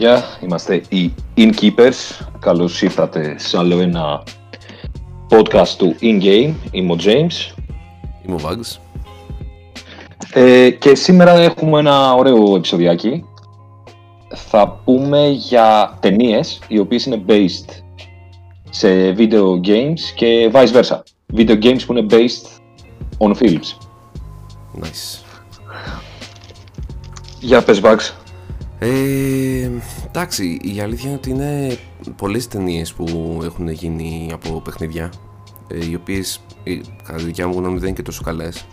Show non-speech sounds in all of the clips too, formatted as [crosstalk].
Γεια σας παιδιά, είμαστε οι Inkeepers. Καλώς ήρθατε σε άλλο ένα podcast του In-Game. Είμαι ο James. Είμαι ο Vags. Ε, και σήμερα έχουμε ένα ωραίο επεισοδιάκι. Θα πούμε για ταινίες οι οποίες είναι based σε video games και vice versa. Video games που είναι based on films. Nice. Για πες Vags. Ε, εντάξει, η αλήθεια είναι ότι είναι πολλές ταινίες που έχουν γίνει από παιχνίδια ε, οι οποίες ε, κατά τη δικιά μου γνώμη δεν είναι και τόσο καλές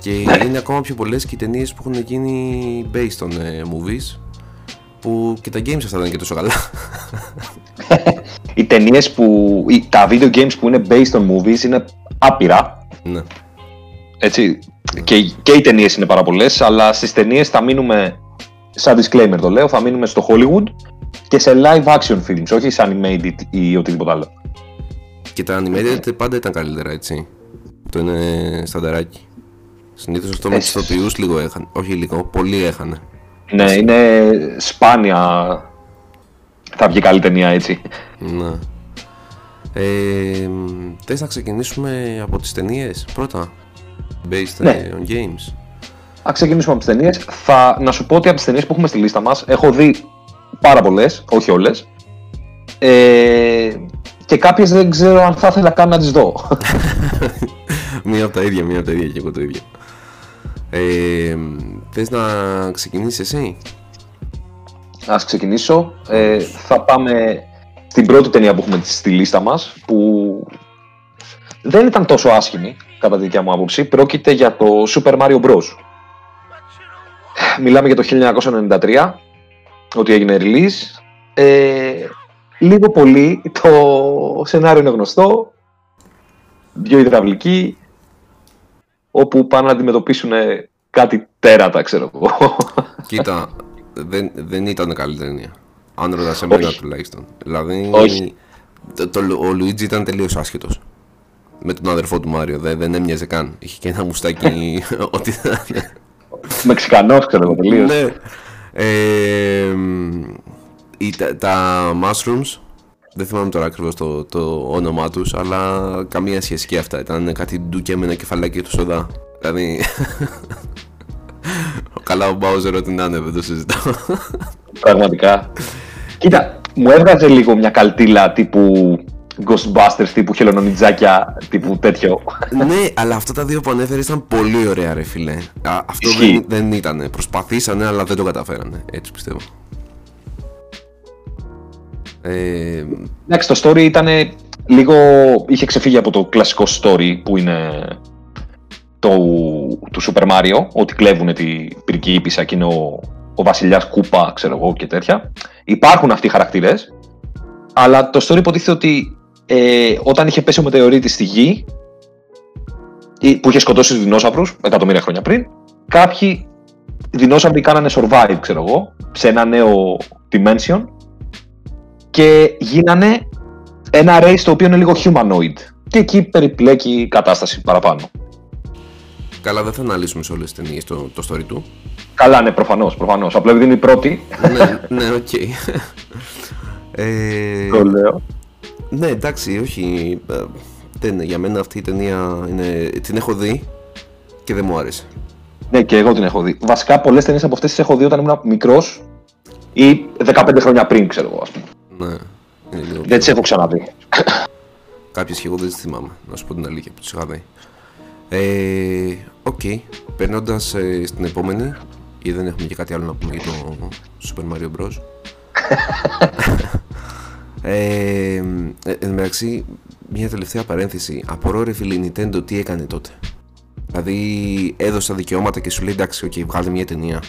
και είναι ακόμα πιο πολλές και οι ταινίες που έχουν γίνει based on ε, movies που και τα games αυτά δεν είναι και τόσο καλά [laughs] οι ταινίες που. οι- τα video games που είναι based on movies είναι άπειρα. ναι. Έτσι. Και, και οι ταινίες είναι πάρα πολλές, αλλά στις ταινίες θα μείνουμε. Σαν disclaimer το λέω, θα μείνουμε στο Hollywood και σε live action films, όχι σε animated ή οτιδήποτε άλλο. και τα animated πάντα ήταν καλύτερα έτσι το είναι στανταράκι συνήθως αυτό με Ε, τους ηθοποιούς λίγο έχανε όχι λίγο, πολύ έχανε Ναι, είναι σπάνια. Θα βγει καλή ταινία έτσι. Ναι. Ε, θες να ξεκινήσουμε από τις ταινίες πρώτα, based Ναι. on games. Α ξεκινήσουμε από τις ταινίες. Θα να σου πω ότι από τις ταινίες που έχουμε στη λίστα μας έχω δει πάρα πολλές, όχι όλες. Ε, και κάποιες δεν ξέρω αν θα ήθελα καν να τις δω. [laughs] μία από τα ίδια, μία από τα ίδια και εγώ το ίδιο. Ε, θες να ξεκινήσεις εσύ; Ας ξεκινήσω. Ε, θα πάμε στην πρώτη ταινία που έχουμε στη λίστα μας, που δεν ήταν τόσο άσχημη, κατά τη δικιά μου άποψη. Πρόκειται για το Super Mario Bros. Μιλάμε για το 1993, ότι έγινε release. Ε, λίγο πολύ, το σενάριο είναι γνωστό. Δύο υδραυλικοί, όπου πάνε να αντιμετωπίσουν κάτι τέρατα, ξέρω εγώ. Κοίτα, δεν, δεν ήταν καλή ταινία. Αν ρωτάς εμένα Όχι. τουλάχιστον. Δηλαδή, Όχι. το, το, ο Λουίτζι ήταν τελείως άσχετος. Με τον αδερφό του Μάριο, δεν, δεν έμοιαζε καν. Είχε και ένα μουστάκι, [laughs] ό,τι θα είναι. Μεξικανός, ξέρω εγώ, τελείως. Ναι. Ε, μ, η- τα, τα mushrooms, δεν θυμάμαι τώρα ακριβώς το, το όνομά τους, αλλά καμία σχέση και αυτά. Ήταν κάτι ντούκια με ένα κεφαλάκι του σοδά. Δηλαδή. [laughs] Καλά, ο Μπάουζερ ό,τι να είναι, δεν το συζητάω. Πραγματικά. Κοίτα, μου έβγαζε λίγο μια καλτήλα τύπου Ghostbusters, τύπου χελονονιτζάκια, τύπου τέτοιο. ναι, αλλά αυτά τα δύο που ανέφερε ήταν πολύ ωραία, ρε φιλέ. Α, αυτό Ισχύει. δεν, δεν ήταν. Προσπαθήσανε, αλλά δεν το καταφέρανε. Έτσι πιστεύω. Ε, Εντάξει, το story ήταν λίγο. είχε ξεφύγει από το κλασικό story που είναι το, του Super Mario, ότι κλέβουν την πυρική ύπησα και είναι ο, ο βασιλιάς Κούπα, ξέρω εγώ και τέτοια. Υπάρχουν αυτοί οι χαρακτήρες, αλλά το story υποτίθεται ότι ε, όταν είχε πέσει ο μετεωρίτη στη γη, ή- που είχε σκοτώσει τους δεινόσαυρους εκατομμύρια χρόνια πριν, κάποιοι δεινόσαυροι κάνανε survive, ξέρω εγώ, σε ένα νέο dimension και γίνανε ένα race το οποίο είναι λίγο humanoid. Και εκεί περιπλέκει η κατάσταση παραπάνω. καλά, δεν θα αναλύσουμε σε όλες τις ταινίες το, το story του. Καλά, ναι, προφανώς. Προφανώς. Απλά επειδή είναι η πρώτη. ναι, ναι, οκ. [laughs] ε, το λέω. Ναι, εντάξει, όχι. ε, δεν, για μένα αυτή η ταινία είναι, την έχω δει και δεν μου άρεσε. Ναι, και εγώ την έχω δει. Βασικά, πολλές ταινίες από αυτές τις έχω δει όταν ήμουν μικρός ή 15 χρόνια πριν, ξέρω εγώ, ας πούμε. Ναι, είναι λίγο Δεν τις έχω ξαναδεί. Κάποιες και εγώ δεν τις θυμάμαι, να σου πω την αλήθεια που τις είχα δει. Ε, Οκ, περνώντας ε, στην επόμενη, ή δεν έχουμε και κάτι άλλο να πούμε για το Super Mario Bros. [laughs] [laughs] ε, ε, εν τω μεταξύ, μια τελευταία παρένθεση. Απορώ ρε φίλε η Nintendo τι έκανε τότε. Δηλαδή έδωσε τα δικαιώματα και σου λέει εντάξει, οκ, βγάλε μια ταινία.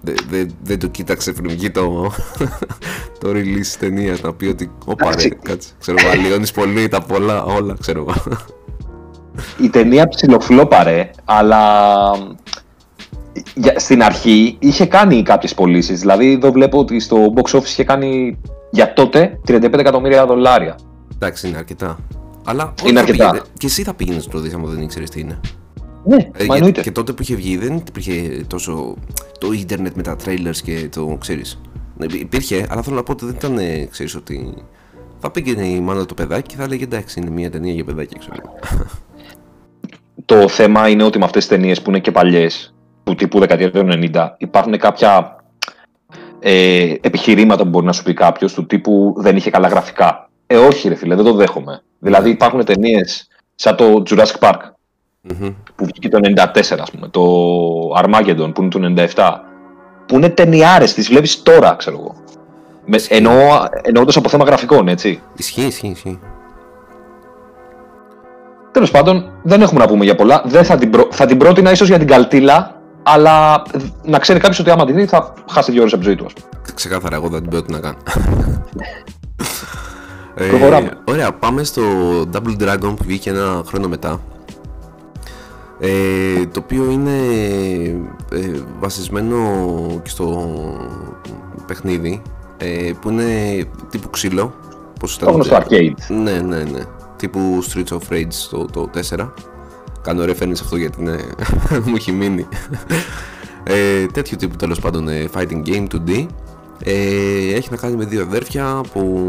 Δεν δε, δεν το κοίταξε πριν βγει το, [laughs] το release της ταινίας να πει ότι όπα ρε, Εντάξει. κάτσε, ξέρω εγώ, αλλοιώνεις πολύ τα πολλά, όλα, ξέρω εγώ. Η ταινία ψιλοφλόπαρε, αλλά για- στην αρχή είχε κάνει κάποιες πωλήσεις. Δηλαδή, εδώ βλέπω ότι στο box office είχε κάνει για τότε 35 εκατομμύρια δολάρια. Εντάξει, είναι αρκετά. Αλλά Είναι όχι, θα αρκετά. πήγαινε- Και εσύ θα πήγαινες να το δεις άμα δεν ήξερες τι είναι. Ναι, Ε, μα και, εννοείται. και τότε που είχε βγει δεν υπήρχε τόσο το ίντερνετ με τα trailers και το ξέρεις. Ναι, υπή- Υπήρχε, αλλά θέλω να πω ότι δεν ήταν, ε, ξέρεις, ότι θα πήγαινε η μάνα το παιδάκι και θα έλεγε εντάξει είναι μια ταινία για παιδάκια, ξέρω. εγώ». [laughs] Το θέμα είναι ότι με αυτές τις ταινίες που είναι και παλιές, του τύπου δεκαετία του 90, υπάρχουν κάποια ε, επιχειρήματα που μπορεί να σου πει κάποιος του τύπου δεν είχε καλά γραφικά. Ε, όχι, ρε φίλε, δεν το δέχομαι. Δηλαδή υπάρχουν ταινίες σαν το Jurassic Park Μμμ. που βγήκε το 94, ας πούμε, το Armageddon που είναι το 97, που είναι ταινιάρες, τις βλέπεις τώρα, ξέρω εγώ. Με, εννοώ, εννοώντας από θέμα γραφικών, έτσι. Ισχύει, ισχύει, ισχύει. Τέλος πάντων, δεν έχουμε να πούμε για πολλά. Δεν θα, την προ... θα την πρότεινα ίσως για την καλτήλα, αλλά να ξέρει κάποιος ότι άμα την δει θα χάσει δύο ώρες από τη ζωή του. ας πούμε. Ξεκάθαρα, εγώ δεν την πρότεινα καν. [laughs] ε, Προχωράμε. ωραία, πάμε στο Double Dragon που βγήκε ένα χρόνο μετά. Ε, το οποίο είναι ε, βασισμένο και στο παιχνίδι ε, που είναι τύπου ξύλο πώς Το γνωστό arcade. ναι ναι ναι τύπου Streets of Rage το, το 4 κάνω reference αυτό γιατί είναι, [laughs] μου έχει μείνει ε, τέτοιο τύπου τέλος πάντων ε, fighting game 2D ε, έχει να κάνει με δύο αδέρφια που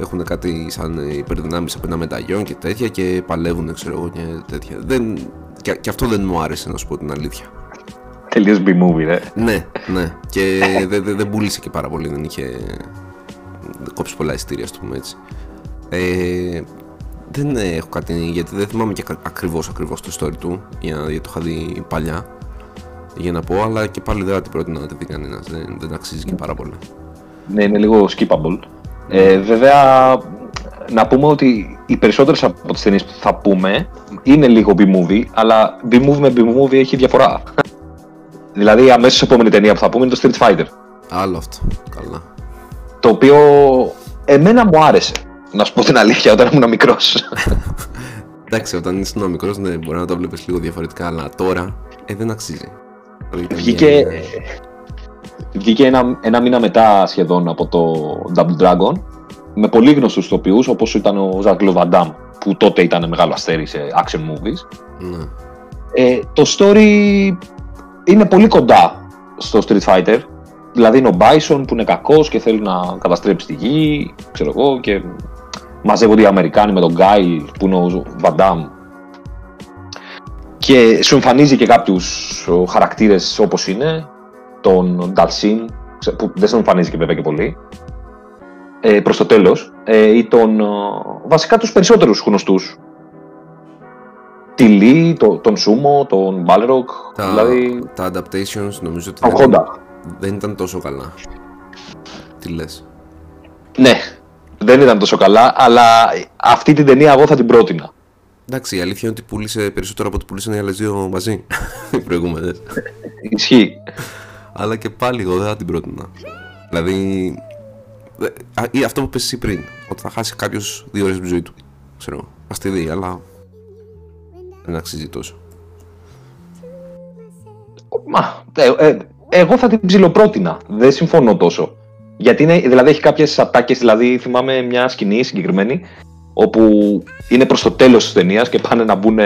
έχουν κάτι σαν ε, υπερδυνάμεις από ένα μεταγιόν και τέτοια και παλεύουν ξέρω εγώ και τέτοια δεν, και, και αυτό δεν μου άρεσε να σου πω την αλήθεια Τελείως B-movie, ρε. ναι, ναι. Και δεν δε, δεν πούλησε και πάρα πολύ, δεν είχε κόψει πολλά εισιτήρια, ας το πούμε έτσι. Ε, δεν έχω κάτι, γιατί δεν θυμάμαι και ακριβώς ακριβώς το story του, για, γιατί το είχα δει παλιά, για να πω, αλλά και πάλι δεν θα την πρότεινα να τη δει κανένας, δεν, δεν αξίζει και πάρα πολύ. Ναι, είναι λίγο skippable. Ε, βέβαια, να πούμε ότι οι περισσότερες από τις ταινίες που θα πούμε είναι λίγο B-movie, αλλά B-movie με B-movie έχει διαφορά. δηλαδή, η αμέσως επόμενη ταινία που θα πούμε είναι το Street Fighter. Άλλο αυτό, καλά. Το οποίο εμένα μου άρεσε. Να σου πω την αλήθεια, όταν ήμουν μικρός. [laughs] Εντάξει, όταν είσαι ένα μικρός, ναι, μπορεί να το βλέπεις λίγο διαφορετικά, αλλά τώρα ε, δεν αξίζει. Δηλαδή, ήταν βγήκε μια- βγήκε ένα, ένα μήνα μετά σχεδόν από το Double Dragon με πολύ γνωστούς ηθοποιούς όπως ήταν ο Jean-Claude Van Damme που τότε ήταν μεγάλο αστέρι σε action movies. Ναι. Ε, το story είναι πολύ κοντά στο Street Fighter. Δηλαδή είναι ο Bison που είναι κακός και θέλει να καταστρέψει τη γη, ξέρω εγώ, και μαζεύονται οι Αμερικάνοι με τον Guile που είναι ο Van Damme. Και σου εμφανίζει και κάποιους ο, χαρακτήρες όπως είναι, τον Dalsin, ξε- που δεν σου εμφανίζει και βέβαια και πολύ, ε, προς το τέλος, ε, ή τον, ε, βασικά τους περισσότερους γνωστούς. Τη Lee, το, τον Sumo, τον Balrog, Τα, δηλαδή τα adaptations νομίζω ότι τον δεν, Honda. δεν ήταν τόσο καλά. Τι λες; Ναι, δεν ήταν τόσο καλά, αλλά αυτή την ταινία εγώ θα την πρότεινα. Εντάξει, η αλήθεια είναι ότι πούλησε περισσότερο από ό,τι πούλησαν οι άλλες δύο μαζί. [laughs] οι προηγούμενες. Ισχύει. Αλλά και πάλι εγώ δεν θα την πρότεινα. Δηλαδή. δε- α, Ή αυτό που πες εσύ πριν, ότι θα χάσει κάποιος δύο ώρες τη ζωή του. Ξέρω, ας τη δει, αλλά. Δεν αξίζει τόσο. Μα, ε, ε, εγώ θα την ψιλοπρότεινα. Δεν συμφωνώ τόσο. Γιατί είναι, δηλαδή έχει κάποιες ατάκες, δηλαδή θυμάμαι μια σκηνή συγκεκριμένη, όπου είναι προς το τέλος της ταινίας και πάνε να μπουν.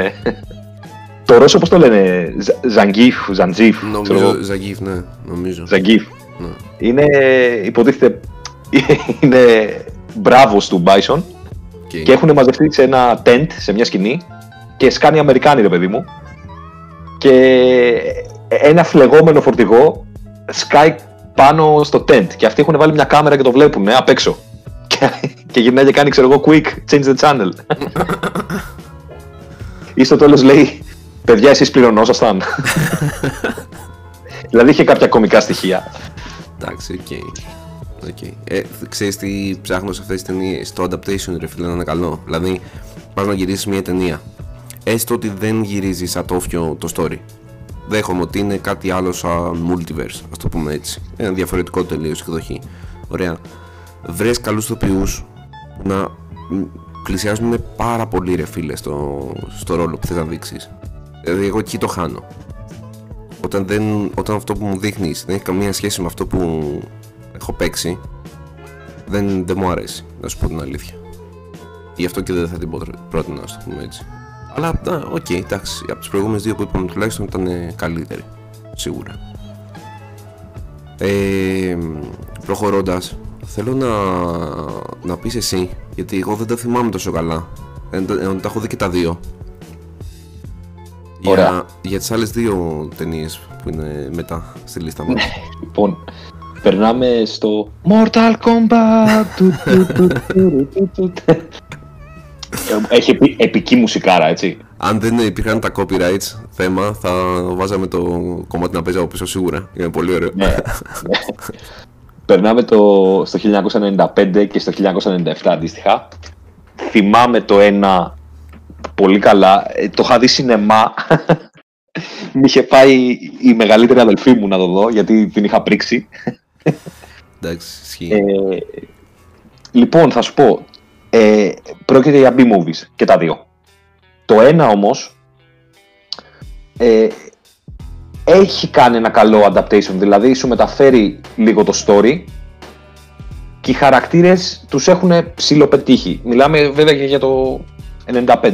[laughs] το Ρώσο πώς το λένε, Ζα- Ζαγκίφ, Ζαντζίφ, ξέρω εγώ. Νομίζω, Ζαγίφ, ναι, νομίζω. Ζαγκίφ. Ναι. Είναι, υποτίθεται, [laughs] είναι μπράβος του Μπάισον Και, και έχουν μαζευτεί σε ένα tent, σε μια σκηνή και σκάνει Αμερικάνοι ρε παιδί μου και ένα φλεγόμενο φορτηγό σκάει πάνω στο tent και αυτοί έχουν βάλει μια κάμερα και το βλέπουν απ' έξω [laughs] και, και γυρνάει και κάνει ξέρω εγώ quick change the channel [laughs] ή στο τέλος λέει παιδιά εσείς πληρωνόσασταν [laughs] δηλαδή είχε κάποια κομικά στοιχεία Εντάξει, OK. OK. Ε, ξέρεις τι ψάχνω σε αυτές τις ταινίες, το adaptation ρε φίλε να είναι καλό. Δηλαδή, πας να γυρίσεις μια ταινία. Έστω ότι δεν γυρίζεις ατόφιο το story. Δέχομαι ότι είναι κάτι άλλο σαν multiverse, ας το πούμε έτσι. Ένα διαφορετικό τελείως εκδοχή. Ωραία. Βρες καλούς ηθοποιούς που να μ, πλησιάζουν πάρα πολύ ρε φίλε στο, στο ρόλο που θες να δείξεις. Δηλαδή εγώ εκεί το χάνω όταν, δεν, όταν αυτό που μου δείχνεις δεν έχει καμία σχέση με αυτό που έχω παίξει δεν, δεν μου αρέσει να σου πω την αλήθεια γι' αυτό και δεν θα την πρότεινα να το πούμε έτσι Αλλά, OK, okay, εντάξει, από τις προηγούμενες δύο που είπαμε τουλάχιστον ήταν καλύτερη, σίγουρα. Ε, προχωρώντας, θέλω να, να πεις εσύ, γιατί εγώ δεν τα θυμάμαι τόσο καλά, ε, τα έχω δει και τα δύο. Για, για τις άλλες δύο ταινίες που είναι μετά στη λίστα μας. λοιπόν, περνάμε στο Mortal Kombat. Έχει επι, επική μουσικάρα, έτσι. Αν δεν υπήρχαν τα copyrights θέμα, θα βάζαμε το κομμάτι να παίζει από πίσω σίγουρα. Είναι πολύ ωραίο. ναι, ναι. Περνάμε το, στο 1995 και στο 1997 αντίστοιχα. Θυμάμαι το ένα πολύ καλά. Ε, το είχα δει σινεμά. [laughs] Μ' είχε πάει η μεγαλύτερη αδελφή μου να το δω, γιατί την είχα πρίξει. Εντάξει, ισχύει. Ε, λοιπόν, θα σου πω. Ε, πρόκειται για B-movies και τα δύο. Το ένα όμως ε, έχει κάνει ένα καλό adaptation, δηλαδή σου μεταφέρει λίγο το story και οι χαρακτήρες τους έχουν ψηλοπετύχει. Μιλάμε βέβαια και για το 95.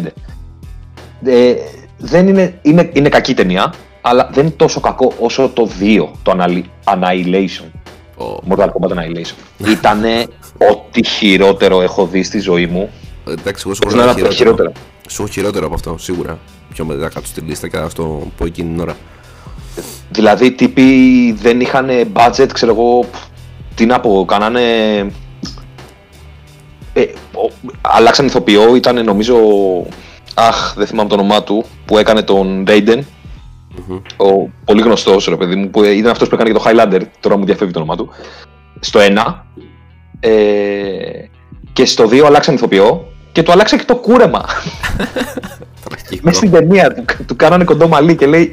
Ε, δεν είναι, είναι, είναι κακή ταινία, αλλά δεν είναι τόσο κακό όσο το 2, το Annihilation. Oh. Mortal Kombat Annihilation. Ήτανε ό,τι χειρότερο έχω δει στη ζωή μου. Εντάξει, εγώ σου έχω χειρότερο. χειρότερο. Σου έχω χειρότερο από αυτό, σίγουρα. Πιο μετά κάτω στη λίστα και αυτό πω εκείνη την ώρα. Δηλαδή, τύποι δεν είχαν budget, ξέρω εγώ. Τι να πω, κάνανε. Ε, αλλάξαν ηθοποιό, ήταν νομίζω. Αχ, δεν θυμάμαι το όνομά του, που έκανε τον Raiden. Ο πολύ γνωστός ρε παιδί μου, που ήταν αυτός που έκανε και το Highlander. Τώρα μου διαφεύγει το όνομά του. Στο 1. Ε, και στο 2 αλλάξαν ηθοποιό και του αλλάξαν και το κούρεμα. [laughs] Μέσα στην ταινία του, του κάνανε κοντό μαλλί και λέει.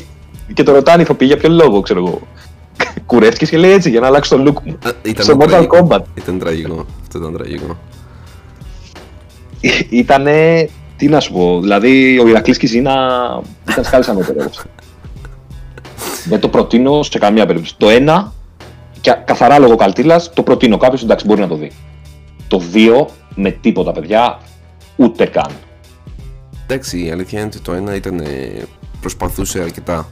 Και το ρωτάνε ηθοποιοί για ποιο λόγο, ξέρω εγώ. [laughs] Κουρεύτηκε και λέει έτσι για να αλλάξει το look μου. Ήταν στο Mortal Kombat. Ήταν τραγικό. Αυτό ήταν τραγικό. Ήτανε. Τι να σου πω, δηλαδή ο Ηρακλής Κιζίνα ήταν σκάλι ανώτερο. [laughs] Δεν το προτείνω σε καμία περίπτωση. Το ένα, και καθαρά λόγω καλτήλας, το προτείνω. Κάποιος εντάξει μπορεί να το δει. Το δύο, με τίποτα παιδιά, ούτε καν. Εντάξει, η αλήθεια είναι ότι το ένα ήταν. προσπαθούσε αρκετά.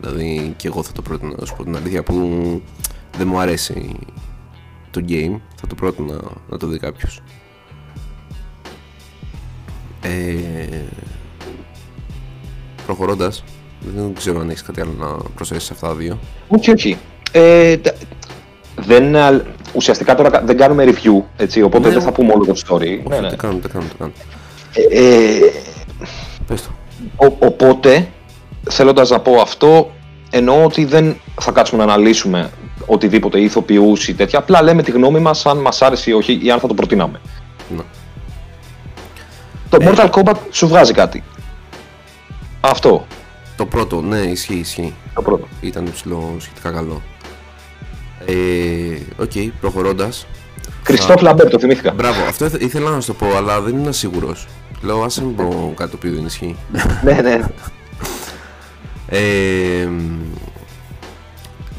Δηλαδή και εγώ θα το πρότεινα να σου πω την αλήθεια που δεν μου αρέσει το game. Θα το πρότεινα να το δει κάποιος. Ε, προχωρώντας δεν ξέρω αν έχεις κάτι άλλο να προσθέσεις σε αυτά τα δύο. Όχι, όχι. Ε, δεν, ουσιαστικά τώρα δεν κάνουμε review, έτσι, οπότε ναι, δεν θα πούμε όλο το story. Όχι, ναι, ναι. δεν κάνουμε, δεν κάνουμε. Δεν κάνουμε. Ε, ε, Πες το. Ο, οπότε, θέλοντας να πω αυτό, εννοώ ότι δεν θα κάτσουμε να αναλύσουμε οτιδήποτε ηθοποιούς ή τέτοια, απλά λέμε τη γνώμη μας αν μας άρεσε ή όχι ή αν θα το προτείναμε. Ναι. Το ε, Mortal Kombat σου βγάζει κάτι. Αυτό. Το πρώτο, ναι, ισχύει, ισχύει. Το πρώτο. Ήταν ψιλοσχετικά καλό. Ε, OK, okay, προχωρώντας. Κριστόφ Λαμπέρ, το θυμήθηκα. Μπράβο, αυτό ήθελα να σου το πω, αλλά δεν ήμουν σίγουρος. Λέω, άσε μην πω [laughs] κάτι το οποίο δεν ισχύει. ναι, ναι. Ε,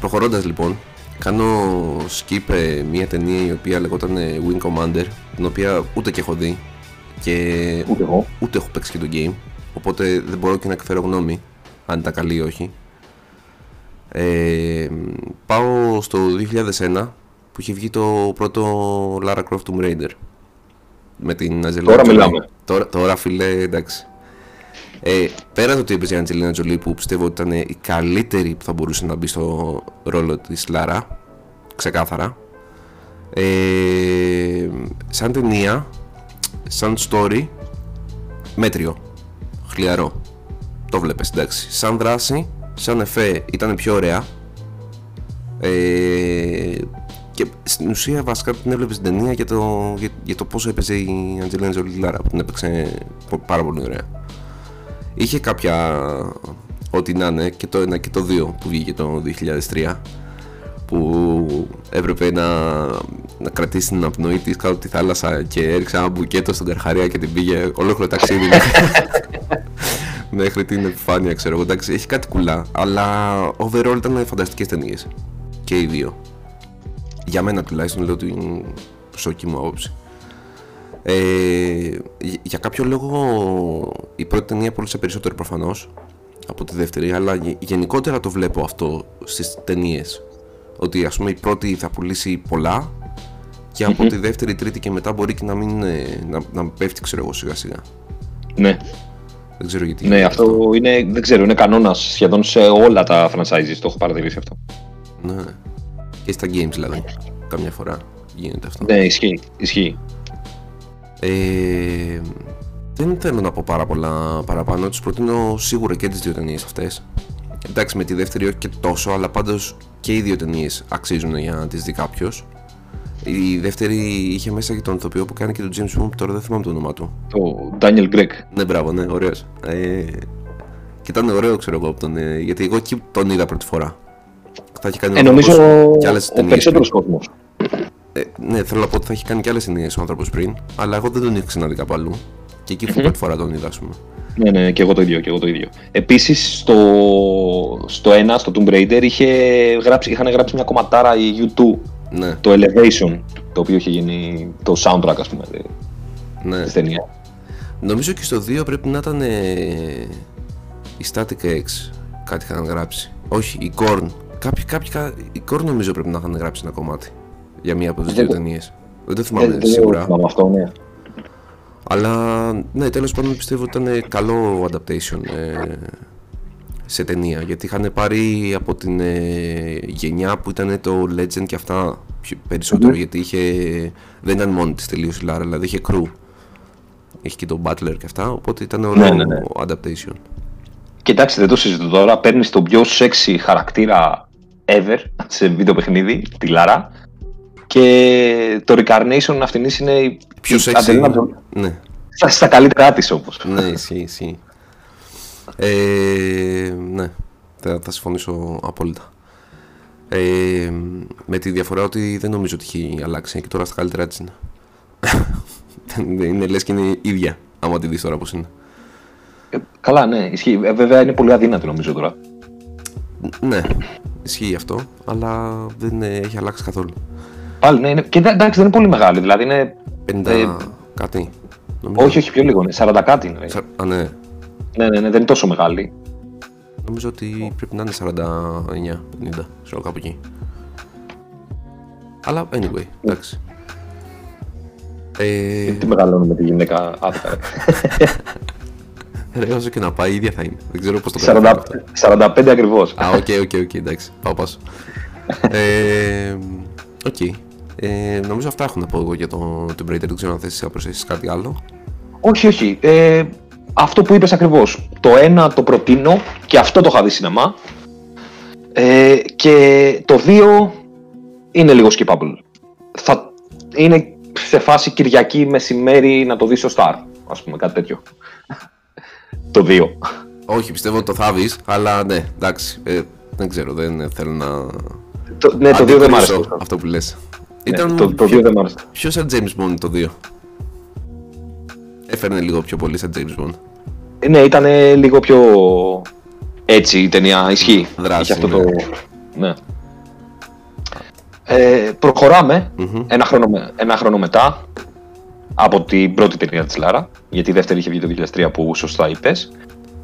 προχωρώντας λοιπόν, κάνω skip ε, μια ταινία η οποία λεγόταν Wing Commander, την οποία ούτε και έχω δει και ούτε, εγώ. ούτε έχω παίξει και το game, οπότε δεν μπορώ και να εκφέρω γνώμη αν ήταν καλή ή όχι. Ε, πάω στο 2001 που είχε βγει το πρώτο Lara Croft Tomb Raider με την Αζελίνα Τώρα μιλάμε. Τώρα, τώρα φίλε, εντάξει. Ε, πέρα το ότι έπαιζε η Αντζελίνα Τζολί που πιστεύω ότι ήταν η καλύτερη που θα μπορούσε να μπει στο ρόλο της Λάρα ξεκάθαρα ε, σαν ταινία σαν story μέτριο χλιαρό το βλέπεις εντάξει. Σαν δράση σαν εφέ ήταν πιο ωραία. Ε, και στην ουσία βασικά την έβλεπες στην ταινία για το, για, για το πόσο έπαιζε η Αντζελίνα Τζολί Λάρα που την έπαιξε πάρα πολύ ωραία. Είχε κάποια ό,τι να είναι και το 1 και το 2 που βγήκε το 2003 που έπρεπε να, να κρατήσει την απνοή της κάτω τη θάλασσα και έριξε ένα μπουκέτο στον Καρχαρία και την πήγε ολόκληρο ταξίδι [laughs] μέχρι την επιφάνεια ξέρω εγώ εντάξει έχει κάτι κουλά αλλά overall ήταν φανταστικές ταινίες και οι δύο για μένα τουλάχιστον λέω την προσωπική μου άποψη Ε, για κάποιο λόγο η πρώτη ταινία πούλησε περισσότερο προφανώς από τη δεύτερη, αλλά γενικότερα το βλέπω αυτό στις ταινίες. Ότι ας πούμε η πρώτη θα πουλήσει πολλά και από τη δεύτερη, τρίτη και μετά μπορεί και να μην να, να πέφτει, ξέρω εγώ, σιγά σιγά. Ναι. Δεν ξέρω γιατί. Ναι, αυτό, αυτό. είναι, δεν ξέρω, είναι κανόνας σχεδόν σε όλα τα franchises. Το έχω παρατηρήσει αυτό. Ναι. Και στα games δηλαδή. Καμιά φορά γίνεται αυτό. Ναι, ισχύει. ισχύει. Ε, δεν θέλω να πω πάρα πολλά παραπάνω. Τους προτείνω σίγουρα και τις δύο ταινίες αυτές. Εντάξει, με τη δεύτερη όχι και τόσο, αλλά πάντως και οι δύο ταινίες αξίζουν για να τις δει κάποιος. Η δεύτερη είχε μέσα και τον ηθοποιό που κάνει και τον James Bond, τώρα δεν θυμάμαι το όνομά του. Το Daniel Gregg. Ναι, μπράβο, ναι, ωραίος. Ε, και ήταν ωραίο, ξέρω εγώ, τον, ε, γιατί εγώ εκεί τον είδα πρώτη φορά. Θα έχει κάνει ε, νομίζω και άλλες ο περισσότερος κόσμος. Ε, ναι, θέλω να πω ότι θα έχει κάνει και άλλες ταινίες ο άνθρωπος πριν, αλλά εγώ δεν τον είχα ξαναδεί κάπου αλλού. Και εκεί mm-hmm. πρώτη φορά τον είδα, ας πούμε. Ναι, ναι, και εγώ το ίδιο. Και εγώ το ίδιο. Επίσης, στο, στο ένα, στο Tomb Raider, είχε γράψει, είχαν γράψει μια κομματάρα η U2 ναι. Το Elevation, το οποίο είχε γίνει το soundtrack, ας πούμε, ναι. της ταινίας. Νομίζω και στο 2 πρέπει να ήταν ε, η Static X, κάτι είχαν γράψει. Όχι, η Korn. Κάποιοι, κάποιοι, η Korn νομίζω πρέπει να είχαν γράψει ένα κομμάτι για μία από τις δύο ταινίες. Δεν το θυμάμαι δεν, σίγουρα. Δεν αυτό, ναι. Αλλά ναι, τέλος πάντων πιστεύω ότι ήταν καλό adaptation. Ε, σε ταινία. Γιατί είχαν πάρει από την ε, γενιά που ήταν το Legend και αυτά περισσότερο γιατί είχε, δεν ήταν μόνη της τελείως η Λάρα δηλαδή είχε crew. Είχε και τον Butler και αυτά οπότε ήταν όλο ναι, ναι, ναι. adaptation. Κοιτάξτε δεν το συζητώ τώρα. Παίρνεις τον πιο sexy χαρακτήρα ever σε βίντεο παιχνίδι τη Λάρα. Και το Recarnation αυτήν είναι η πιο sexy ναι. στα, στα καλύτερά της όπως ναι ισχύει, ισχύει ε, ναι, θα, θα συμφωνήσω απόλυτα. Ε, με τη διαφορά ότι δεν νομίζω ότι έχει αλλάξει και τώρα στα καλύτερα της είναι. [laughs] είναι λες και είναι ίδια, άμα τη δεις τώρα πώς είναι. Ε, καλά, ναι, ισχύει. Ε, βέβαια είναι πολύ αδύνατη νομίζω τώρα. Ναι, ισχύει αυτό, αλλά δεν έχει αλλάξει καθόλου. Πάλι, ναι, είναι, και εντάξει δεν είναι πολύ μεγάλη, δηλαδή είναι... 50 ε, κάτι. Νομίζω. Όχι, όχι, πιο λίγο, είναι 40 κάτι. Είναι. Α, ναι, ναι, ναι, ναι, δεν είναι τόσο μεγάλη. Νομίζω ότι πρέπει να είναι 49-50, ξέρω κάπου εκεί. Αλλά anyway, εντάξει. Ε... Τη μεγαλώνουμε τη γυναίκα άδικα. [laughs] Ρε, όσο και να πάει, η ίδια θα είναι. Δεν ξέρω πώς το κάνω. 45 ακριβώς. Α, OK, OK, OK, εντάξει. Πάω πάσο. [laughs] ε, οκ. Ε, νομίζω αυτά έχω να πω εγώ για το Tomb Raider. Δεν ξέρω αν θες να προσθέσεις κάτι άλλο. Όχι, όχι. Ε, αυτό που είπες ακριβώς. Το ένα το προτείνω και αυτό το είχα δει σινεμά. Ε, και το δύο είναι λίγο skippable. Θα είναι σε φάση Κυριακή μεσημέρι να το δεις στο Star, ας πούμε, κάτι τέτοιο. [laughs] το δύο. Όχι, πιστεύω ότι το θα δεις, αλλά ναι, εντάξει, ε, δεν ξέρω, δεν θέλω να... Το, ναι, το δύο δεν μ' άρεσε. Αυτό που λες. Ναι, Ήταν το, το δύο δεν μ' άρεσε. Ποιος σαν James Bond το δύο; Έφερνε λίγο πιο πολύ σαν James Bond. Ναι, ήταν λίγο πιο έτσι η ταινία, ισχύει. Δράση, αυτό το... ναι. Ε, προχωραμε ένα, χρόνο, ένα χρόνο μετά από την πρώτη ταινία της Λάρα, γιατί η δεύτερη είχε βγει το 2003 που σωστά είπες,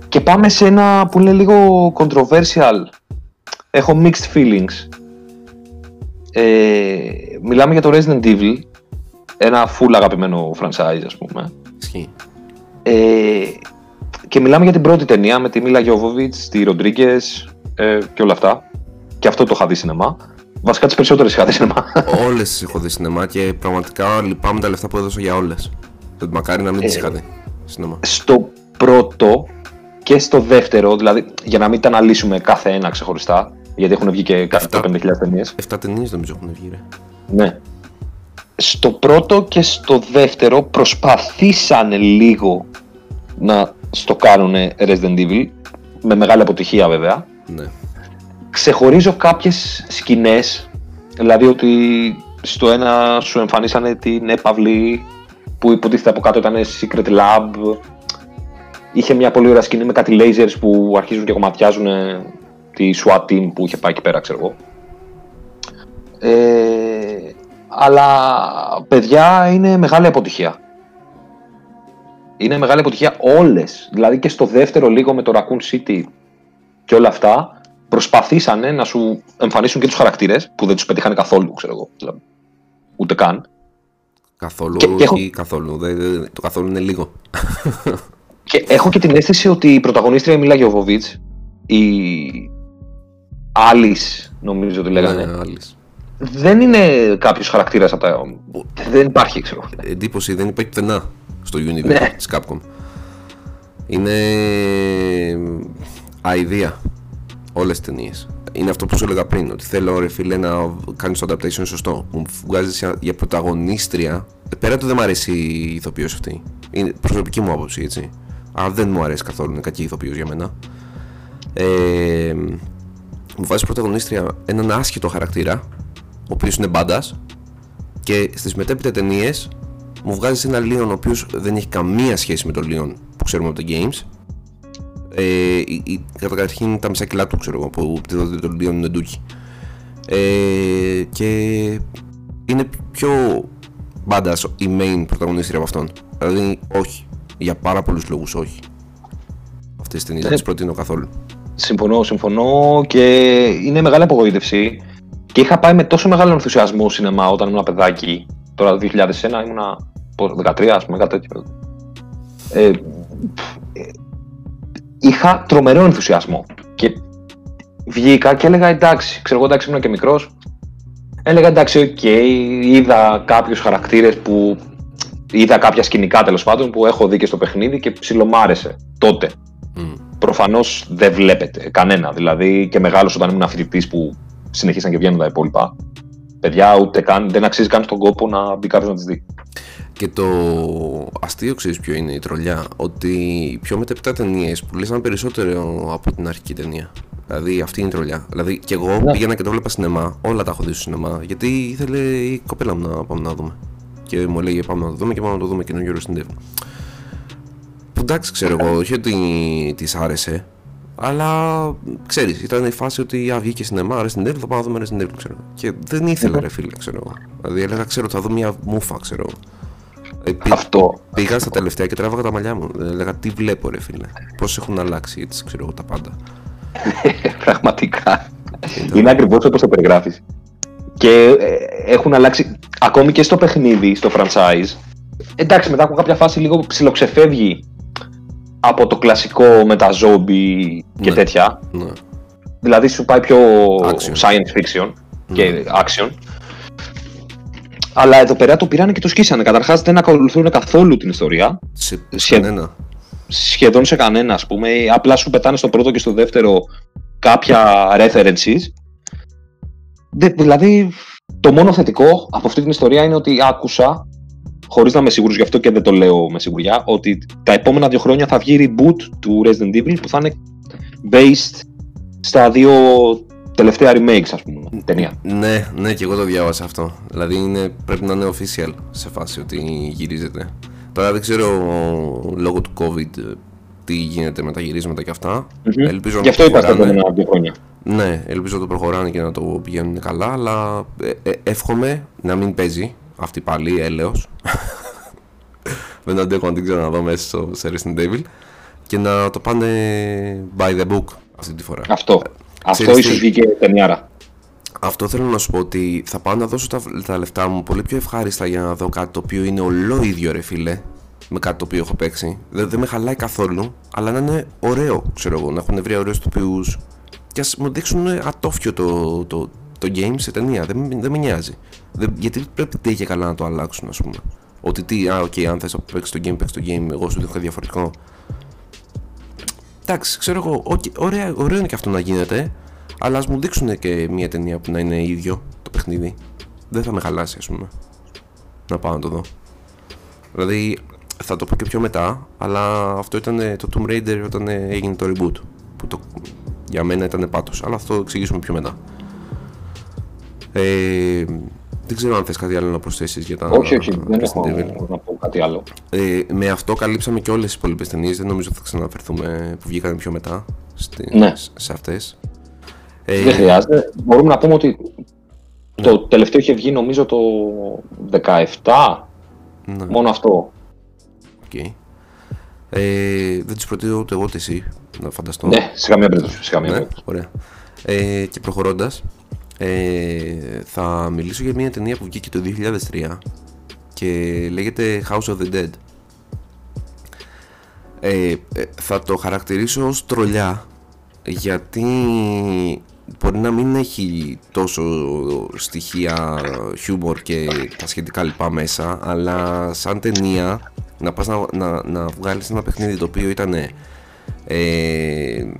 και πάμε σε ένα που είναι λίγο controversial. Έχω mixed feelings. Ε, μιλάμε για το Resident Evil, ένα full αγαπημένο franchise ας πούμε. Ε, και μιλάμε για την πρώτη ταινία με τη Μίλα Γιώβοβιτς, τη Ροντρίγκες ε, και όλα αυτά. Και αυτό το είχα δει σινεμά. Βασικά τις περισσότερες είχα δει σινεμά. [laughs] Όλες τι έχω δει σινεμά και πραγματικά λυπάμαι τα λεφτά που έδωσα για όλες. Μακάρι να μην τις ε, είχα δει σινεμά. Στο πρώτο και στο δεύτερο, δηλαδή για να μην τα αναλύσουμε κάθε ένα ξεχωριστά, γιατί έχουν βγει και κάθε 50.000 ταινίες. 7 ταινίες νομίζω έχουν βγει, ρε. Ναι. Στο πρώτο και στο δεύτερο προσπαθήσανε λίγο να στο κάνουν Resident Evil, με μεγάλη αποτυχία βέβαια. Ναι. Ξεχωρίζω κάποιες σκηνές, δηλαδή ότι στο ένα σου εμφανίσανε την έπαυλη που υποτίθεται από κάτω ήταν Secret Lab. Είχε μια πολύ ωραία σκηνή με κάτι lasers που αρχίζουν και κομματιάζουν τη SWAT team που είχε πάει εκεί πέρα, ξέρω εγώ. Ε, αλλά παιδιά είναι μεγάλη αποτυχία. είναι μεγάλη αποτυχία όλες. Δηλαδή και στο δεύτερο λίγο με το Raccoon City και όλα αυτά προσπαθήσανε να σου εμφανίσουν και τους χαρακτήρες που δεν τους πετύχανε καθόλου, ξέρω εγώ. Δηλαδή, ούτε καν. Καθόλου και, και έχω... ή καθόλου. το καθόλου είναι λίγο. [laughs] και έχω και την αίσθηση ότι η πρωταγωνίστρια Μίλα Γιωβοβίτς, η Alice, νομίζω ότι λέγανε. Ναι, Alice. Δεν είναι κάποιος χαρακτήρας από τα. Δεν υπάρχει, ξέρω. Εντύπωση δεν υπάρχει πουθενά στο universe ναι. της Capcom. Είναι αηδία όλες τις ταινίες. Είναι αυτό που σου έλεγα πριν, ότι θέλω ρε φίλε να κάνεις το adaptation σωστό. Μου βγάζεις για πρωταγωνίστρια. Πέρα του δεν μου αρέσει η ηθοποιός αυτή. Είναι προσωπική μου άποψη, έτσι. Αλλά δεν μου αρέσει καθόλου, είναι κακή ηθοποιός για μένα. Ε, μου βάζεις πρωταγωνίστρια έναν άσχετο χαρακτήρα, ο οποίος είναι μπάντας, και στις μετέπειτα ταινίες μου βγάζει ένα Λίον ο οποίος δεν έχει καμία σχέση με τον Λίον που ξέρουμε από τα games. Ε, η, καταρχήν τα μισά κιλά του ξέρω εγώ που τον Λίον είναι ντούκι. Ε, και είναι πιο μπάντας η main πρωταγωνίστρια από αυτόν. Δηλαδή, όχι. Για πάρα πολλούς λόγους, όχι. Αυτές τις ταινίες δεν τις προτείνω καθόλου. Συμφωνώ, συμφωνώ και είναι μεγάλη απογοήτευση. Και είχα πάει με τόσο μεγάλο ενθουσιασμό σινεμά όταν ήμουν παιδάκι. Τώρα το 2001 ήμουνα 13, ας πούμε, κάτι τέτοιο. Ε, είχα τρομερό ενθουσιασμό. Και βγήκα και έλεγα εντάξει, ξέρω εγώ εντάξει ήμουν και μικρός. Έλεγα εντάξει, OK, okay, είδα κάποιους χαρακτήρες που. είδα κάποια σκηνικά τέλος πάντων που έχω δει και στο παιχνίδι και ψιλομ' άρεσε τότε. Mm. Προφανώς δεν βλέπεται κανένα. Δηλαδή και μεγάλος όταν ήμουν φοιτητής που συνεχίσαν και βγαίνουν τα υπόλοιπα. Παιδιά, ούτε καν, δεν αξίζει καν στον κόπο να μπει κάποιος να τις δει. Και το αστείο ξέρεις ποιο είναι η τρολιά. Ότι οι πιο μετέπειτα ταινίες πουλήσαν περισσότερο από την αρχική ταινία. Δηλαδή αυτή είναι η τρολιά. Δηλαδή και εγώ ναι. πήγαινα και το βλέπα σινεμά. Όλα τα έχω δει στο σινεμά. Γιατί ήθελε η κοπέλα μου να πάμε να δούμε. Και μου έλεγε πάμε να το δούμε και πάμε να το δούμε και καινούργιο στην Που εντάξει, ξέρω εγώ, όχι ότι της άρεσε. Αλλά ξέρεις, ήταν η φάση ότι α, βγήκε σινεμά, αρέσει την θα πάμε να δούμε στην ξέρω. Και δεν ήθελα, ρε φίλε, ξέρω εγώ. Δηλαδή έλεγα, ξέρω, θα δω μια μούφα, ξέρω. Ε, Αυτό. Πήγα στα τελευταία και τράβαγα τα μαλλιά μου. Έλεγα τι βλέπω, ρε φίλε. Πώς έχουν αλλάξει, έτσι ξέρω εγώ τα πάντα. [laughs] Πραγματικά. Είναι ακριβώς όπως το περιγράφεις. Και ε, έχουν αλλάξει ακόμη και στο παιχνίδι, στο franchise. Εντάξει, μετά από κάποια φάση λίγο ψιλοξεφεύγει από το κλασικό με τα zombie και ναι, τέτοια. Ναι. Δηλαδή σου πάει πιο science fiction και ναι. action. Αλλά εδώ πέρα το πήραν και το σκίσανε. Καταρχάς δεν ακολουθούν καθόλου την ιστορία. Σε Σχε... κανένα. Σχεδόν σε κανένα, ας πούμε. Απλά σου πετάνε στο πρώτο και στο δεύτερο κάποια references. δηλαδή, το μόνο θετικό από αυτή την ιστορία είναι ότι άκουσα, χωρίς να είμαι σίγουρος γι' αυτό και δεν το λέω με σιγουριά, ότι τα επόμενα δύο χρόνια θα βγει reboot του Resident Evil που θα είναι based στα δύο τελευταία remakes, ας πούμε, ταινία. Ναι, ναι, και εγώ το διάβασα αυτό. Δηλαδή είναι, πρέπει να είναι official σε φάση ότι γυρίζεται. Τώρα δεν ξέρω λόγω του COVID τι γίνεται με τα γυρίσματα και αυτά. Mm-hmm. Ελπίζω Γι' αυτό είπα τα επόμενα δύο χρόνια. Ναι, ελπίζω να το προχωράνε και να το πηγαίνουν καλά, αλλά ε, ε, εύχομαι να μην παίζει αυτή πάλι έλεος. δεν αντέχω να την ξαναδώ μέσα στο Resident Evil και να το πάνε by the book αυτή τη φορά. Αυτό. Αυτό ίσω βγήκε ταινιάρα. Αυτό θέλω να σου πω ότι θα πάω να δώσω τα, τα λεφτά μου πολύ πιο ευχάριστα για να δω κάτι το οποίο είναι ολόιδιο ρε φίλε με κάτι το οποίο έχω παίξει. Δεν, δεν με χαλάει καθόλου, αλλά να είναι ωραίο, ξέρω εγώ, να έχουν βρει ωραίους ηθοποιούς και ας μου δείξουν ατόφιο το, το, το game σε ταινία. Δεν, δεν με νοιάζει. Δεν, γιατί πρέπει τι και καλά να το αλλάξουν, ας πούμε. Ότι τι, α, OK, okay, αν θες να παίξεις το game, παίξε το game, εγώ σου δίνω διαφορετικό. Εντάξει, ξέρω εγώ, okay, ωραίο, ωραίο είναι και αυτό να γίνεται, αλλά ας μου δείξουν και μια ταινία που να είναι ίδιο το παιχνίδι. Δεν θα με χαλάσει, ας πούμε. Να πάω να το δω. Δηλαδή, θα το πω και πιο μετά, αλλά αυτό ήταν το Tomb Raider όταν έγινε το reboot. Που το, για μένα ήταν πάτος, αλλά αυτό το εξηγήσουμε πιο μετά. Ε, δεν ξέρω αν θες κάτι άλλο να προσθέσεις για τα Όχι, όχι, δεν έχω να πω κάτι άλλο. Ε, με αυτό καλύψαμε και όλες τις υπόλοιπες ταινίες, δεν νομίζω ότι θα ξαναφερθούμε που βγήκαν πιο μετά στη, ναι. σε αυτές. Ε, δεν χρειάζεται. Μπορούμε να πούμε ότι ναι. το τελευταίο είχε βγει νομίζω το 17. Ναι. Μόνο αυτό. Okay. Ε, δεν τις προτείνω ούτε εγώ ούτε εσύ, να φανταστώ. Ναι, σε καμία περίπτωση. Σε καμία Ναι, περίπτωση. ωραία. Ε, και προχωρώντας, ε, θα μιλήσω για μια ταινία που βγήκε το 2003 και λέγεται House of the Dead. Ε, ε, θα το χαρακτηρίσω ως τρολιά γιατί μπορεί να μην έχει τόσο στοιχεία χιούμορ και τα σχετικά λοιπά μέσα αλλά σαν ταινία να πας να, να, να βγάλεις ένα παιχνίδι το οποίο ήταν ε,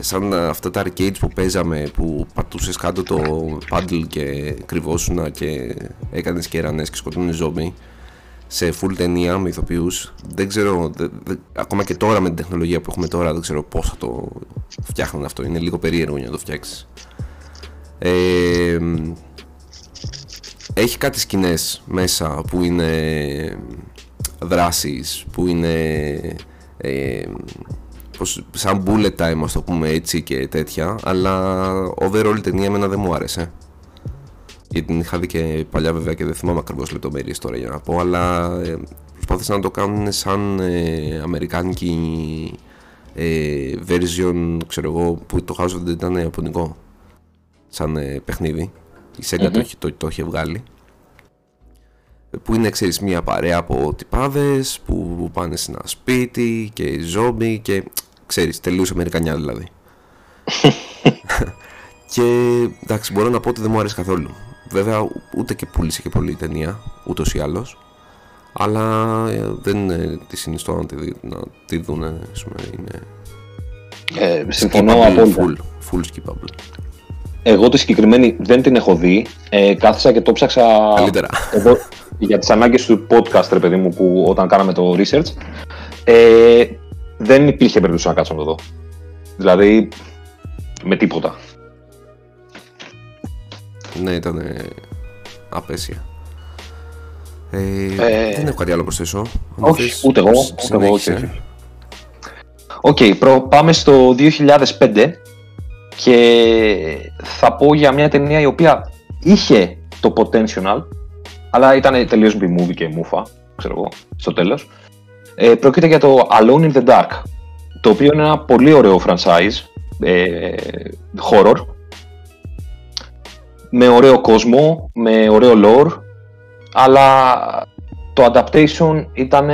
σαν αυτά τα arcades που παίζαμε που πατούσες κάτω το paddle και κρυβόσουνα και έκανες κερανές και σκοτώνεις ζόμπι σε full ταινία με ηθοποιούς. Δεν ξέρω, δε- δε- ακόμα και τώρα με την τεχνολογία που έχουμε τώρα δεν ξέρω πώς θα το φτιάχνουν αυτό. Είναι λίγο περίεργο για να το φτιάξεις. Ε, έχει κάτι σκηνές μέσα που είναι δράσεις που είναι ε, πως, σαν bullet time ας το πούμε έτσι και τέτοια αλλά overall η ταινία εμένα δεν μου άρεσε. Γιατί την είχα δει και παλιά βέβαια και δεν θυμάμαι ακριβώς λεπτομέρειες τώρα για να πω αλλά ε, προσπάθησαν να το κάνουν σαν ε, αμερικάνικη ε, version ξέρω εγώ που το House of the Dead ήταν ιαπωνικό. Σαν ε, παιχνίδι. Η Sega το, είχε- το, το είχε βγάλει. Που είναι ξέρεις μια παρέα από τυπάδες που πάνε σε ένα σπίτι και ζόμπι και ξέρεις τελείως αμερικανιά δηλαδή [laughs] και εντάξει μπορώ να πω ότι δεν μου άρεσε καθόλου βέβαια ου- ούτε και πούλησε και πολύ η ταινία ούτως ή άλλως αλλά ε, δεν ε, τη συνιστώ να τη, δει- να τη δουν ας πούμε, είναι Ε, συμφωνώ skippable, απόλυτα. full, full skippable Εγώ τη συγκεκριμένη δεν την έχω δει. Ε, κάθισα και το ψάξα Καλύτερα. εδώ για τις ανάγκες του podcast, ρε παιδί μου, που όταν κάναμε το research. Ε, δεν υπήρχε περίπτωση να κάτσω να το δω. Δηλαδή, με τίποτα. Ναι, ήταν απαίσια. Ε, Ε, δεν έχω κάτι άλλο να προσθέσω. Αν όχι, θες, ούτε εγώ, σ- ούτε εγώ, όχι, συνέχισε. όχι. Οκ, προ- πάμε στο 2005 και θα πω για μια ταινία η οποία είχε το potential, αλλά ήταν τελείως B-movie και μούφα, ξέρω εγώ, στο τέλος. Ε, πρόκειται για το Alone in the Dark, το οποίο είναι ένα πολύ ωραίο franchise, ε, horror, με ωραίο κόσμο, με ωραίο lore, αλλά το adaptation ήταν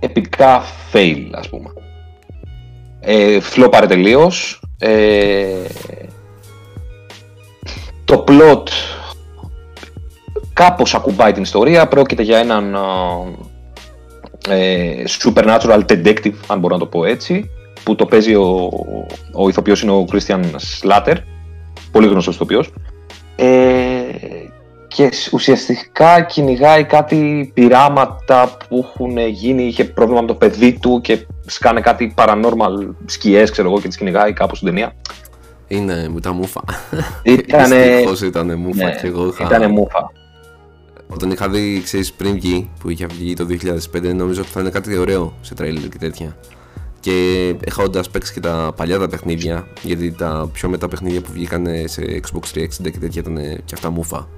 επικά fail, ας πούμε. Ε, φλόπαρε τελείως. Ε, το plot κάπως ακουμπάει την ιστορία. Πρόκειται για έναν α, ε, supernatural detective, αν μπορώ να το πω έτσι, που το παίζει ο, ο ηθοποιός είναι ο Christian Slater, πολύ γνωστός ηθοποιός. Ε, και σ- ουσιαστικά κυνηγάει κάτι πειράματα που έχουν γίνει, είχε πρόβλημα με το παιδί του και σκάνε κάτι paranormal σκιές, ξέρω εγώ, και τις κυνηγάει κάπου στην ταινία. Είναι μου τα μούφα. Ήτανε, Δυστυχώς ήταν μούφα ναι, και εγώ είχα... ήτανε μούφα. Όταν είχα δει, ξέρεις, πριν βγει, που είχε βγει το 2005, νομίζω ότι θα είναι κάτι ωραίο σε τρέιλερ και τέτοια. Και έχοντας παίξει και τα παλιά τα παιχνίδια, γιατί τα πιο μετά παιχνίδια που βγήκαν σε Xbox 360 και τέτοια ήταν και αυτά μούφα.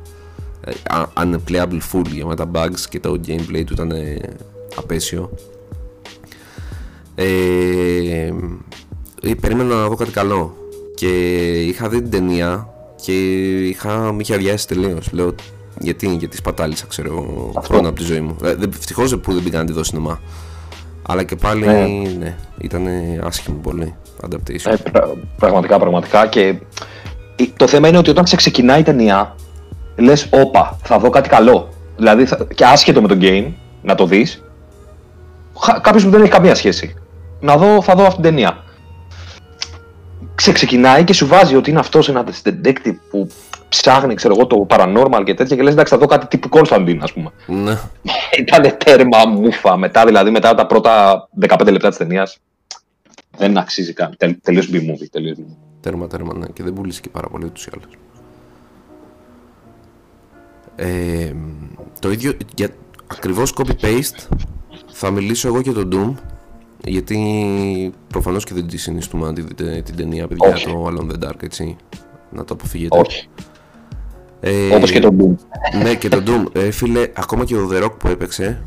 Ε, α- Unplayable full για τα bugs και το gameplay του ήταν απέσιο. Ε, ε, περίμενα να δω κάτι καλό και είχα δει την ταινία και είχα, με είχε αδειάσει τελείως. Λέω γιατί, γιατί σπατάλησα ξέρω εγώ Αυτό. χρόνο από τη ζωή μου. Ευτυχώς που δεν πήγα να τη δω σινεμά. Αλλά και πάλι Ναι. ναι, ήταν άσχημο πολύ adaptation. Ε, πρα- πραγματικά, πραγματικά. Και ε, το θέμα είναι ότι όταν σε ξεκινάει η ταινία, λες, όπα, θα δω κάτι καλό. Δηλαδή, θα, και άσχετο με το game, να το δεις, κάποιος που δεν έχει καμία σχέση. Να δω, θα δω αυτή την ταινία. Ξεκινάει και σου βάζει ότι είναι αυτός ένας detective που ψάχνει, ξέρω εγώ, το paranormal και τέτοια και λες εντάξει θα δω κάτι τύπου Κόνσταντιν, ας πούμε. Ναι. [laughs] Ήταν τέρμα μούφα μετά, δηλαδή μετά τα πρώτα 15 λεπτά της ταινίας. Δεν αξίζει καν. Τελ, τελείως B-movie. Τελείως B-movie. Τέρμα, τέρμα, ναι. Και δεν πούλησε και πάρα πολύ ούτως ή άλλως. Ε, το ίδιο, για ακριβώς copy-paste θα μιλήσω εγώ για τον Doom γιατί προφανώς και δεν τη συνιστούμε να τη δείτε την ταινία παιδιά Όχι. το Alone in the Dark έτσι να το αποφύγετε Όχι. ε, Όπως και το Doom. ναι και το Doom ε, φίλε ακόμα και ο The Rock που έπαιξε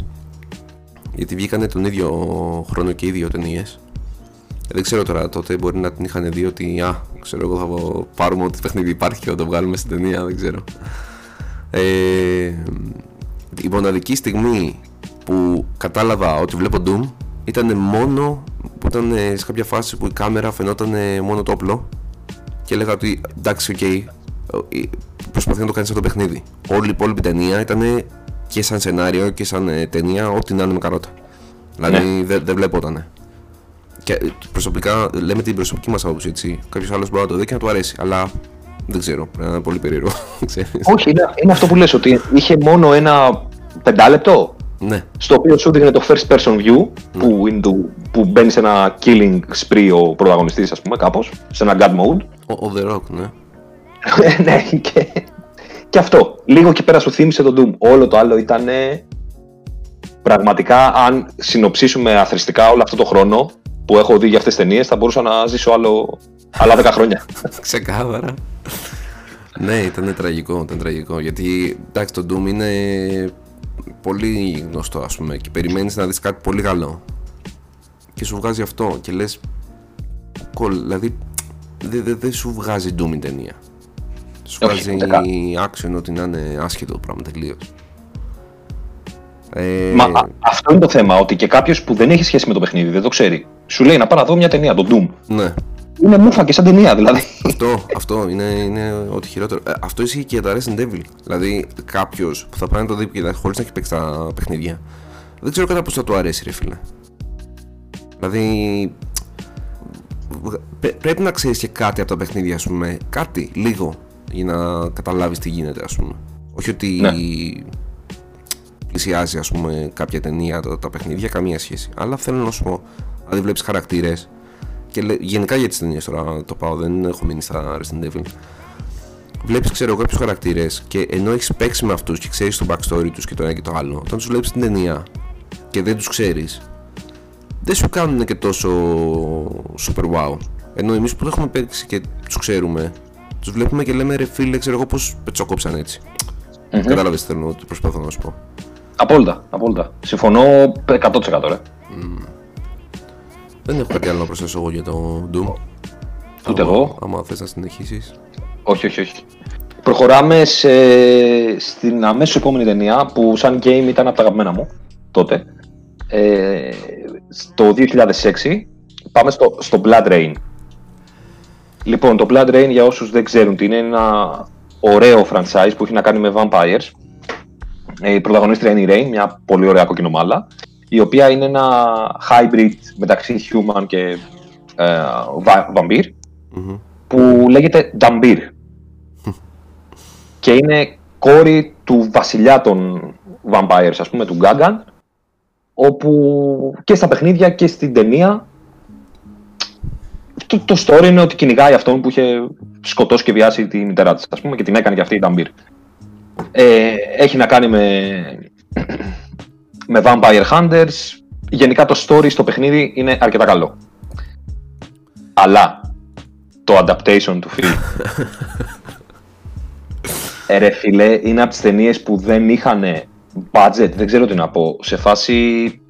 Γιατί βγήκανε τον ίδιο χρόνο και οι δύο ταινίες. Δεν ξέρω τώρα, τότε μπορεί να την είχαν δει ότι α, ξέρω εγώ θα πάρουμε ό,τι παιχνίδι υπάρχει και θα το βγάλουμε στην ταινία, δεν ξέρω. Ε, η μοναδική στιγμή που κατάλαβα ότι βλέπω Doom ήταν μόνο που ήταν σε κάποια φάση που η κάμερα φαινόταν μόνο το όπλο και έλεγα ότι εντάξει, OK, okay, προσπαθεί να το κάνει σαν το παιχνίδι. Όλη η υπόλοιπη ταινία ήταν και σαν σενάριο και σαν ε, ταινία, ό,τι να είναι με καρότα. Δηλαδή ναι. δεν δε βλέπονταν. Και προσωπικά, λέμε την προσωπική μας άποψη έτσι. Κάποιος άλλος μπορεί να το δει και να του αρέσει. Αλλά δεν ξέρω. Πρέπει να είναι πολύ περίεργο. [laughs] Όχι, είναι, είναι αυτό που λες ότι είχε μόνο ένα πεντάλεπτο; Ναι. Στο οποίο σου δείχνει το first person view ναι. που, είναι το, που μπαίνει σε ένα killing spree ο πρωταγωνιστής ας πούμε κάπως, σε ένα god mode. Ο, ο The Rock, ναι. [laughs] ναι, και, και αυτό. Λίγο και πέρα σου θύμισε τον Doom. Όλο το άλλο ήταν πραγματικά αν συνοψίσουμε αθρηστικά όλο αυτό το χρόνο που έχω δει για αυτές τις ταινίες θα μπορούσα να ζήσω άλλο, άλλα 10 χρόνια. [laughs] Ξεκάθαρα. ναι, ήταν τραγικό, ήταν τραγικό. Γιατί εντάξει, το Doom είναι πολύ γνωστό, ας πούμε, και περιμένεις να δεις κάτι πολύ καλό. Και σου βγάζει αυτό και λες, δηλαδή, δεν δε, δε σου βγάζει Doom η ταινία. Σου βγάζει action ότι να είναι άσχετο το πράγμα τελείως. Ε... Μα αυτό είναι το θέμα, ότι και κάποιος που δεν έχει σχέση με το παιχνίδι, δεν το ξέρει, σου λέει να πάω να δω μια ταινία, τον Doom. Ναι. Είναι μούφα και σαν ταινία, δηλαδή. Αυτό, αυτό είναι, είναι ό,τι χειρότερο. Ε, αυτό ισχύει και για τα Resident Evil. Δηλαδή, κάποιος που θα πάει να το δει χωρίς να έχει παίξει τα παιχνίδια, δεν ξέρω κατά πώ θα του αρέσει, ρε φίλε. Δηλαδή, πρέπει να ξέρεις και κάτι από τα παιχνίδια, ας πούμε. Κάτι, λίγο, για να καταλάβεις τι γίνεται, ας πούμε. Όχι ότι ναι. πλησιάζει, ας πούμε, κάποια ταινία τα, τα παιχνίδια, καμία σχέση. Αλλά θέλω να σου πω, αν βλέπεις χαρακτήρες, και γενικά για τις ταινίες τώρα το πάω, δεν έχω μείνει στα Resident Evil. Βλέπεις, ξέρω κάποιους χαρακτήρες και ενώ έχεις παίξει με αυτούς και ξέρεις το backstory τους και το ένα και το άλλο, όταν τους βλέπεις την ταινία και δεν τους ξέρεις, δεν σου κάνουν και τόσο super wow. Ενώ εμείς που το έχουμε παίξει και τους ξέρουμε, τους βλέπουμε και λέμε ρε φίλε, ξέρω εγώ πώς πετσόκοψαν έτσι. Mm-hmm. Κατάλαβες τι θέλω, τι προσπαθώ να σου πω. Απόλυτα, απόλυτα. Συμφωνώ 100% ρε. Mm. Δεν έχω κάτι άλλο να προσθέσω εγώ για το Doom. Ούτε εγώ. Άμα θες να συνεχίσεις. Όχι, όχι, όχι. Προχωράμε σε... στην αμέσως επόμενη ταινία που σαν game ήταν από τα αγαπημένα μου τότε. Ε, το 2006 πάμε στο, στο Blood Rain. Λοιπόν, το Blood Rain για όσους δεν ξέρουν τι είναι, είναι ένα ωραίο franchise που έχει να κάνει με vampires. Ε, η πρωταγωνίστρια είναι η Rain, μια πολύ ωραία κοκκινομάλα, η οποία είναι ένα hybrid μεταξύ human και ε, vampire, που λέγεται Dambir. και είναι κόρη του βασιλιά των vampires, ας πούμε, του Gagan, όπου και στα παιχνίδια και στην ταινία το, το story είναι ότι κυνηγάει αυτόν που είχε σκοτώσει και βιάσει τη μητέρα της, ας πούμε, και την έκανε και αυτή η Νταμπίρ. Ε, έχει να κάνει με, με Vampire Hunters. Γενικά το story στο παιχνίδι είναι αρκετά καλό. Αλλά το adaptation του φίλου. ε, [laughs] ρε φίλε, είναι από τις ταινίες που δεν είχαν budget, δεν ξέρω τι να πω, σε φάση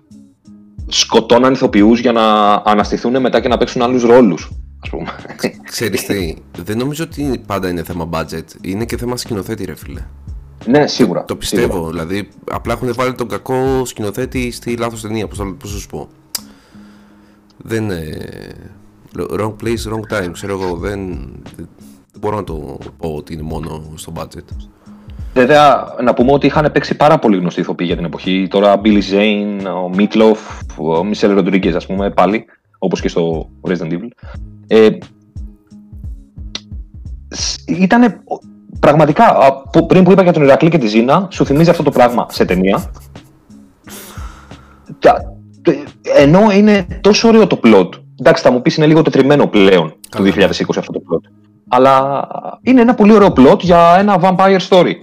σκοτώναν ηθοποιούς για να αναστηθούν μετά και να παίξουν άλλους ρόλους. Ας πούμε. Ξέρεις τι, δεν νομίζω ότι πάντα είναι θέμα budget, είναι και θέμα σκηνοθέτη ρε φίλε. Ναι, σίγουρα. Το πιστεύω, σίγουρα. δηλαδή απλά έχουν βάλει τον κακό σκηνοθέτη στη λάθος ταινία, πώς θα σου πω. Δεν είναι... Wrong place, wrong time, ξέρω εγώ, δεν, δεν μπορώ να το πω ότι είναι μόνο στο budget. Βέβαια, να πούμε ότι είχαν παίξει πάρα πολύ γνωστοί ηθοποιοί για την εποχή. Τώρα, Billy Zane, ο Μίτλοφ, ο Μισελ Ροντρίγκε, ας πούμε, πάλι, όπως και στο Resident Evil. Ε, ήταν πραγματικά, πριν που είπα για τον Ηρακλή και τη Ζήνα, σου θυμίζει αυτό το πράγμα σε ταινία. Ενώ είναι τόσο ωραίο το plot. Εντάξει, θα μου πεις είναι λίγο τετριμένο πλέον το 2020 αυτό το plot. Αλλά είναι ένα πολύ ωραίο plot για ένα vampire story.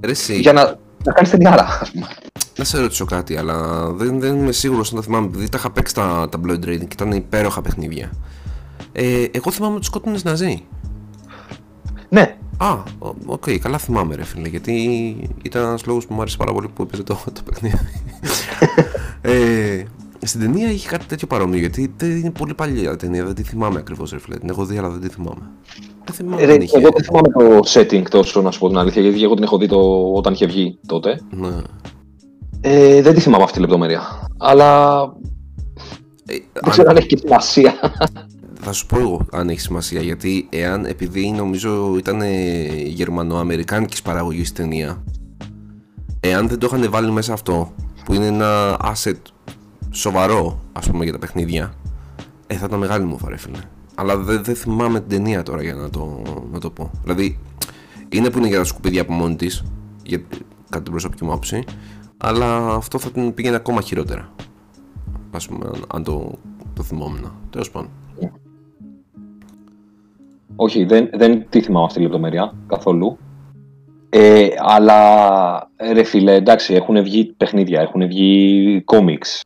Ρε Για να, να κάνεις ταινιάρα, ας πούμε. Να σε ρωτήσω κάτι, αλλά δεν, δεν είμαι σίγουρος να τα θυμάμαι. Επειδή τα είχα παίξει τα, τα BloodRayne και ήταν υπέροχα παιχνίδια. Ε, εγώ θυμάμαι ότι σκότωνες Ναζί. Ναι. Α, OK, okay, καλά θυμάμαι, ρε φίλε. Γιατί ήταν ένας λόγος που μου άρεσε πάρα πολύ που έπαιζε το, το παιχνίδι. [laughs] Ε, στην ταινία είχε κάτι τέτοιο παρόμοιο γιατί δεν είναι πολύ παλιά ταινία, δεν τη θυμάμαι ακριβώς ρε Την έχω δει, αλλά δεν τη θυμάμαι. Δεν θυμάμαι ε, είχε... Εγώ δεν θυμάμαι το setting τόσο, να σου πω την αλήθεια, γιατί εγώ την έχω δει το... όταν είχε βγει τότε. Ναι. Ε, δεν τη θυμάμαι αυτή τη λεπτομέρεια. Αλλά. Ε, δεν ξέρω αν έχει και σημασία. Θα σου πω εγώ αν έχει σημασία. Γιατί εάν, επειδή νομίζω ήταν γερμανοαμερικάνικης παραγωγής ταινία, εάν δεν το είχαν βάλει μέσα αυτό, που είναι ένα asset σοβαρό, ας πούμε, για τα παιχνίδια, ε, θα ήταν μεγάλη μου φίλε. Αλλά δεν δε θυμάμαι την ταινία τώρα για να το, να το πω. Δηλαδή, είναι που είναι για τα σκουπίδια από μόνη της, για κατά την προσωπική μου άποψη, αλλά αυτό θα την πήγαινε ακόμα χειρότερα. Α πούμε, αν το, το θυμόμουν. Τέλος πάντων. Όχι, δεν, δεν τη θυμάμαι αυτή τη λεπτομέρεια καθόλου. Ε, αλλά ρε φίλε, εντάξει, έχουν βγει παιχνίδια, έχουν βγει κόμιξ.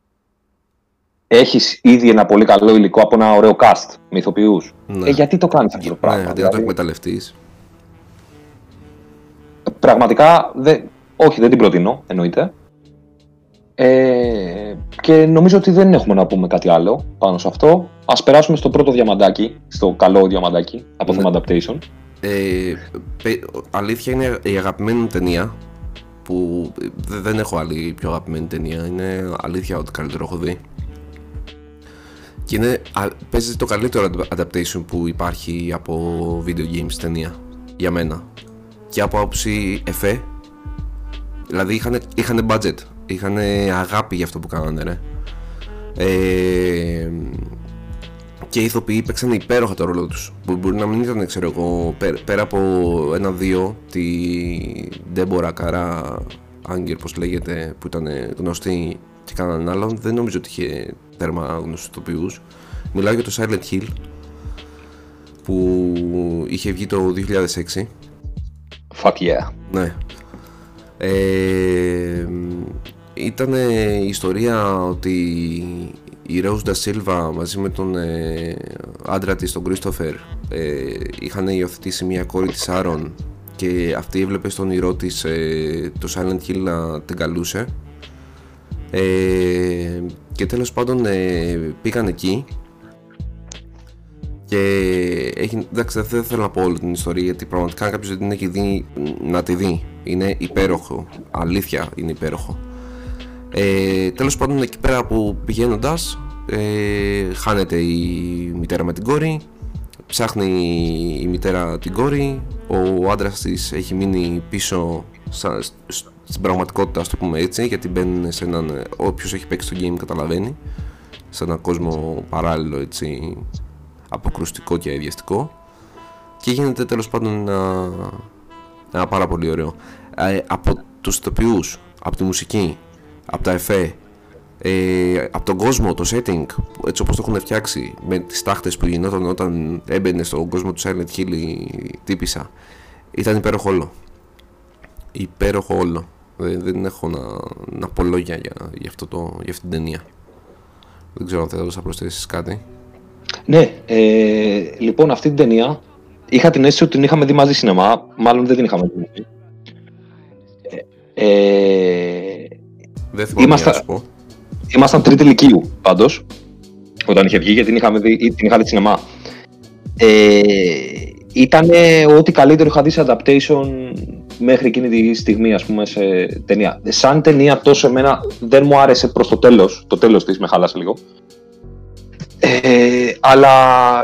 Έχεις ήδη ένα πολύ καλό υλικό από ένα ωραίο cast με ηθοποιούς. Ναι. Ε, γιατί το κάνεις αυτό το πράγμα. Ναι, γιατί να το δηλαδή; εκμεταλλευτείς. Πραγματικά, δε, όχι δεν την προτείνω, εννοείται. Ε, και νομίζω ότι δεν έχουμε να πούμε κάτι άλλο πάνω σε αυτό. Α περάσουμε στο πρώτο διαμαντάκι, στο καλό διαμαντάκι από ναι. θέμα adaptation. Ε, αλήθεια είναι η αγαπημένη μου ταινία που δεν έχω άλλη πιο αγαπημένη ταινία. Είναι αλήθεια ότι καλύτερο έχω δει. Και είναι, παίζει το καλύτερο adaptation που υπάρχει από video games ταινία για μένα. Και από άποψη εφέ. Δηλαδή είχαν, είχαν budget είχαν αγάπη για αυτό που κάνανε ρε. Ε, και οι ηθοποιοί παίξαν υπέροχα το ρόλο τους. Που μπορεί να μην ήταν ξέρω εγώ πέρα, από ένα-δύο τη Deborah Kara Unger πως λέγεται που ήταν γνωστή και κάνανε άλλον δεν νομίζω ότι είχε τέρμα γνωστούς ηθοποιούς. Μιλάω για το Silent Hill που είχε βγει το 2006 Fuck yeah. Ναι. Ε, ήταν η ιστορία ότι η Rose Da Silva μαζί με τον ε, άντρα της τον Christopher ε, είχαν υιοθετήσει μια κόρη της Άρων και αυτή έβλεπε στον όνειρό της ε, το Silent Hill να την καλούσε. Ε, και τέλος πάντων ε, πήγαν εκεί. Και έχει, εντάξει δεν θέλω να πω όλη την ιστορία γιατί πραγματικά κάποιος δεν την έχει δει να τη δει. Είναι υπέροχο, αλήθεια είναι υπέροχο ε, τέλος πάντων εκεί πέρα που πηγαίνοντας, ε, χάνεται η μητέρα με την κόρη ψάχνει η μητέρα την κόρη ο άντρας της έχει μείνει πίσω σαν, στην πραγματικότητα, ας το πούμε έτσι, γιατί μπαίνουν σε έναν. Όποιος έχει παίξει το game καταλαβαίνει. Σε έναν κόσμο παράλληλο, έτσι. Αποκρουστικό και αειδιαστικό. Και γίνεται τέλος πάντων ένα, ένα πάρα πολύ ωραίο. Ε, από τους ηθοποιού, από τη μουσική, από τα εφέ, ε, από τον κόσμο, το setting, έτσι όπως το έχουν φτιάξει με τις τάχτες που γινόταν όταν έμπαινε στον κόσμο του Silent Hill η τύπησα ήταν υπέροχο όλο. Υπέροχο όλο. Δεν, δεν έχω να, να πω λόγια για, για, αυτό το, για αυτή την ταινία. Δεν ξέρω αν θέλεις να προσθέσεις κάτι. Ναι, ε, λοιπόν αυτή την ταινία είχα την αίσθηση ότι την είχαμε δει μαζί σινεμά μάλλον δεν την είχαμε δει. Ε, ε, δεν θυμάμαι Ήμασταν... να πω. Ήμασταν τρίτη ηλικίου πάντως. Όταν είχε βγει, γιατί την, είχαμε δει, την είχα δει σινεμά. Ε, ήταν ό,τι καλύτερο είχα δει σε adaptation μέχρι εκείνη τη στιγμή, ας πούμε, σε ταινία. Σαν ταινία τόσο εμένα δεν μου άρεσε προς το τέλος, το τέλος της με χάλασε λίγο. Ε, αλλά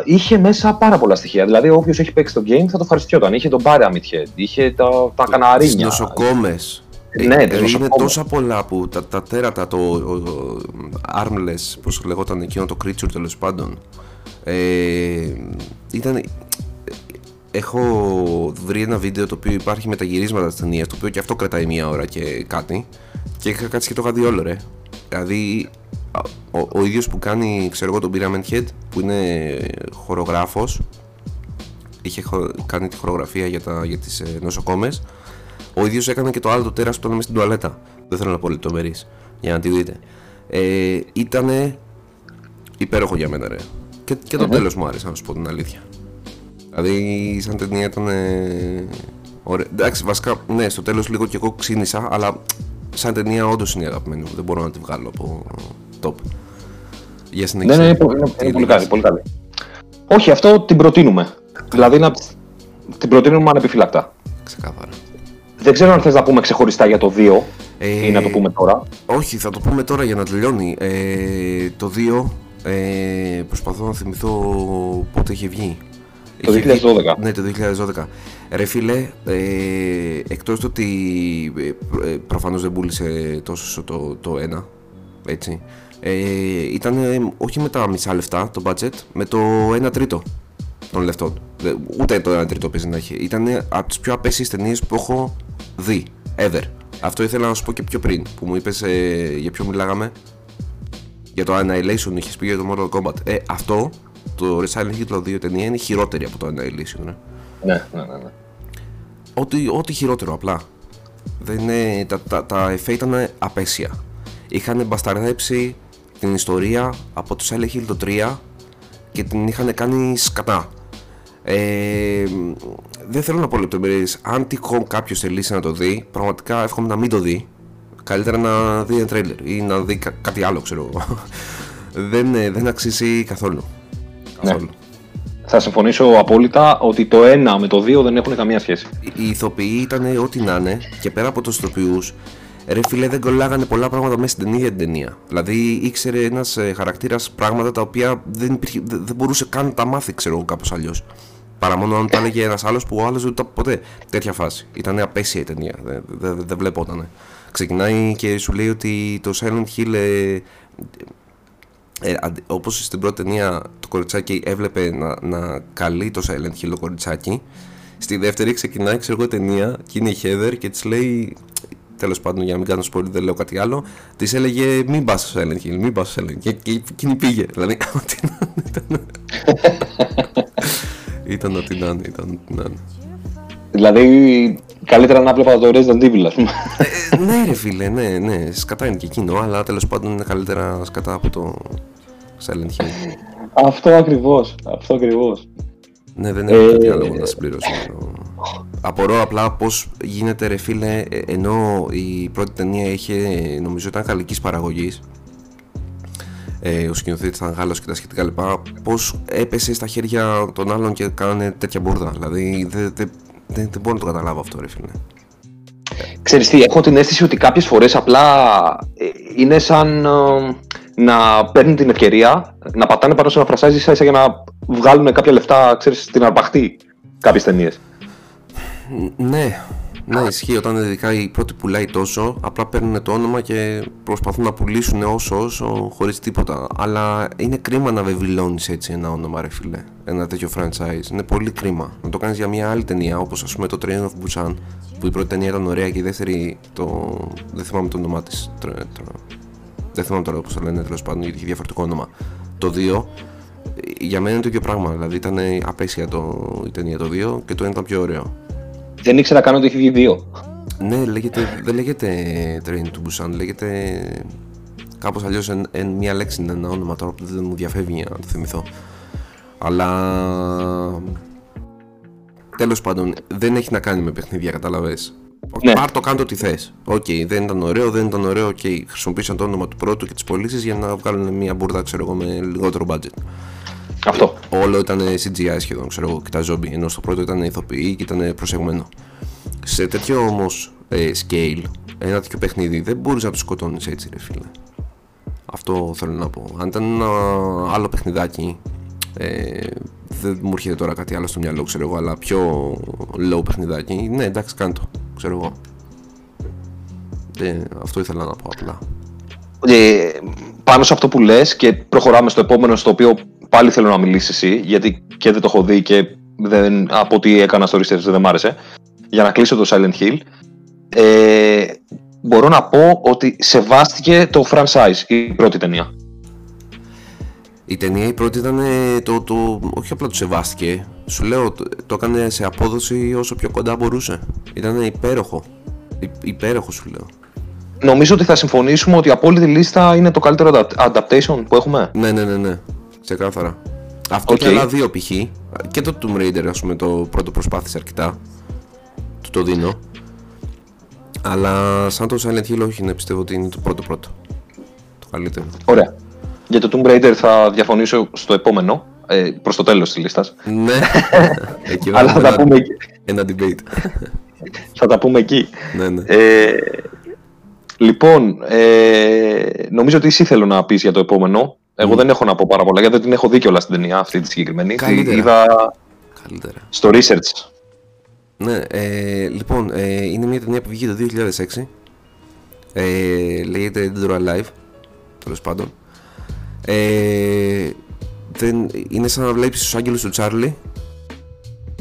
είχε μέσα πάρα πολλά στοιχεία. Δηλαδή, όποιος έχει παίξει το game θα το ευχαριστιόταν. Είχε τον Pyramid Head, είχε τα, τα καναρίνια. Τι νοσοκόμες. Ναι, ε, είναι τόσα πολλά που τα, τα τέρατα, το armless, πώς λεγόταν εκείνο το creature τέλος πάντων. Ε, ήταν, έχω βρει ένα βίντεο το οποίο υπάρχει με τα γυρίσματα της ταινίας, το οποίο και αυτό κρατάει μία ώρα και κάτι και είχα κάτσει και το είχα δει όλο ρε. Δηλαδή ο, ο ίδιος που κάνει ξέρω εγώ τον Pyramid Head που είναι χορογράφος είχε κάνει τη χορογραφία για, τα, για τις ε, νοσοκόμες ο ίδιος έκανε και το άλλο το τέρας που ήταν στην τουαλέτα. Δεν θέλω να πω λεπτομερείς για να τη δείτε. Ε, ήτανε υπέροχο για μένα, ρε. Και, και το mm τέλος μου άρεσε, να σου πω την αλήθεια. Δηλαδή, σαν ταινία ήταν. Ωραία. Εντάξει, βασικά, ναι, στο τέλος λίγο και εγώ ξύνησα, αλλά σαν ταινία όντως είναι η αγαπημένη μου. Δεν μπορώ να τη βγάλω από top. Για Ναι, συνέχιση. ναι, είναι, είναι, είναι Τι πολύ λέγες; καλή, πολύ καλή. Όχι, αυτό την προτείνουμε. Δηλαδή να την προτείνουμε ανεπιφύλακτα. Ξεκάθαρα. Δεν ξέρω αν θες να πούμε ξεχωριστά για το 2 Ε, ή να το πούμε τώρα. Όχι, θα το πούμε τώρα για να τελειώνει. Ε, το 2 ε, προσπαθώ να θυμηθώ πότε είχε βγει. Το Είχε βγει- 2012. Ναι, το 2012. Ρε φίλε, ε, εκτός του ότι ε, προ- ε, προφανώς δεν πούλησε τόσο το, το ένα, έτσι. Ε, ήταν ε, όχι με τα μισά λεφτά το budget, με το 1 τρίτο των λεφτών. Δε- Ούτε το 1 τρίτο παίζει να έχει. Ήταν από τις πιο απέσιες ταινίες που έχω δει, ever. Αυτό ήθελα να σου πω και πιο πριν, που μου είπες ε, για ποιο μιλάγαμε. Για το Annihilation είχες πει για το Mortal Kombat. Ε, αυτό, το Silent Hill 2 ταινία είναι χειρότερη από το Annihilation, ναι. Ναι, ναι, ναι. ναι. Ό,τι, ό,τι χειρότερο απλά. Δεν είναι, τα, τα, τα εφέ ήταν απέσια. Είχαν μπασταρδέψει την ιστορία από το Silent Hill το 3 και την είχαν κάνει σκατά. Ε, δεν θέλω να πω λεπτομέρειες. Αν τυχόν κάποιος θελήσει να το δει, πραγματικά εύχομαι να μην το δει. Καλύτερα να δει ένα τρέιλερ ή να δει κα- κάτι άλλο, ξέρω εγώ. [laughs] δεν, ε, δεν αξίζει καθόλου. Ναι. καθόλου. Θα συμφωνήσω απόλυτα ότι το 1 με το 2 δεν έχουν καμία σχέση. οι ηθοποιοί ήταν ό,τι να είναι και πέρα από τους ηθοποιούς, ρε φίλε δεν κολλάγανε πολλά πράγματα μέσα στην ίδια την ταινία. Δηλαδή ήξερε ένας χαρακτήρας πράγματα τα οποία δεν, υπήρχε, δεν, δεν μπορούσε καν να τα μάθει, ξέρω εγώ, κάπως αλλιώς. Παρά μόνο αν τα έλεγε ένα άλλο που ο άλλο δεν το είπε ποτέ. Τέτοια φάση. Ήταν απέσια η ταινία. Δεν δε, δε, δεν βλεπότανε. Ξεκινάει και σου λέει ότι το Silent Hill ε, ε, αντι- όπως στην πρώτη ταινία το κοριτσάκι έβλεπε να, να καλεί το Silent Hill το κοριτσάκι στη δεύτερη ξεκινάει ξέρω εγώ ταινία και είναι η Heather και της λέει τέλος πάντων για να μην κάνω spoiler δεν λέω κάτι άλλο της έλεγε μην πας στο Silent Hill μην πας στο Silent Hill και, και εκείνη πήγε δηλαδή ό,τι να είναι, ήταν ήταν ό,τι να είναι ήταν ό,τι να είναι Δηλαδή, καλύτερα να βλέπα το Resident Evil, ας πούμε. ε, ναι ρε φίλε ναι ναι σκατά είναι και εκείνο αλλά τέλος πάντων είναι καλύτερα σκατά από το Silent Hill αυτό ακριβώς. Αυτό ακριβώς. Ναι, δεν έχω Ε, κάτι άλλο να συμπληρώσω. Απορώ απλά πώς γίνεται ρε φίλε, ε, ενώ η πρώτη ταινία είχε, νομίζω ήταν γαλλικής παραγωγής. Ε, ο σκηνοθέτης ήταν Γάλλος και τα σχετικά λοιπά. Πώς έπεσε στα χέρια των άλλων και κάνανε τέτοια μπουρδα; Δηλαδή δεν δεν- δεν- δεν μπορώ να το καταλάβω αυτό, ρε φίλε. Ξέρεις τι, έχω την αίσθηση ότι κάποιες φορές απλά ε, είναι σαν ε, να παίρνουν την ευκαιρία να πατάνε πάνω σε ένα φρασάζι ίσα ίσα για να βγάλουν κάποια λεφτά, ξέρεις, στην αρπαχτή κάποιες ταινίες. Ν- Ναι, ναι, ισχύει. Όταν ειδικά η πρώτη πουλάει τόσο, απλά παίρνουν το όνομα και προσπαθούν να πουλήσουν όσο όσο χωρίς τίποτα. Αλλά είναι κρίμα να βεβαιώνει έτσι ένα όνομα, ρε φίλε. Ένα τέτοιο franchise. Είναι πολύ κρίμα. Να το κάνεις για μια άλλη ταινία, όπως ας πούμε το Train of Busan, που η πρώτη ταινία ήταν ωραία και η δεύτερη. Το... Δεν θυμάμαι το όνομά της. Δεν θυμάμαι τώρα πώς το λένε τέλος πάντων, γιατί έχει διαφορετικό όνομα. Το 2 για μένα είναι το ίδιο πράγμα. Δηλαδή ήταν απέσια το, η ταινία το 2 και το ένα ήταν πιο ωραίο. Δεν ήξερα καν ότι έχει βγει δύο. Ναι, λέγεται, δεν λέγεται Train to Busan, λέγεται κάπως αλλιώς εν, εν μια λέξη είναι ένα όνομα τώρα που δεν μου διαφεύγει να το θυμηθώ. Αλλά τέλος πάντων δεν έχει να κάνει με παιχνίδια, καταλαβες. Ναι. Πάρ το κάτω τι θες. Οκ, δεν ήταν ωραίο, δεν ήταν ωραίο, οκ. Χρησιμοποίησαν το όνομα του πρώτου και τις πωλήσεις για να βγάλουν μια μπουρδα, ξέρω εγώ, με λιγότερο budget. Αυτό. Όλο ήταν CGI σχεδόν, ξέρω εγώ, και τα zombie. Ενώ στο πρώτο ήταν ηθοποιοί και ήταν προσεγμένο. Σε τέτοιο όμως ε, scale, ένα τέτοιο παιχνίδι δεν μπορείς να το σκοτώνεις έτσι, ρε φίλε. Αυτό θέλω να πω. Αν ήταν ένα άλλο παιχνιδάκι, ε, δεν μου έρχεται τώρα κάτι άλλο στο μυαλό, ξέρω εγώ, αλλά πιο low παιχνιδάκι. Ναι, εντάξει, κάνε το, ξέρω εγώ. Ε, αυτό ήθελα να πω απλά. Ε, πάνω σε αυτό που λες και προχωράμε στο επόμενο στο οποίο πάλι θέλω να μιλήσεις εσύ γιατί και δεν το έχω δει και δεν, από ό,τι έκανα στο research δεν μ' άρεσε για να κλείσω το Silent Hill ε, μπορώ να πω ότι σεβάστηκε το franchise η πρώτη ταινία Η ταινία η πρώτη ήταν ε, το, το, όχι απλά το σεβάστηκε, σου λέω το, το έκανε σε απόδοση όσο πιο κοντά μπορούσε. Ήταν υπέροχο. Υ, υπέροχο σου λέω. νομίζω ότι θα συμφωνήσουμε ότι η απόλυτη λίστα είναι το καλύτερο adap- adaptation που έχουμε Ναι, ναι, ναι, ναι. Ξεκάθαρα. Αυτό Οκ. και άλλα δύο π.χ. Και το Tomb Raider, ας πούμε, το πρώτο προσπάθησε αρκετά. Του το δίνω. Αλλά σαν το Silent Hill όχι, ναι, πιστεύω ότι είναι το πρώτο πρώτο. Το καλύτερο. Ωραία. Για το Tomb Raider θα διαφωνήσω στο επόμενο, ε, προς το τέλος της λίστας. Ναι, [laughs] εκεί Αλλά θα τα ένα, πούμε εκεί. ένα debate. [laughs] Θα τα πούμε εκεί. ναι, ναι. Ε, λοιπόν, ε, νομίζω ότι εσύ θέλω να πεις για το επόμενο. Εγώ δεν έχω να πω πάρα πολλά, γιατί δεν την έχω δει κιόλας στην ταινία αυτή τη συγκεκριμένη. Τη Καλύτερα. είδα Καλύτερα. στο research. Ναι, ε, λοιπόν, ε, είναι μια ταινία που βγήκε το 2006. Ε, λέγεται Dead or Alive, τέλος πάντων. Ε, δεν, είναι σαν να βλέπεις τους άγγελους του Τσάρλι.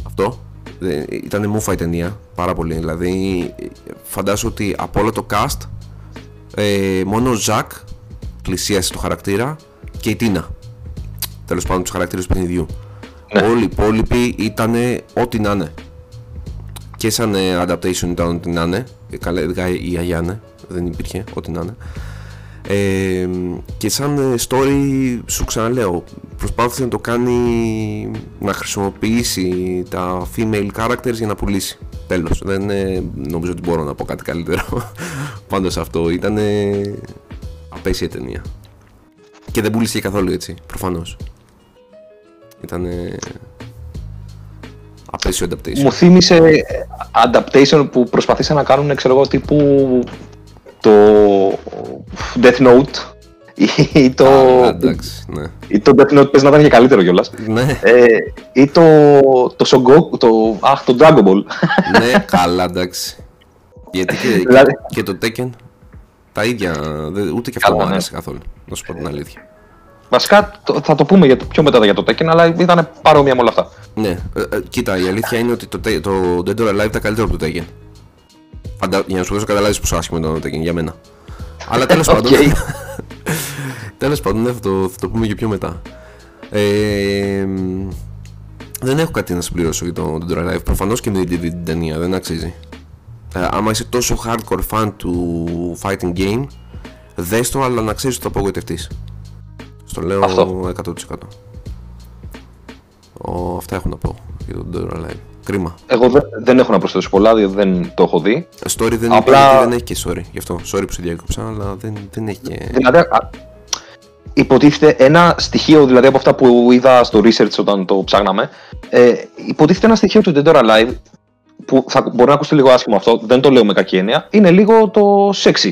Αυτό. Ε, ήταν μούφα η ταινία, πάρα πολύ. Δηλαδή, ε, φαντάσου ότι από όλο το cast, ε, μόνο ο Ζακ πλησίασε το χαρακτήρα και η Τίνα. Τέλος πάντων, τους χαρακτήρες του παιχνιδιού. Όλοι οι υπόλοιποι ήταν ό,τι να είναι και σαν ε, adaptation ήταν ό,τι να είναι. Ε, Καλά, ειδικά η Αγιάνε δεν υπήρχε, ό,τι να είναι. Ε, και σαν ε, story, σου ξαναλέω, προσπάθησε να το κάνει να χρησιμοποιήσει τα female characters για να πουλήσει. Τέλος, δεν ε, νομίζω ότι μπορώ να πω κάτι καλύτερο [laughs] πάνω σε αυτό. Ήταν απέσια ταινία. Και δεν πούλησε καθόλου έτσι, προφανώς. Ήταν απέσιο adaptation. Μου θύμισε adaptation που προσπαθήσαν να κάνουν, ξέρω εγώ, τύπου το Death Note ή το, Α, εντάξει, ναι. ή το Death Note πες να ήταν και καλύτερο κιόλας. ναι. Ε, ή το, το Songoku, το, αχ, το Dragon Ball. ναι, καλά, εντάξει. Γιατί και, Δηλαδή- και, και το Tekken τα ίδια. δε- ούτε και αυτό Καλά, μου ναι. άρεσε καθόλου. Να σου πω την αλήθεια. Βασικά το- θα το πούμε για το, πιο μετά για το Tekken, αλλά ήταν παρόμοια με όλα αυτά. Ναι, ε, ε, κοίτα, η αλήθεια είναι ότι το, Te- το Dead or Alive ήταν καλύτερο από το Tekken. Φαντα... Για να σου δώσω καταλάβεις πόσο άσχημο ήταν το Tekken για μένα. Αλλά τέλος [laughs] πάντων. Οκ. [laughs] τέλος πάντων, ναι, θα το, θα το πούμε και πιο μετά. Ε, μ, δεν έχω κάτι να συμπληρώσω για το Dead or Alive. Προφανώς και με την την ταινία, δεν αξίζει. Ε, άμα είσαι τόσο hardcore fan του fighting game, δες το, αλλά να ξέρεις ότι θα απογοητευτείς. Στο λέω Αυτό. 100%. Ο, αυτά έχω να πω για το Dead or Alive. Κρίμα. Εγώ δεν, δεν έχω να προσθέσω πολλά, διότι δεν το έχω δει. Story δεν Απλά- Απλά... γιατί δεν έχει και story. Γι' αυτό. Sorry που σε διάκοψα, αλλά δεν, δεν έχει και. Δηλαδή, α, υποτίθεται ένα στοιχείο, δηλαδή από αυτά που είδα στο research όταν το ψάχναμε, ε, υποτίθεται ένα στοιχείο του Dead or Alive, που θα, μπορεί να ακουστεί λίγο άσχημο αυτό, δεν το λέω με κακή έννοια, είναι λίγο το sexy.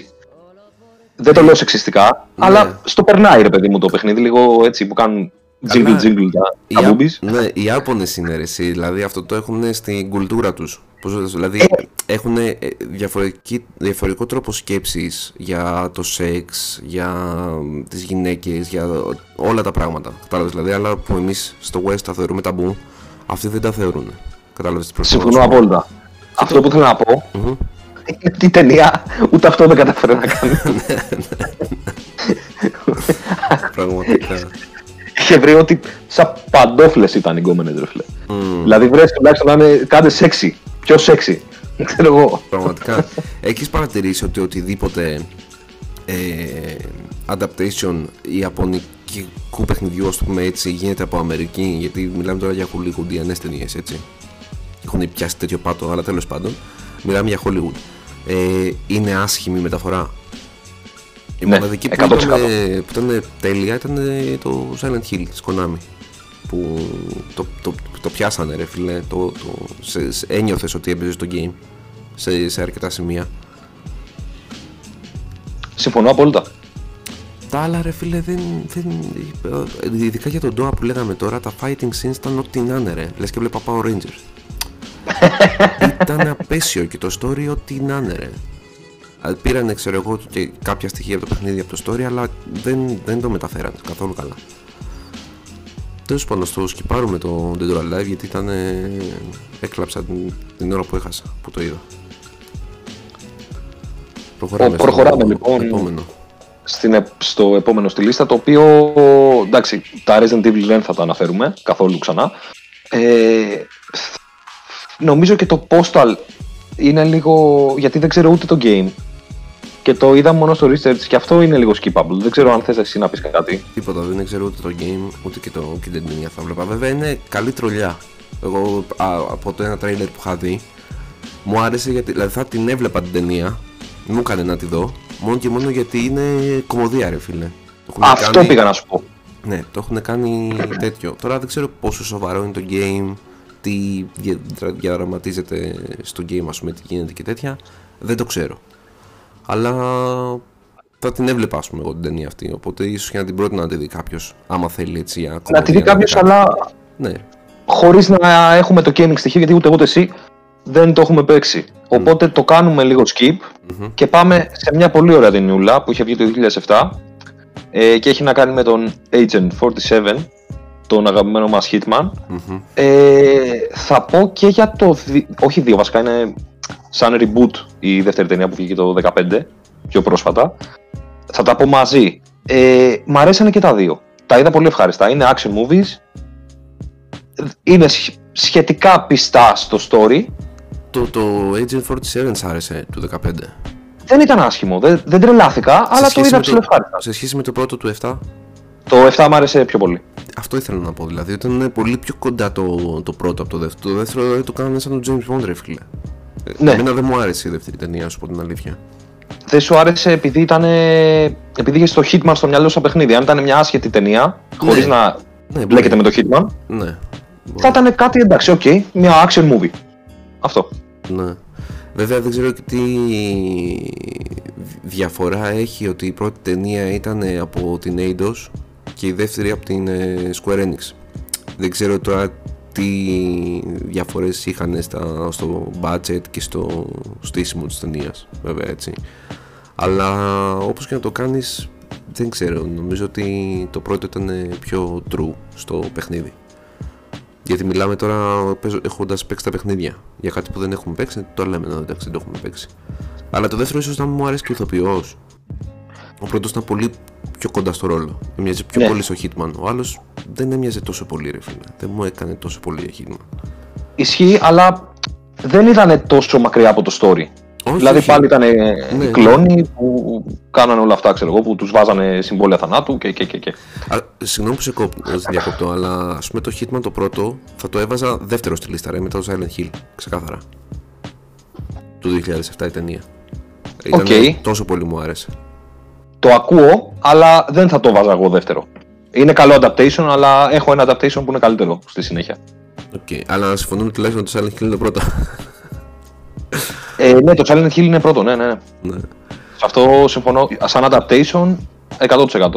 Δεν το λέω σεξιστικά, Ναι. αλλά στο περνάει ρε παιδί μου το παιχνίδι, λίγο έτσι που κάνουν jingle Καλά. jingle τα, Οι τα Ιά- boobies. Ναι, οι Ιάπωνες είναι ρε, εσύ, δηλαδή αυτό το έχουν στην κουλτούρα τους. Δηλαδή έχουν διαφορετικό τρόπο σκέψης για το σεξ, για τις γυναίκες, για όλα τα πράγματα. Κατάλαβες δηλαδή, αλλά που εμείς στο West τα θεωρούμε ταμπού, αυτοί δεν τα θεωρούν. Κατάλαβες τις προσπαθώ. Συμφωνώ απόλυτα. Αυτό που θέλω να πω Μμμ. Είναι ότι η ταινία ούτε αυτό δεν καταφέρει να κάνει. Πραγματικά. Είχε βρει ότι σαν παντόφλες ήταν οι γκόμενες, ρε φίλε. Μμμ. Δηλαδή βρες τουλάχιστον να είναι κάντε σεξι. Πιο σεξι. [laughs] Ξέρω εγώ. Πραγματικά. Έχεις παρατηρήσει ότι οτιδήποτε ε, adaptation ιαπωνικού παιχνιδιού, ας το πούμε έτσι, γίνεται από Αμερική, γιατί μιλάμε τώρα για χολιγουντιανές ταινίες, έτσι. Έχουν πιάσει τέτοιο πάτο, αλλά τέλος πάντων, μιλάμε για Hollywood. Ε, είναι άσχημη η μεταφορά. Η Ναι, μοναδική που 100%. ήταν, που ήταν τέλεια ήταν ε, το Silent Hill της Konami. Που το, το, το πιάσανε ρε φίλε, το, το, σε, σε, ένιωθες ότι έπαιζες το game σε, σε αρκετά σημεία. Συμφωνώ απόλυτα. Τα άλλα ρε φίλε δεν, δεν ε, ειδικά για τον Doa που λέγαμε τώρα τα fighting scenes ήταν ό,τι να είναι ρε, λες και βλέπα Power Rangers. Ήταν απέσιο και το story ό,τι να είναι ρε. Α, Πήρανε ξέρω εγώ και κάποια στοιχεία από το παιχνίδι από το story αλλά δεν, δεν το μεταφέρανε καθόλου καλά. Τέλος πάντων στο σκυπάρουμε το Dead or Alive γιατί ήταν ε, έκλαψα την, την ώρα που έχασα που το είδα. Προχωράμε, Ο- προχωράμε, στο λοιπόν. επόμενο. Στην, επ- στο επόμενο στη λίστα, το οποίο εντάξει, τα Resident Evil δεν θα τα αναφέρουμε καθόλου ξανά. Ε, νομίζω και το Postal είναι λίγο. γιατί δεν ξέρω ούτε το game. Και το είδα μόνο στο research και αυτό είναι λίγο skippable. Δεν ξέρω αν θες εσύ να πεις κάτι. Τίποτα, δεν ξέρω ούτε το game, ούτε και, το, και την ταινία θα βλέπα. Βέβαια είναι καλή τρολιά. Εγώ α, από το ένα τρailer που είχα δει, Μου άρεσε γιατί. Δηλαδή θα την έβλεπα την ταινία. Μου έκανε να τη δω. Μόνο και μόνο γιατί είναι κομμωδία, ρε φίλε. Το έχουν Αυτό κάνει- πήγα να σου πω. Ναι, το έχουν κάνει τέτοιο. Τώρα δεν ξέρω πόσο σοβαρό είναι το game, τι δια- δρα- διαδραματίζεται στο game, ας πούμε, τι γίνεται και τέτοια. Δεν το ξέρω. Αλλά θα την έβλεπα, ας πούμε, εγώ την ταινία αυτή. Οπότε ίσως και να την πρότεινα να τη δει κάποιος, άμα θέλει έτσι για Να τη κομμωδία, δει κάποιος, κάτι. αλλά Ναι, χωρίς να έχουμε το gaming στοιχείο, γιατί ούτε εγώ ούτε εσύ δεν το έχουμε παίξει. Οπότε το κάνουμε λίγο skip Μμμ. και πάμε σε μια πολύ ωραία ταινιούλα που είχε βγει το 2007 ε, και έχει να κάνει με τον Agent 47, τον αγαπημένο μας Hitman. Μμμ. Ε, θα πω και για το. δι- Όχι δύο, βασικά είναι σαν reboot η δεύτερη ταινία που βγήκε το 2015, πιο πρόσφατα. Θα τα πω μαζί. Ε, μ' αρέσανε και τα δύο. Τα είδα πολύ ευχάριστα. Είναι action movies. Είναι σχ- σχετικά πιστά στο story. Το, το Agent 47 σ' άρεσε του 15. Δεν ήταν άσχημο. Δεν, δεν τρελάθηκα, αλλά το σχέση είδα με ψηλοευχάριστα. Σε σχέση με το πρώτο του 7, Το 7 μ' άρεσε πιο πολύ. αυτό ήθελα να πω. Δηλαδή ήταν πολύ πιο κοντά το, το πρώτο από το δεύτερο. Το δεύτερο δηλαδή, το κάνανε σαν τον James Bond, ρε φίλε. Ε, Ναι. Εμένα δεν μου άρεσε η δεύτερη ταινία, να σου πω την αλήθεια. Δεν σου άρεσε επειδή ήταν. Επειδή είχες το Hitman στο μυαλό σου σαν παιχνίδι. Αν ήταν μια άσχετη ταινία, χωρίς Ναι. να Ναι, μπλέκεται με το Hitman, Ναι. θα ήταν κάτι εντάξει, οκ, μια action movie. Αυτό. Ναι. Βέβαια δεν ξέρω και τι διαφορά έχει ότι η πρώτη ταινία ήταν από την Eidos και η δεύτερη από την ε, Square Enix. Δεν ξέρω τώρα τι διαφορές είχαν στα, στο budget και στο στήσιμο της ταινίας βέβαια έτσι αλλά όπως και να το κάνεις δεν ξέρω νομίζω ότι το πρώτο ήταν πιο true στο παιχνίδι γιατί μιλάμε τώρα έχοντας παίξει τα παιχνίδια. Για κάτι που δεν έχουμε παίξει, το λέμε να εντάξει, δεν το έχουμε παίξει. Αλλά το δεύτερο ίσως να μου αρέσει και ο ηθοποιός. Ο πρώτος ήταν πολύ πιο κοντά στο ρόλο. Έμοιαζε πιο Ναι. πολύ στο Hitman. Ο άλλος δεν έμοιαζε τόσο πολύ, ρε φίλε. Δεν μου έκανε τόσο πολύ για Hitman. Ισχύει, αλλά δεν ήταν τόσο μακριά από το story. Όχι, δηλαδή όχι. πάλι ήταν Ναι. οι κλώνοι που κάνανε όλα αυτά, ξέρω εγώ, που τους βάζανε συμβόλαια θανάτου και. και, και, και. Α, συγγνώμη που σε, κόπ, σε διακόπτω, αλλά ας πούμε το Hitman το πρώτο θα το έβαζα δεύτερο στη λίστα, ρε, μετά το Silent Hill. Ξεκάθαρα. Του 2007 η ταινία. Ήταν Οκ. τόσο πολύ μου άρεσε. Το ακούω, αλλά δεν θα το βάζα εγώ δεύτερο. Είναι καλό adaptation, αλλά έχω ένα adaptation που είναι καλύτερο στη συνέχεια. Οκ, αλλά συμφωνούμε τουλάχιστον ότι το Silent Hill είναι το πρώτο. Ε, ναι, το Silent Hill είναι πρώτο, ναι, ναι. ναι. ναι. Σε αυτό συμφωνώ. Σαν adaptation, 100%.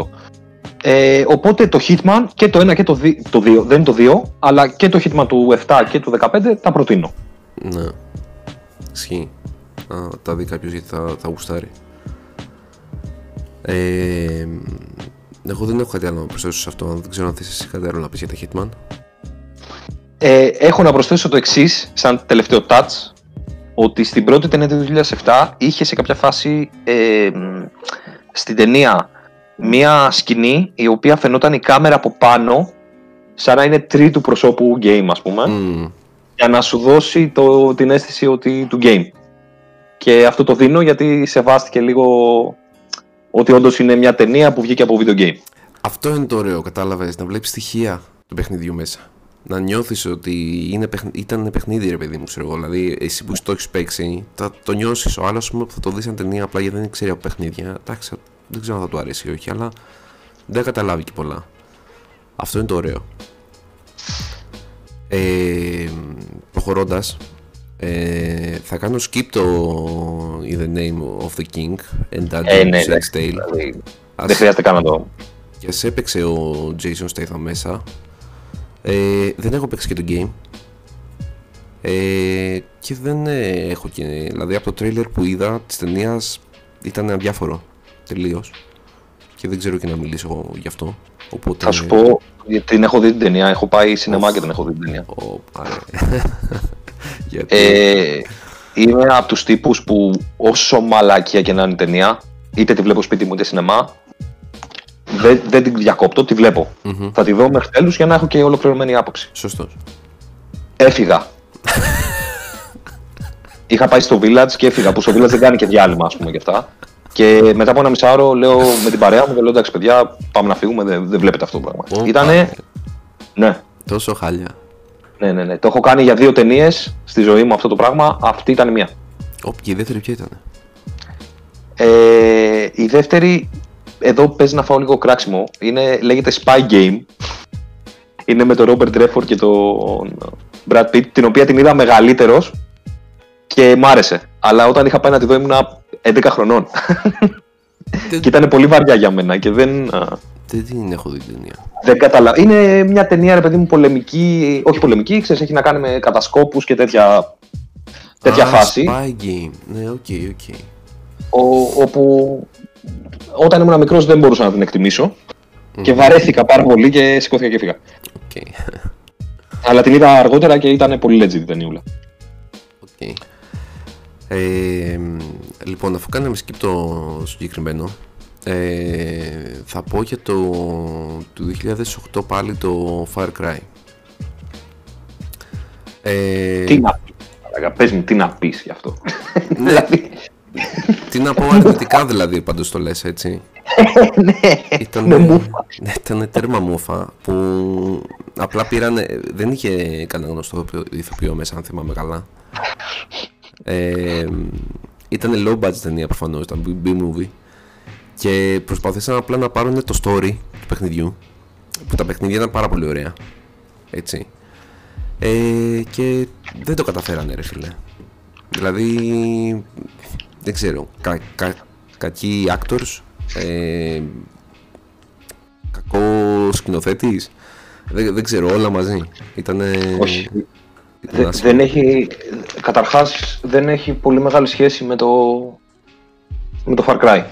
Ε, οπότε το Hitman και το 1 και το 2, το 2, δεν είναι το 2, αλλά και το Hitman του 7 και του 15 τα προτείνω. Ναι. Ισχύει. Να τα δει κάποιος γιατί θα, θα γουστάρει. Ε, εγώ δεν έχω κάτι άλλο να προσθέσω σε αυτό. Δεν ξέρω αν θες εσύ κάτι άλλο να πεις για τα Hitman. Ε, έχω να προσθέσω το εξής, σαν τελευταίο touch, ότι στην πρώτη ταινία του 2007 είχε σε κάποια φάση ε, μ, στην ταινία μία σκηνή η οποία φαινόταν η κάμερα από πάνω σαν να είναι τρίτου προσώπου game ας πούμε Μμμ. για να σου δώσει το, την αίσθηση ότι, του game. Και αυτό το δίνω γιατί σεβάστηκε λίγο ότι όντως είναι μια ταινία που βγήκε από video game. Αυτό είναι το ωραίο, κατάλαβες, να βλέπεις στοιχεία του παιχνιδιού μέσα. Να νιώθεις ότι είναι, παιχν- ήταν παιχνίδι ρε παιδί μου, ξέρω εγώ. Δηλαδή, εσύ που το έχεις παίξει, θα το νιώσεις. Ο άλλος που θα το δεις σαν ταινία απλά γιατί δεν ξέρει από παιχνίδια. Εντάξει, δεν ξέρω αν θα του αρέσει ή όχι, αλλά δεν καταλάβει και πολλά. Αυτό είναι το ωραίο. Ε, προχωρώντας, ε, θα κάνω skip το In the Name of the King and Dungeon Ε, ναι, Saints εντάξει, Tale. δηλαδή, Ας- δεν χρειάζεται καν να το. και σε έπαιξε ο Jason Statham μέσα. Ε, δεν έχω παίξει και το game. Ε, και δεν ε, έχω και. Δηλαδή από το τρailer που είδα της ταινίας ήταν αδιάφορο. Τελείως. Και δεν ξέρω και να μιλήσω γι' αυτό. Οπότε, Θα σου πω, γιατί την έχω δει την ταινία. Έχω πάει σινεμά και την έχω δει την ταινία. Ω, πάρε. [laughs] Γιατί. Ε, είμαι από τους τύπους που όσο μαλακία και να είναι η ταινία, είτε τη βλέπω σπίτι μου είτε σινεμά, δεν, δεν την διακόπτω, τη βλέπω. Μμμ. Θα τη δω μέχρι τέλους για να έχω και ολοκληρωμένη άποψη. Σωστός. Έφυγα. [laughs] Είχα πάει στο Village και έφυγα, που στο Village δεν κάνει και διάλειμμα, ας πούμε, και αυτά. Και μετά από ένα μισάωρο λέω με την παρέα μου, και λέω εντάξει, παιδιά, πάμε να φύγουμε, δεν, δεν βλέπετε αυτό το πράγμα. Ω, Ήτανε. πάρε. Ναι, Τόσο χάλια. Ναι, ναι, ναι. Το έχω κάνει για δύο ταινίες στη ζωή μου αυτό το πράγμα. Αυτή ήταν μία. Όπ, και η δεύτερη ποια ήταν. Ε, η δεύτερη, εδώ παίζει να φάω λίγο κράξιμο. Είναι, λέγεται Spy Game. Είναι με τον Robert Redford και τον Brad Pitt, την οποία την είδα μεγαλύτερος και μ' άρεσε. Αλλά όταν είχα πάει να τη δω ήμουνα 11 χρονών. [laughs] και ήταν πολύ βαριά για μένα και δεν. Δεν την έχω δει την ταινία; Δεν καταλαβαίνω. Είναι μια ταινία, ρε παιδί μου, πολεμική. Όχι πολεμική, ξέρεις, έχει να κάνει με κατασκόπους και τέτοια, τέτοια Α, φάση. Spy game. Ναι, οκ, οκ. ο- όπου όταν ήμουν μικρός δεν μπορούσα να την εκτιμήσω. Και βαρέθηκα πάρα πολύ και σηκώθηκα και φύγα. Οκ. Αλλά την είδα αργότερα και ήταν πολύ legit η ταινιούλα. Οκ. Ε, λοιπόν, αφού κάναμε skip το συγκεκριμένο, ε, θα πω για το του 2008 πάλι το Far Cry. Ε, Τι να πεις. μαλάκα, Πες μου, τι να πεις γι' αυτό. Ναι. [laughs] δηλαδή, τι να πω αρνητικά δηλαδή πάντως το λες έτσι. [laughs] ναι, Ήταν, με μούφα. ναι, ήταν τέρμα μούφα που απλά πήραν. Δεν είχε κανένα γνωστό ηθοποιό μέσα, αν θυμάμαι καλά. Ε, ήταν low budget ταινία προφανώς, ήταν B-movie. Και προσπαθήσαν απλά να πάρουν το story του παιχνιδιού. Που τα παιχνίδια ήταν πάρα πολύ ωραία. Έτσι. Ε, και δεν το καταφέρανε, ρε φίλε. Δηλαδή, δεν ξέρω, κα, κα, κακοί actors, ε, κακός σκηνοθέτης, δεν, δεν ξέρω, όλα μαζί. Ήτανε... Όχι. Ήταν Δε- άσχημο. δεν έχει, καταρχάς δεν έχει πολύ μεγάλη σχέση με το, με το Far Cry.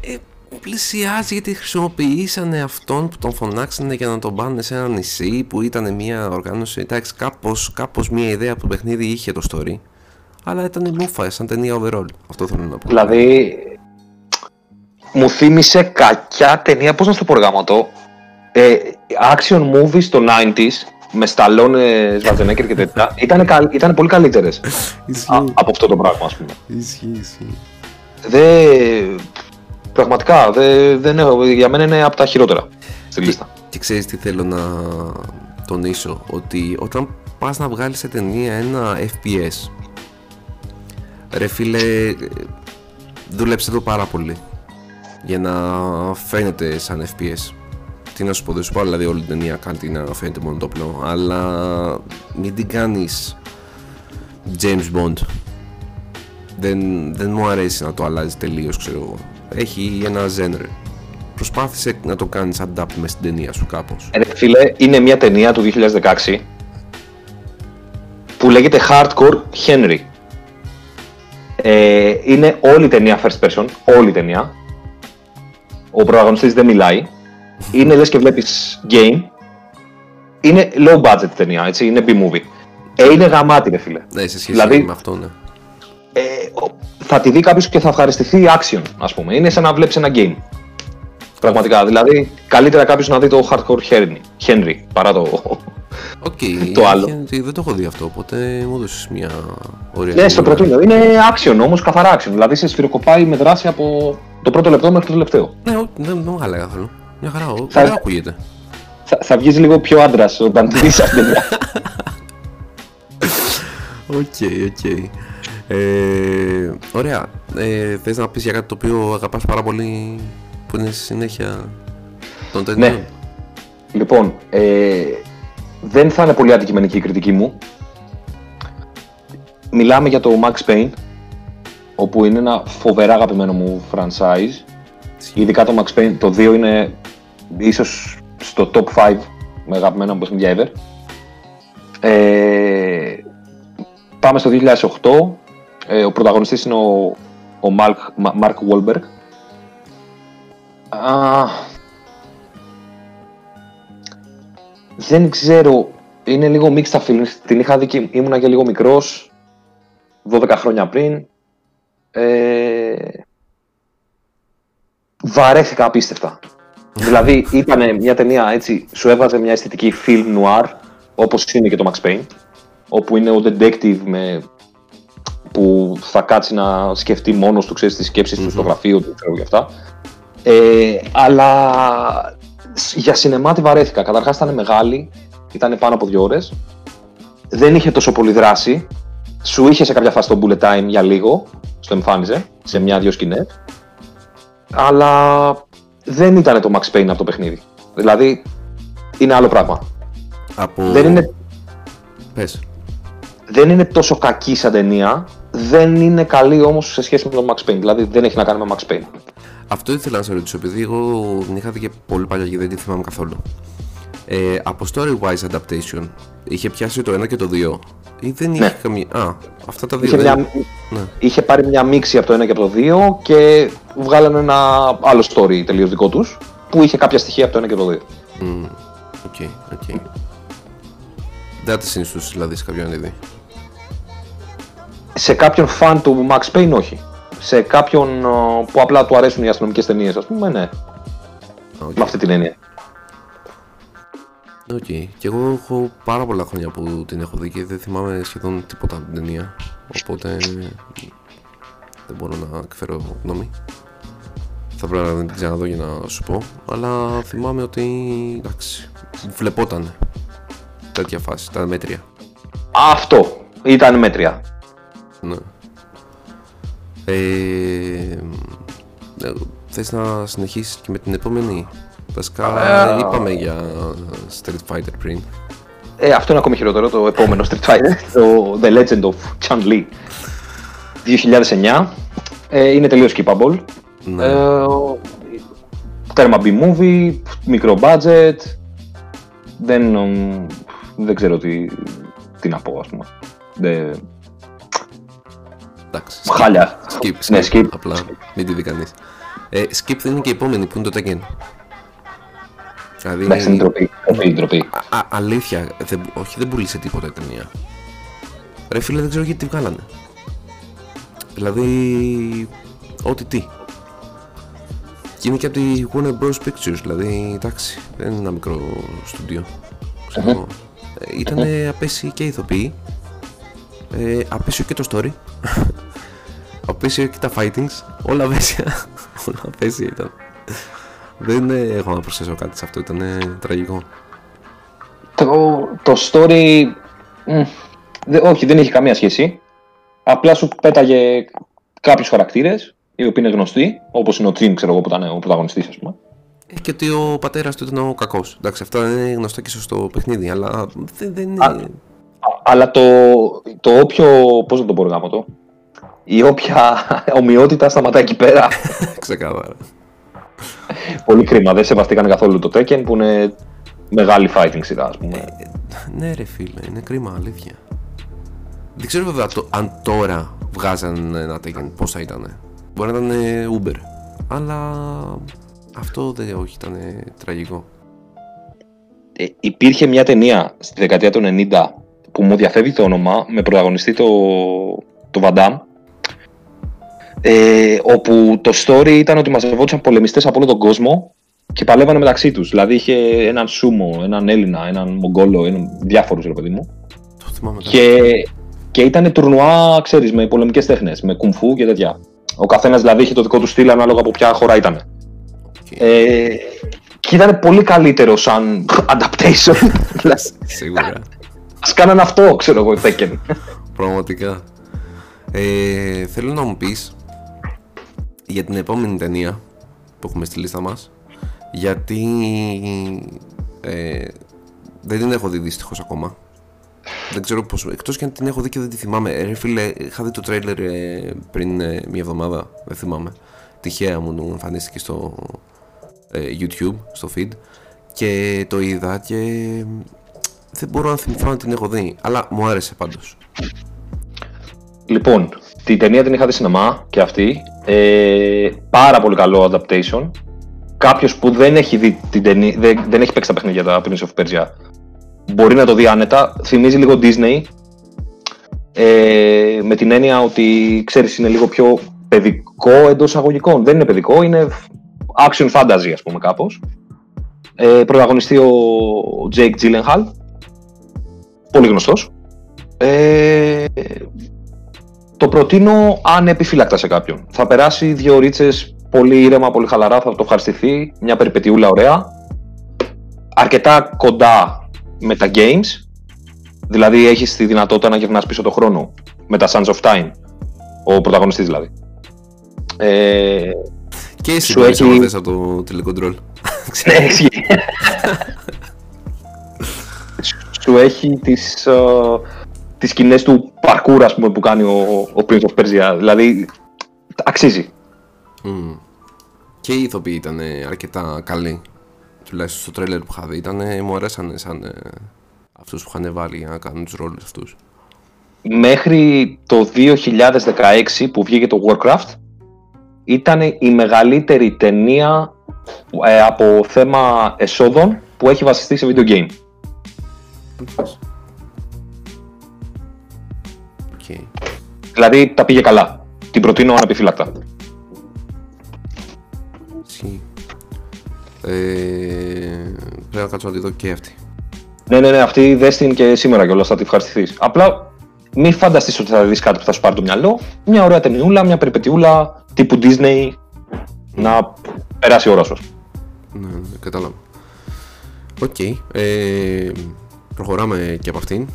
Ε, πλησιάζει γιατί χρησιμοποιήσανε αυτόν που τον φωνάξανε για να τον πάνε σε ένα νησί που ήταν μια οργάνωση. Εντάξει, κάπως, κάπως μια ιδέα από το παιχνίδι είχε το story. Αλλά ήταν μούφα, σαν ταινία overall. Αυτό θέλω να πω. Δηλαδή, μου θύμισε κακιά ταινία, πώς να σου το πω ρε γαμώτο, ε, action movies στο 90s, με Σταλόνε, Σβαρτζενέκερ και τέτοια, [laughs] ήταν, καλ, ήταν πολύ καλύτερες α, Ισχύει, από αυτό το πράγμα, ας πούμε. ισχύει, ισχύει. Δε, πραγματικά, δε, δεν έχω, για μένα είναι από τα χειρότερα στην λίστα. Και ξέρεις τι θέλω να τονίσω Ότι όταν πας να βγάλεις σε ταινία ένα FPS Ρε φίλε Δούλεψε το πάρα πολύ Για να φαίνεται σαν FPS Τι να σου πω δεν σου πω δηλαδή όλη την ταινία κάνει να φαίνεται μόνο το απλό Αλλά μην την κάνεις James Bond δεν, δεν μου αρέσει να το αλλάζεις τελείως ξέρω εγώ Έχει ένα genre Προσπάθησε να το κάνεις adapt μες στην ταινία σου κάπως. Ε, Ρε φίλε, είναι μια ταινία του 2016 που λέγεται Hardcore Henry. Ε, είναι όλη η ταινία first person, όλη η ταινία. Ο πρωταγωνιστής δεν μιλάει. Είναι λες και βλέπεις game. Είναι low budget ταινία, έτσι, είναι B-movie. Ε, είναι γαμάτι, ρε φίλε. Ναι, σε σχέση Δηλαδή- με αυτό, ναι. Ε, ο- θα τη δει κάποιος και θα ευχαριστηθεί action, ας πούμε. Είναι σαν να βλέπεις ένα game. Πραγματικά. Δηλαδή, καλύτερα κάποιος να δει το hardcore Henry, Henry παρά το. Οκ, [laughs] το άλλο. είχε- Δεν το έχω δει αυτό, οπότε μου έδωσες μια ωραία. ναι, στο ιδέα. προτείνω. Είναι action όμως, καθαρά action. Δηλαδή, σε σφυροκοπάει με δράση από το πρώτο λεπτό μέχρι το τελευταίο. Ναι, όχι, δεν δεν μου έλεγα καθόλου. Μια χαρά, ο- Θα- ωραία ακούγεται. Θα, θα βγεις λίγο πιο άντρα όταν τη δεις αυτή. Οκ, οκ. Ε, ωραία. Ε, θες να πεις για κάτι το οποίο αγαπάς πάρα πολύ που είναι στη συνέχεια των ταινιών; Ναι. λοιπόν, ε, δεν θα είναι πολύ αντικειμενική η κριτική μου. Μιλάμε για το Max Payne, όπου είναι ένα φοβερά αγαπημένο μου franchise. Ειδικά το Max Payne, το 2 είναι ίσως στο top 5 με αγαπημένα μου παιχνίδια ever. Ε, πάμε στο 2008. Ε, ο πρωταγωνιστής είναι ο, ο Mark, Μα- Mark Wahlberg. Α, δεν ξέρω, είναι λίγο mixed feelings. Την είχα δει και ήμουνα και λίγο μικρός, 12 χρόνια πριν. Ε, βαρέθηκα απίστευτα. Δηλαδή ήταν μια ταινία έτσι, σου έβγαζε μια αισθητική film noir, όπως είναι και το Max Payne, όπου είναι ο detective με, που θα κάτσει να σκεφτεί μόνος του, ξέρεις, τις σκέψεις του στο γραφείο του, ξέρω και αυτά. Ε, αλλά σ- για σινεμά τη βαρέθηκα. Καταρχάς ήταν μεγάλη, Ήταν πάνω από δύο ώρες. Δεν είχε τόσο πολύ δράση. Σου είχε σε κάποια φάση το bullet time για λίγο. Στο εμφάνιζε σε μια-δυο σκηνές. Αλλά δεν ήταν το Max Payne από το παιχνίδι. Δηλαδή είναι άλλο πράγμα. Από... Δεν είναι Πες. δεν είναι τόσο κακή σαν ταινία, δεν είναι καλή όμως σε σχέση με τον Max Payne. Δηλαδή δεν έχει να κάνει με Max Payne. Αυτό ήθελα να σε ρωτήσω, επειδή εγώ την είχα δει και πολύ παλιά και δεν τη θυμάμαι καθόλου. Ε, από story-wise adaptation, είχε πιάσει το 1 και το 2 ή δεν είχε Ναι. καμία... Α, αυτά τα δύο Είχε, δεν... μια, Ναι. είχε πάρει μια μίξη από το ένα και από το δύο και βγάλανε ένα άλλο story τελείως δικό τους που είχε κάποια στοιχεία από το ένα και το δύο. Μμμ, Οκ, οκ. Δεν τη συνιστούσες δηλαδή σε κάποιον να τη δει. Σε κάποιον φαν του Max Payne όχι. Σε κάποιον ε, που απλά του αρέσουν οι αστυνομικές ταινίες ας πούμε, ναι, Οκ. με αυτή την έννοια. Οκ. Και εγώ έχω πάρα πολλά χρόνια που την έχω δει και δεν θυμάμαι σχεδόν τίποτα από την ταινία. Οπότε δεν μπορώ να εκφέρω γνώμη. Θα πρέπει να την ξαναδώ για να σου πω. Αλλά θυμάμαι ότι εντάξει, βλεπόταν τέτοια φάση, τα μέτρια. Αυτό ήταν μέτρια. Ναι. Ε, ε, θες να συνεχίσεις και με την επόμενη; Βασικά Ε, είπαμε για Street Fighter πριν. Ε, αυτό είναι ακόμη χειρότερο, το επόμενο Street Fighter, το The Legend of Chun Li. 2009. Ε, είναι τελείως skippable. Ναι. Ε, τέρμα B-movie, μικρό budget. Δεν, νομ- δεν ξέρω τι, τι να πω, ας πούμε. Δεν- Εντάξει. Χάλια. Skip, skip, Ναι, skip. Απλά μην τη δει κανείς. Ε, skip δεν είναι και η επόμενη που είναι το Tekken. Δηλαδή, Εντάξει, είναι ντροπή. ντροπή, ντροπή. α, α, αλήθεια, δεν, όχι δεν πούλησε τίποτα η ταινία. Ρε φίλε δεν ξέρω γιατί τη βγάλανε. Δηλαδή, ό,τι τι. Και είναι και από τη Warner Bros. Pictures, δηλαδή εντάξει, δεν είναι ένα μικρό στούντιο. Ξέρω εγώ. Ε, Ήτανε απέσιοι και οι ηθοποιοί. Ε, απέσιο και το story. [laughs] απέσιο και τα fightings. Όλα απέσια. [laughs] όλα απέσια ήταν. Δεν ε, έχω να προσθέσω κάτι σε αυτό, ήταν τραγικό. Το, το story. μ, δε- όχι, δεν έχει καμία σχέση. Απλά σου πέταγε κάποιους χαρακτήρες οι οποίοι είναι γνωστοί, όπως είναι ο Τζιν, ξέρω εγώ, που ήταν ο πρωταγωνιστής, ας πούμε. Ε, Και ότι ο πατέρας του ήταν ο κακός. Εντάξει, αυτά είναι γνωστά και στο παιχνίδι, αλλά δεν, δεν είναι. Α. Α- Αλλά το, το όποιο. Πώς να το πω, γάμο το. Η όποια [laughs] ομοιότητα σταματάει εκεί πέρα. [laughs] Ξεκάθαρα. Πολύ κρίμα. Δεν σεβαστήκαν καθόλου το Tekken που είναι μεγάλη fighting σειρά, ας πούμε. Ναι, ρε φίλε, είναι κρίμα, αλήθεια. Δεν ξέρω βέβαια το, αν τώρα βγάζαν ένα Tekken πώ θα ήταν. Μπορεί να ήταν ε, Uber. Αλλά αυτό δεν, όχι, ήταν ε, τραγικό. Ε, υπήρχε μια ταινία στη δεκαετία του 90 που μου διαφεύγει το όνομα με πρωταγωνιστή το, το Van Damme, ε, όπου το story ήταν ότι μαζευόντουσαν πολεμιστές από όλο τον κόσμο και παλεύανε μεταξύ τους. Δηλαδή είχε έναν Σούμο, έναν Έλληνα, έναν Μογγόλο, έναν, διάφορους ρε παιδί μου. Το θυμάμαι τώρα. Και, και ήταν τουρνουά, ξέρεις, με πολεμικές τέχνες, με κουνγκ φου και τέτοια. Ο καθένας δηλαδή είχε το δικό του στυλ ανάλογα από ποια χώρα ήταν. Οκ. Ε, και ήταν πολύ καλύτερο σαν adaptation. Δηλαδή, Σίγουρα. Ας κάνανε αυτό, ξέρω εγώ, η Tekken. Πραγματικά. Ε, θέλω να μου πεις για την επόμενη ταινία που έχουμε στη λίστα μας γιατί ε, δεν την έχω δει δυστυχώς ακόμα. Δεν ξέρω πως, εκτός και αν την έχω δει και δεν τη θυμάμαι. Ε, ρε φίλε, είχα δει το τρέιλερ ε, πριν ε, μια εβδομάδα, δεν θυμάμαι. Τυχαία μου εμφανίστηκε στο ε, YouTube, στο feed και το είδα και δεν μπορώ να θυμηθώ αν την έχω δει αλλά μου άρεσε πάντως. Λοιπόν, την ταινία την είχα δει σινεμά και αυτή. Ε, πάρα πολύ καλό adaptation. Κάποιος που δεν έχει δει την ταινία, δεν, δεν έχει παίξει τα παιχνίδια τα Prince of Persia, μπορεί να το δει άνετα. Θυμίζει λίγο Disney. Ε, με την έννοια ότι ξέρεις είναι λίγο πιο παιδικό εντός αγωγικών. Δεν είναι παιδικό, είναι action fantasy ας πούμε κάπως. Ε, πρωταγωνιστεί ο Jake Gyllenhaal. Πολύ γνωστός. Ε, το προτείνω ανεπιφύλακτα σε κάποιον. Θα περάσει δύο ρίτσες πολύ ήρεμα, πολύ χαλαρά, θα το ευχαριστηθεί. Μια περιπετειούλα ωραία. Αρκετά κοντά με τα games. Δηλαδή έχεις τη δυνατότητα να γυρνάς πίσω το χρόνο με τα Sands of Time. Ο πρωταγωνιστής δηλαδή. Ε, Και εσύ Σου μπορείς έχει- να δες από το τηλεκοντρόλ. [laughs] ναι, ισχύει. [laughs] Σου έχει τις, ε, τις σκηνές του parkour ας πούμε, που κάνει ο, ο Prince of Persia. Δηλαδή, αξίζει. Μμμ. Και οι ηθοποιοί ήταν αρκετά καλοί. Τουλάχιστον στο τρέλερ που είχα δει. Ήτανε, μου αρέσανε σαν ε, αυτούς που είχαν βάλει για να κάνουν τους ρόλους αυτούς. Μέχρι το 2016 που βγήκε το Warcraft ήταν η μεγαλύτερη ταινία ε, από θέμα εσόδων που έχει βασιστεί σε video game. Οκ. Δηλαδή τα πήγε καλά. Την προτείνω αναπιφύλακτα. Ισχύει. Ε, πρέπει να κάτσω να τη δω και αυτή. Ναι, ναι, ναι, αυτή δες την και σήμερα κιόλας θα τη ευχαριστηθείς. Απλά μην φανταστείς ότι θα δεις κάτι που θα σου πάρει το μυαλό. Μια ωραία ταινιούλα, μια περιπετιούλα τύπου Disney να περάσει η ώρα σου. ας πούμε. Ναι, ναι, κατάλαβα. Οκ. ε, προχωράμε και από αυτήν.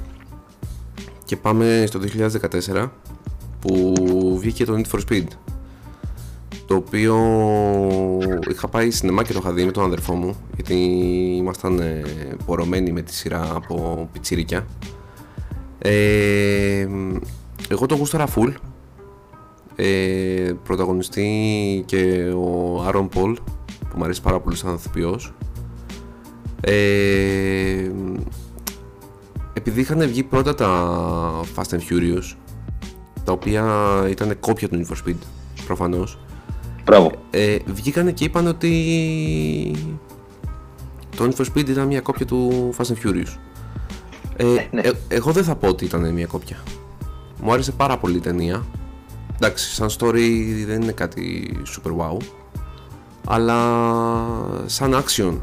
Και πάμε στο 2014 που βγήκε το Need for Speed. Το οποίο είχα πάει σινεμά και το είχα δει με τον αδερφό μου γιατί ήμασταν ε, πορωμένοι με τη σειρά από πιτσιρίκια. Ε, εγώ το γούσταρα full. Ε, πρωταγωνιστεί και ο Άρον Πολ που μου αρέσει πάρα πολύ σαν ηθοποιός. Ε, επειδή είχαν βγει πρώτα τα Fast and Furious τα οποία ήταν κόπια του Need for Speed προφανώς Μπράβο. ε, βγήκανε και είπαν ότι το Need for Speed ήταν μια κόπια του Fast and Furious. Ε, ναι. ε, εγώ δεν θα πω ότι ήταν μια κόπια. Μου άρεσε πάρα πολύ η ταινία. Εντάξει, σαν story δεν είναι κάτι super wow. Αλλά σαν action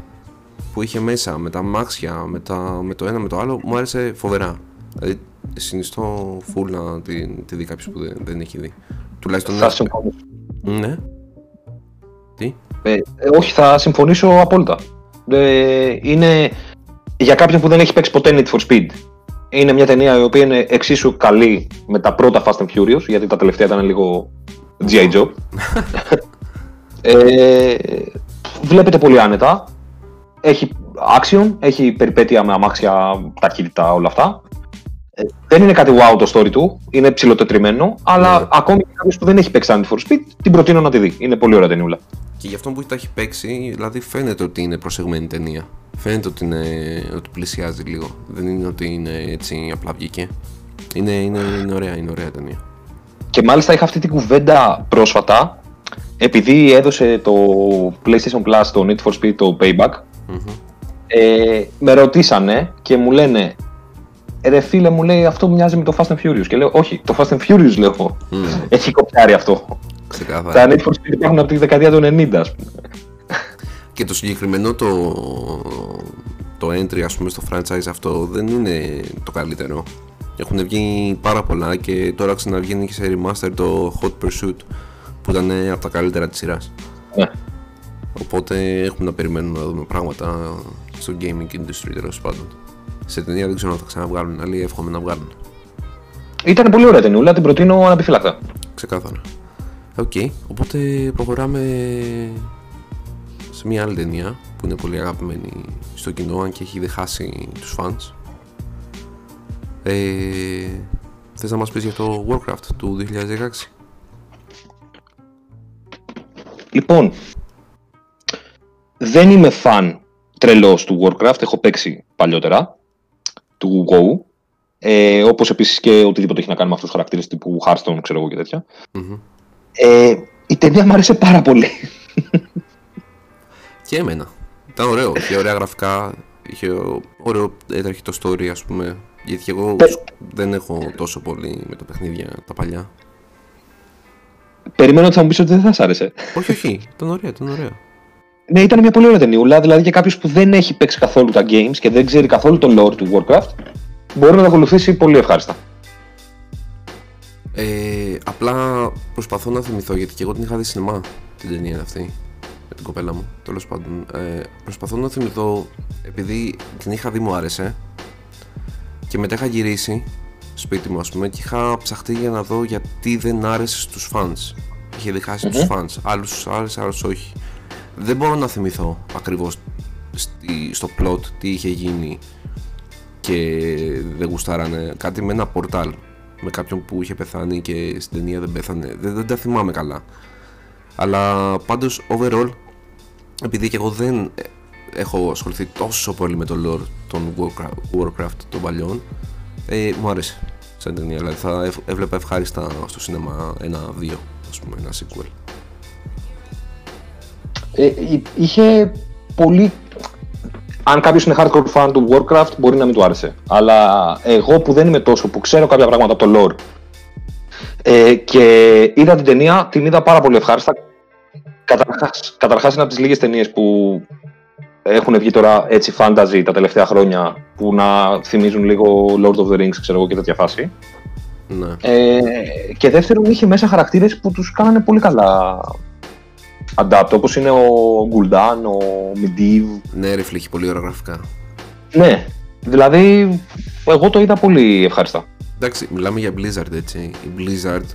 που είχε μέσα με τα μάξια, με, τα, με το ένα με το άλλο, μου άρεσε φοβερά. Δηλαδή, συνιστώ full να τη, τη δει κάποιος που δεν, δεν έχει δει. Τουλάχιστον Θα να- συμφωνήσω. Ναι. Τι; Ε, ε, όχι, θα συμφωνήσω απόλυτα. Ε, είναι για κάποιον που δεν έχει παίξει ποτέ Need for Speed. Είναι μια ταινία η οποία είναι εξίσου καλή με τα πρώτα Fast and Furious, γιατί τα τελευταία ήταν λίγο G.I. Joe. [laughs] ε, βλέπετε πολύ άνετα. Έχει action, έχει περιπέτεια με αμάξια, ταχύτητα, όλα αυτά. Ε, δεν είναι κάτι wow το story του, είναι ψηλοτετριμένο, αλλά Ναι. ακόμη και κάποιος που δεν έχει παίξει Need for Speed, την προτείνω να τη δει. Είναι πολύ ωραία ταινιούλα. Και για αυτόν που τα έχει παίξει, δηλαδή φαίνεται ότι είναι προσεγμένη ταινία. Φαίνεται ότι, είναι, ότι πλησιάζει λίγο. Δεν είναι ότι είναι έτσι απλά βγήκε. Είναι, είναι, είναι ωραία, είναι ωραία ταινία. Και μάλιστα είχα αυτή την κουβέντα πρόσφατα, επειδή έδωσε το PlayStation Plus το Need for Speed το Payback, Μμμ. ε, με ρωτήσανε και μου λένε ρε φίλε μου λέει αυτό μοιάζει με το Fast and Furious και λέω όχι το Fast and Furious λέω Μμ. έχει κοπιάρει αυτό τα Ξεκάθαρα. Need for Speed υπάρχουν από τη δεκαετία του 90 ας πούμε Και το συγκεκριμένο το, το entry ας πούμε στο franchise αυτό δεν είναι το καλύτερο. Έχουν βγει πάρα πολλά και τώρα ξαναβγαίνει και σε remaster το Hot Pursuit που ήταν από τα καλύτερα της σειράς. ναι. Οπότε έχουμε να περιμένουμε να δούμε πράγματα στο gaming industry τέλος πάντων. Σε ταινία δεν ξέρω αν θα ξαναβγάλουν, αλλά εύχομαι να βγάλουν. ήταν πολύ ωραία ταινιούλα την προτείνω αναπιφύλακτα Ξεκάθαρα. Οκ, οπότε προχωράμε σε μια άλλη ταινία που είναι πολύ αγαπημένη στο κοινό, αν και έχει διχάσει τους fans. Ε, θες να μας πεις για το Warcraft του 2016? Λοιπόν, δεν είμαι φαν τρελός του Warcraft, έχω παίξει παλιότερα, του WoW, ε, όπως επίσης και οτιδήποτε έχει να κάνει με αυτούς τους χαρακτήρες τύπου Hearthstone, ξέρω εγώ και τέτοια. Μμμ. Ε, η ταινία μου άρεσε πάρα πολύ. Και εμένα. Ήταν ωραίο, είχε ωραία γραφικά, είχε ωραίο έτρεχε το story ας πούμε. Γιατί και εγώ δεν έχω τόσο πολύ με τα παιχνίδια τα παλιά. Περιμένω ότι θα μου πεις ότι δεν θα σ' άρεσε. όχι, όχι, ήταν ωραία, ήταν ωραία. Ναι, ήταν μια πολύ ωραία ταινιούλα, δηλαδή για κάποιος που δεν έχει παίξει καθόλου τα games και δεν ξέρει καθόλου το lore του Warcraft, μπορεί να το ακολουθήσει πολύ ευχάριστα. Ε, απλά προσπαθώ να θυμηθώ γιατί και εγώ την είχα δει σινεμά την ταινία αυτή με την κοπέλα μου. Τέλος πάντων, ε, προσπαθώ να θυμηθώ επειδή την είχα δει μου άρεσε, Και μετά είχα γυρίσει σπίτι μου, ας πούμε, και είχα ψαχτεί για να δω γιατί δεν άρεσε στους fans. Είχε διχάσει mm-hmm. τους fans. Άλλους άρεσε, άλλους όχι. Δεν μπορώ να θυμηθώ ακριβώς στο plot τι είχε γίνει και δεν γουστάρανε. Κάτι με ένα πορτάλ με κάποιον που είχε πεθάνει και στην ταινία δεν πέθανε. Δεν, δεν τα θυμάμαι καλά. Αλλά πάντως overall επειδή και εγώ δεν έχω ασχοληθεί τόσο πολύ με το lore των Warcraft, Warcraft των παλιών ε, μου άρεσε σαν ταινία δηλαδή θα έβλεπα ευχάριστα στο σινέμα ένα-δύο ας πούμε ένα sequel ε, είχε πολύ αν κάποιος είναι hardcore fan του Warcraft, μπορεί να μην του άρεσε. Αλλά εγώ που δεν είμαι τόσο, που ξέρω κάποια πράγματα από το lore ε, και είδα την ταινία, την είδα πάρα πολύ ευχάριστα. Καταρχάς, καταρχάς είναι από τις λίγες ταινίες που έχουν βγει τώρα έτσι fantasy τα τελευταία χρόνια που να θυμίζουν λίγο Lord of the Rings ξέρω εγώ και τέτοια φάση. Ναι. Ε, και δεύτερον είχε μέσα χαρακτήρες που τους κάνανε πολύ καλά adapt όπως είναι ο Gul'dan, ο Medivh. Ναι ρε έχει πολύ ωραία γραφικά. Ναι, δηλαδή εγώ το είδα πολύ ευχάριστα. Εντάξει, μιλάμε για Blizzard έτσι. Η Blizzard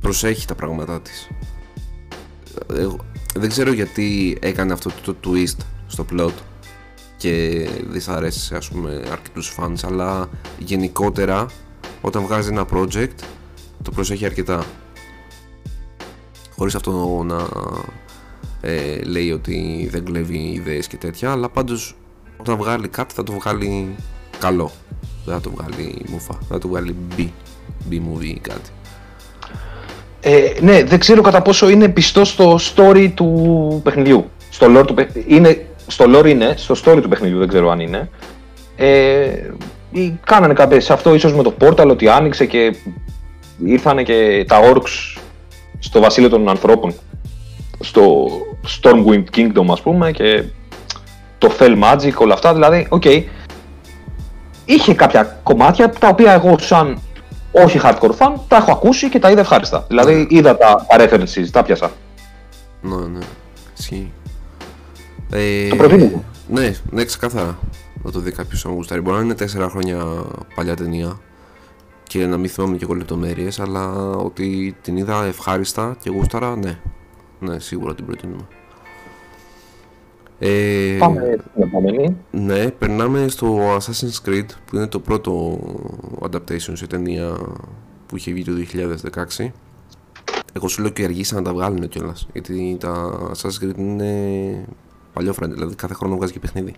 προσέχει τα πράγματά της. Εγώ, δεν ξέρω γιατί έκανε αυτό το, twist στο plot και δυσαρέστησε ας πούμε αρκετούς fans αλλά γενικότερα όταν βγάζει ένα project το προσέχει αρκετά χωρίς αυτό να ε, λέει ότι δεν κλέβει ιδέες και τέτοια αλλά πάντως όταν βγάλει κάτι θα το βγάλει καλό δεν θα το βγάλει μουφα θα το βγάλει B B-movie ή κάτι ε, ναι, δεν ξέρω κατά πόσο είναι πιστό στο story του παιχνιδιού. Στο lore, του, είναι, στο lore είναι, στο story του παιχνιδιού δεν ξέρω αν είναι. Ε, κάνανε κάποιε σε αυτό ίσως με το Portal ότι άνοιξε και ήρθαν και τα orcs στο βασίλειο των ανθρώπων στο Stormwind Kingdom ας πούμε και το Fel Magic όλα αυτά δηλαδή OK okay, είχε κάποια κομμάτια τα οποία εγώ σαν όχι hardcore fan, τα έχω ακούσει και τα είδα ευχάριστα. Δηλαδή ναι. είδα τα, τα references, τα 'πιασα. Ναι, ναι. Ισχύει. Ε, το προτείνω. Ναι, ναι, ξεκάθαρα. Να το δει κάποιος αν γουστάρει. Μπορεί να είναι 4 χρόνια παλιά ταινία και να μην θυμάμαι και εγώ λεπτομέρειες, αλλά ότι την είδα ευχάριστα και γούσταρα, ναι. Ναι, σίγουρα την προτείνουμε. Ε, Πάμε στην επόμενη. Ναι, περνάμε στο Assassin's Creed που είναι το πρώτο adaptation σε ταινία που είχε βγει το 2016. Εγώ σου λέω και αργήσαν να τα βγάλουν κιόλας. Γιατί τα Assassin's Creed είναι παλιό φρέντε, δηλαδή κάθε χρόνο βγάζει και παιχνίδι.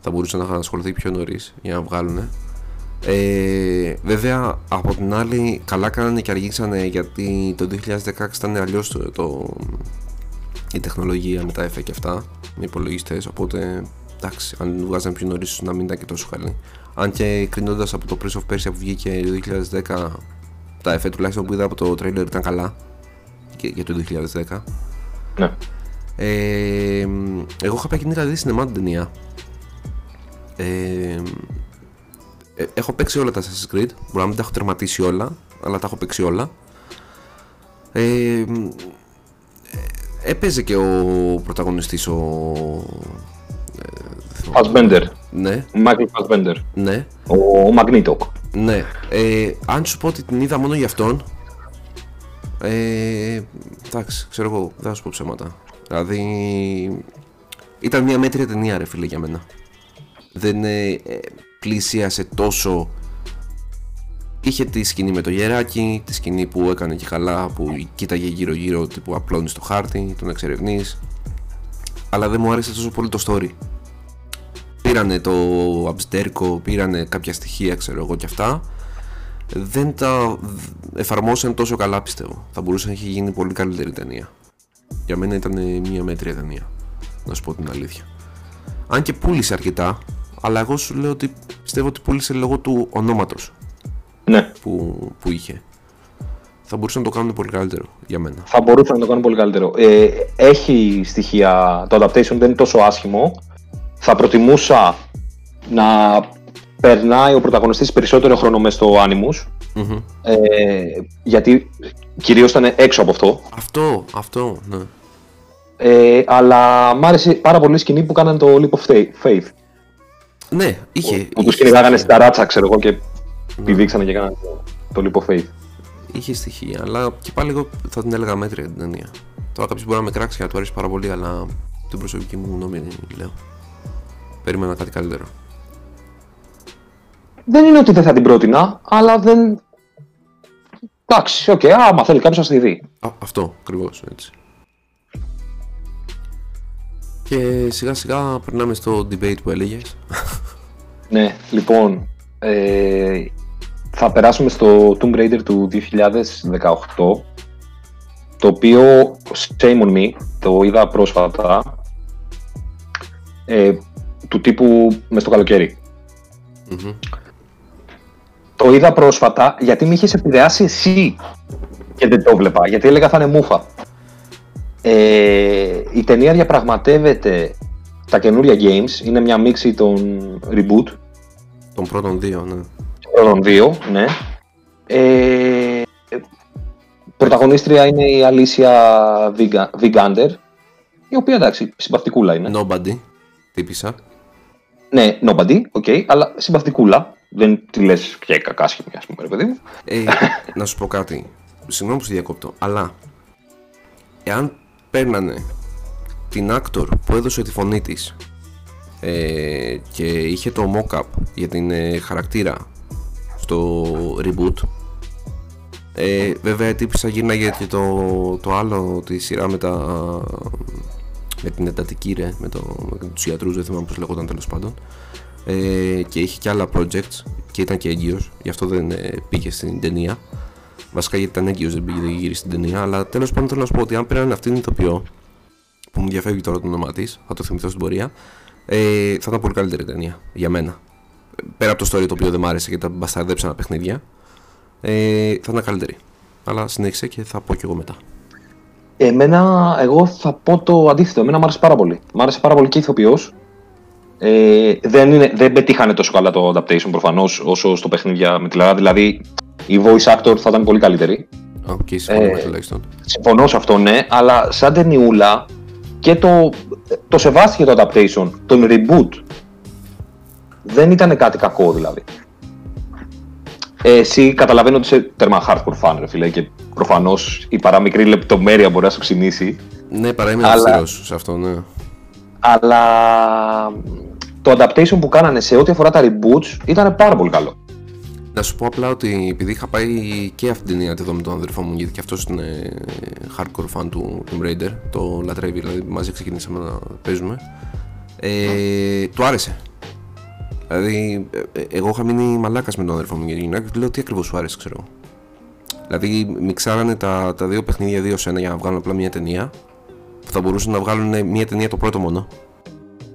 Θα μπορούσαν να είχαν ασχοληθεί πιο νωρίς για να βγάλουν. Ε, βέβαια, από την άλλη, καλά κάνανε και αργήσανε γιατί το 2016 ήταν αλλιώς το, το, η τεχνολογία με τα FA και αυτά με υπολογιστές. Οπότε εντάξει, αν βγάζανε πιο νωρίς, να μην ήταν και τόσο καλή. Αν και κρίνοντας από το Prince of Persia που βγήκε το 2010, τα εφέ τουλάχιστον που είδα από το trailer ήταν καλά και, για το 2010. Ναι. Ε, εγώ είχα πάει και την δει στην την ταινία. Ε, ε, έχω παίξει όλα τα Assassin's Creed. Μπορεί να μην τα έχω τερματίσει όλα, αλλά τα έχω παίξει όλα. Ε, έπαιζε και ο πρωταγωνιστής ο... Fassbender. Ναι. Ο Michael Fassbender. Ναι. Ο, ο Magneto. Ναι. Ε, αν σου πω ότι την είδα μόνο για αυτόν, ε, εντάξει, ξέρω εγώ, δεν θα σου πω ψέματα. Δηλαδή, ήταν μια μέτρια ταινία ρε φίλε για μένα. Δεν ε, πλησίασε τόσο Είχε τη σκηνή με το γεράκι, τη σκηνή που έκανε και καλά, που κοίταγε γύρω γύρω, που απλώνει το χάρτη, τον εξερευνείς. Αλλά δεν μου άρεσε τόσο πολύ το story. Πήρανε το Abstergo, πήρανε κάποια στοιχεία, ξέρω εγώ και αυτά. Δεν τα εφαρμόσαν τόσο καλά, πιστεύω. Θα μπορούσε να έχει γίνει πολύ καλύτερη ταινία. Για μένα ήταν μια μέτρια ταινία. Να σου πω την αλήθεια. Αν και πούλησε αρκετά, αλλά εγώ σου λέω ότι πιστεύω ότι πούλησε λόγω του ονόματος ναι. που, που είχε. Θα μπορούσαν να το κάνουν πολύ καλύτερο για μένα. Θα μπορούσαν να το κάνουν πολύ καλύτερο. Ε, έχει στοιχεία, το adaptation δεν είναι τόσο άσχημο. Θα προτιμούσα να περνάει ο πρωταγωνιστής περισσότερο χρόνο μέσα στο Animus. Ε, γιατί κυρίως ήταν έξω από αυτό. Αυτό, αυτό, ναι. Ε, αλλά μ' άρεσε πάρα πολύ η σκηνή που κάνανε το Leap of Faith. Ναι, είχε. Που, που του κυνηγάγανε στα ράτσα, ξέρω εγώ, και ναι. πηδήξανε και έκαναν το λίπο faith. Είχε στοιχεία, αλλά και πάλι εγώ θα την έλεγα μέτρια την ταινία. Τώρα κάποιος μπορεί να με κράξει και να του αρέσει πάρα πολύ, αλλά την προσωπική μου γνώμη λέω. Περίμενα κάτι καλύτερο. Δεν είναι ότι δεν θα την πρότεινα, αλλά δεν. Εντάξει, OK, okay, άμα θέλει κάποιος να τη δει. Α, αυτό ακριβώς έτσι. Και σιγά σιγά περνάμε στο debate που έλεγες. Ναι, λοιπόν. Ε, θα περάσουμε στο Tomb Raider του 2018 το οποίο shame on me, το είδα πρόσφατα ε, του τύπου μες στο καλοκαιρι Το είδα πρόσφατα γιατί με είχες επηρεάσει εσύ και δεν το βλέπα, γιατί έλεγα θα είναι μούφα. Ε, η ταινία διαπραγματεύεται τα καινούρια games, είναι μια μίξη των reboot. Των πρώτων δύο, ναι. Των πρώτων δύο, ναι. Ε, πρωταγωνίστρια είναι η Αλήσια Βιγκάντερ, η οποία εντάξει, συμπαθητικούλα είναι. Nobody, τύπησα. Ναι, nobody, OK, okay, αλλά συμπαθητικούλα. Δεν τη λες πια κακάσχημη, ας πούμε, ρε παιδί μου. Ε, [laughs] να σου πω κάτι. Συγγνώμη που σε διακόπτω, αλλά εάν παίρνανε την actor που έδωσε τη φωνή της ε, και είχε το mocap για την ε, χαρακτήρα στο reboot. Ε, βέβαια η τύπισσα γύρναγε και το, το άλλο τη σειρά με, τα, με την εντατική ρε, με, το, με τους ιατρούς, δεν θυμάμαι πώς λέγονταν τέλος πάντων. Ε, και είχε και άλλα projects και ήταν και έγκυος, γι' αυτό δεν ε, πήγε στην ταινία. Βασικά γιατί ήταν έγκυος δεν πήγε δεν γύρισε στην ταινία αλλά τέλος πάντων θέλω να σου πω ότι αν πήραν αυτήν την ηθοποιό που μου διαφεύγει τώρα το όνομά της, θα το θυμηθώ στην πορεία ε, θα ήταν πολύ καλύτερη ταινία για μένα πέρα από το story το οποίο δεν μ' άρεσε και τα μπασταρδέψανα παιχνίδια ε, θα είναι καλύτερη. Αλλά συνέχισε και θα πω κι εγώ μετά. Εμένα, εγώ θα πω το αντίθετο. Εμένα μου άρεσε πάρα πολύ. Μ' άρεσε πάρα πολύ και ηθοποιός. Ε, δεν, είναι, δεν πετύχανε τόσο καλά το adaptation προφανώς όσο στο παιχνίδια με τη Λάρα. Δηλαδή, η voice actor θα ήταν πολύ καλύτερη. Okay, συμφωνώ ε, τουλάχιστον. Συμφωνώ σε αυτό, ναι, αλλά σαν ταινιούλα και το, το σεβάστηκε το adaptation, τον reboot. Δεν ήταν κάτι κακό δηλαδή. Ε, εσύ καταλαβαίνω ότι είσαι τέρμα hardcore fan, ρε φίλε, και προφανώς η παραμικρή λεπτομέρεια μπορεί να σου ξυνήσει. Ναι, παρά είμαι αλλά... σε αυτό, ναι. Αλλά το adaptation που κάνανε σε ό,τι αφορά τα reboots ήταν πάρα πολύ καλό. Να σου πω απλά ότι επειδή είχα πάει και αυτή την ταινία εδώ με τον αδερφό μου, γιατί και αυτός είναι hardcore fan του Tomb Raider, το λατρεύει, δηλαδή μαζί ξεκινήσαμε να παίζουμε. Ε, του άρεσε. Δηλαδή, ε, ε, εγώ είχα μείνει μαλάκας με τον αδερφό μου για την γυναίκα και λέω τι ακριβώς σου άρεσε, ξέρω. Δηλαδή, μιξάρανε τα, τα δύο παιχνίδια δύο σε ένα για να βγάλουν απλά μια ταινία. Που θα μπορούσαν να βγάλουν μια ταινία το πρώτο μόνο.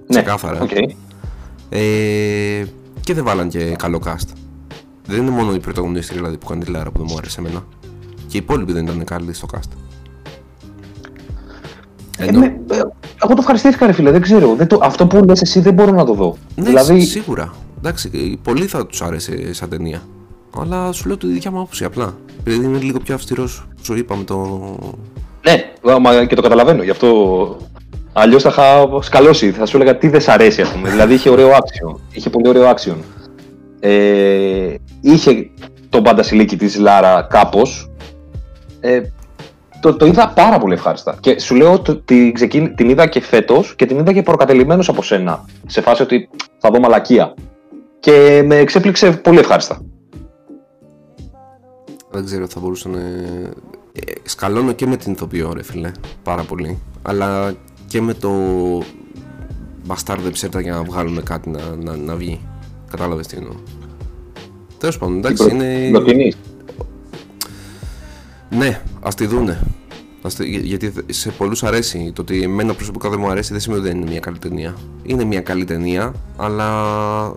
Ναι, ξεκάθαρα. Okay. Ε, και δεν βάλαν και καλό cast. Δεν είναι μόνο η πρωταγωνίστρια δηλαδή, που κάνει τη Λάρα που δεν μου άρεσε εμένα. Και οι υπόλοιποι δεν ήταν καλοί στο cast. Ενώ... Ε, εγώ το ευχαριστήθηκα, ρε φίλε, δεν ξέρω. Δεν το, αυτό που λες εσύ δεν μπορώ να το δω. Ναι, δηλαδή... σίγουρα. Εντάξει, πολύ θα τους άρεσε σαν ταινία. Αλλά σου λέω τη δικιά μου άποψη απλά. Επειδή είναι λίγο πιο αυστηρός, σου είπαμε το. Ναι, και το καταλαβαίνω. Γι' αυτό Αλλιώς θα είχα σκαλώσει. Θα σου έλεγα τι δεν σ' αρέσει, ας πούμε. δηλαδή είχε ωραίο άξιο. Είχε πολύ ωραίο άξιο. Ε, είχε τον παντασιλίκι της Λάρα κάπως. Ε, το, το είδα πάρα πολύ ευχάριστα. Και σου λέω ότι την, την είδα και φέτος και την είδα και προκατελημένος από σένα. Σε φάση ότι θα δω μαλακία. Και με εξέπληξε πολύ ευχάριστα. Δεν ξέρω, θα μπορούσα να. Ε, σκαλώνω και με την ηθοποιό, ρε φίλε. Πάρα πολύ. Αλλά και με το. Μπαστάρδεψε τα για να βγάλουμε κάτι να, να, να βγει. Κατάλαβες τι εννοώ. Τέλος πάντων, εντάξει, προ... είναι. Ναι, ας τη δούνε. Γιατί σε πολλούς αρέσει. Το ότι εμένα προσωπικά δεν μου αρέσει δεν σημαίνει ότι δεν είναι μια καλή ταινία. Είναι μια καλή ταινία, αλλά.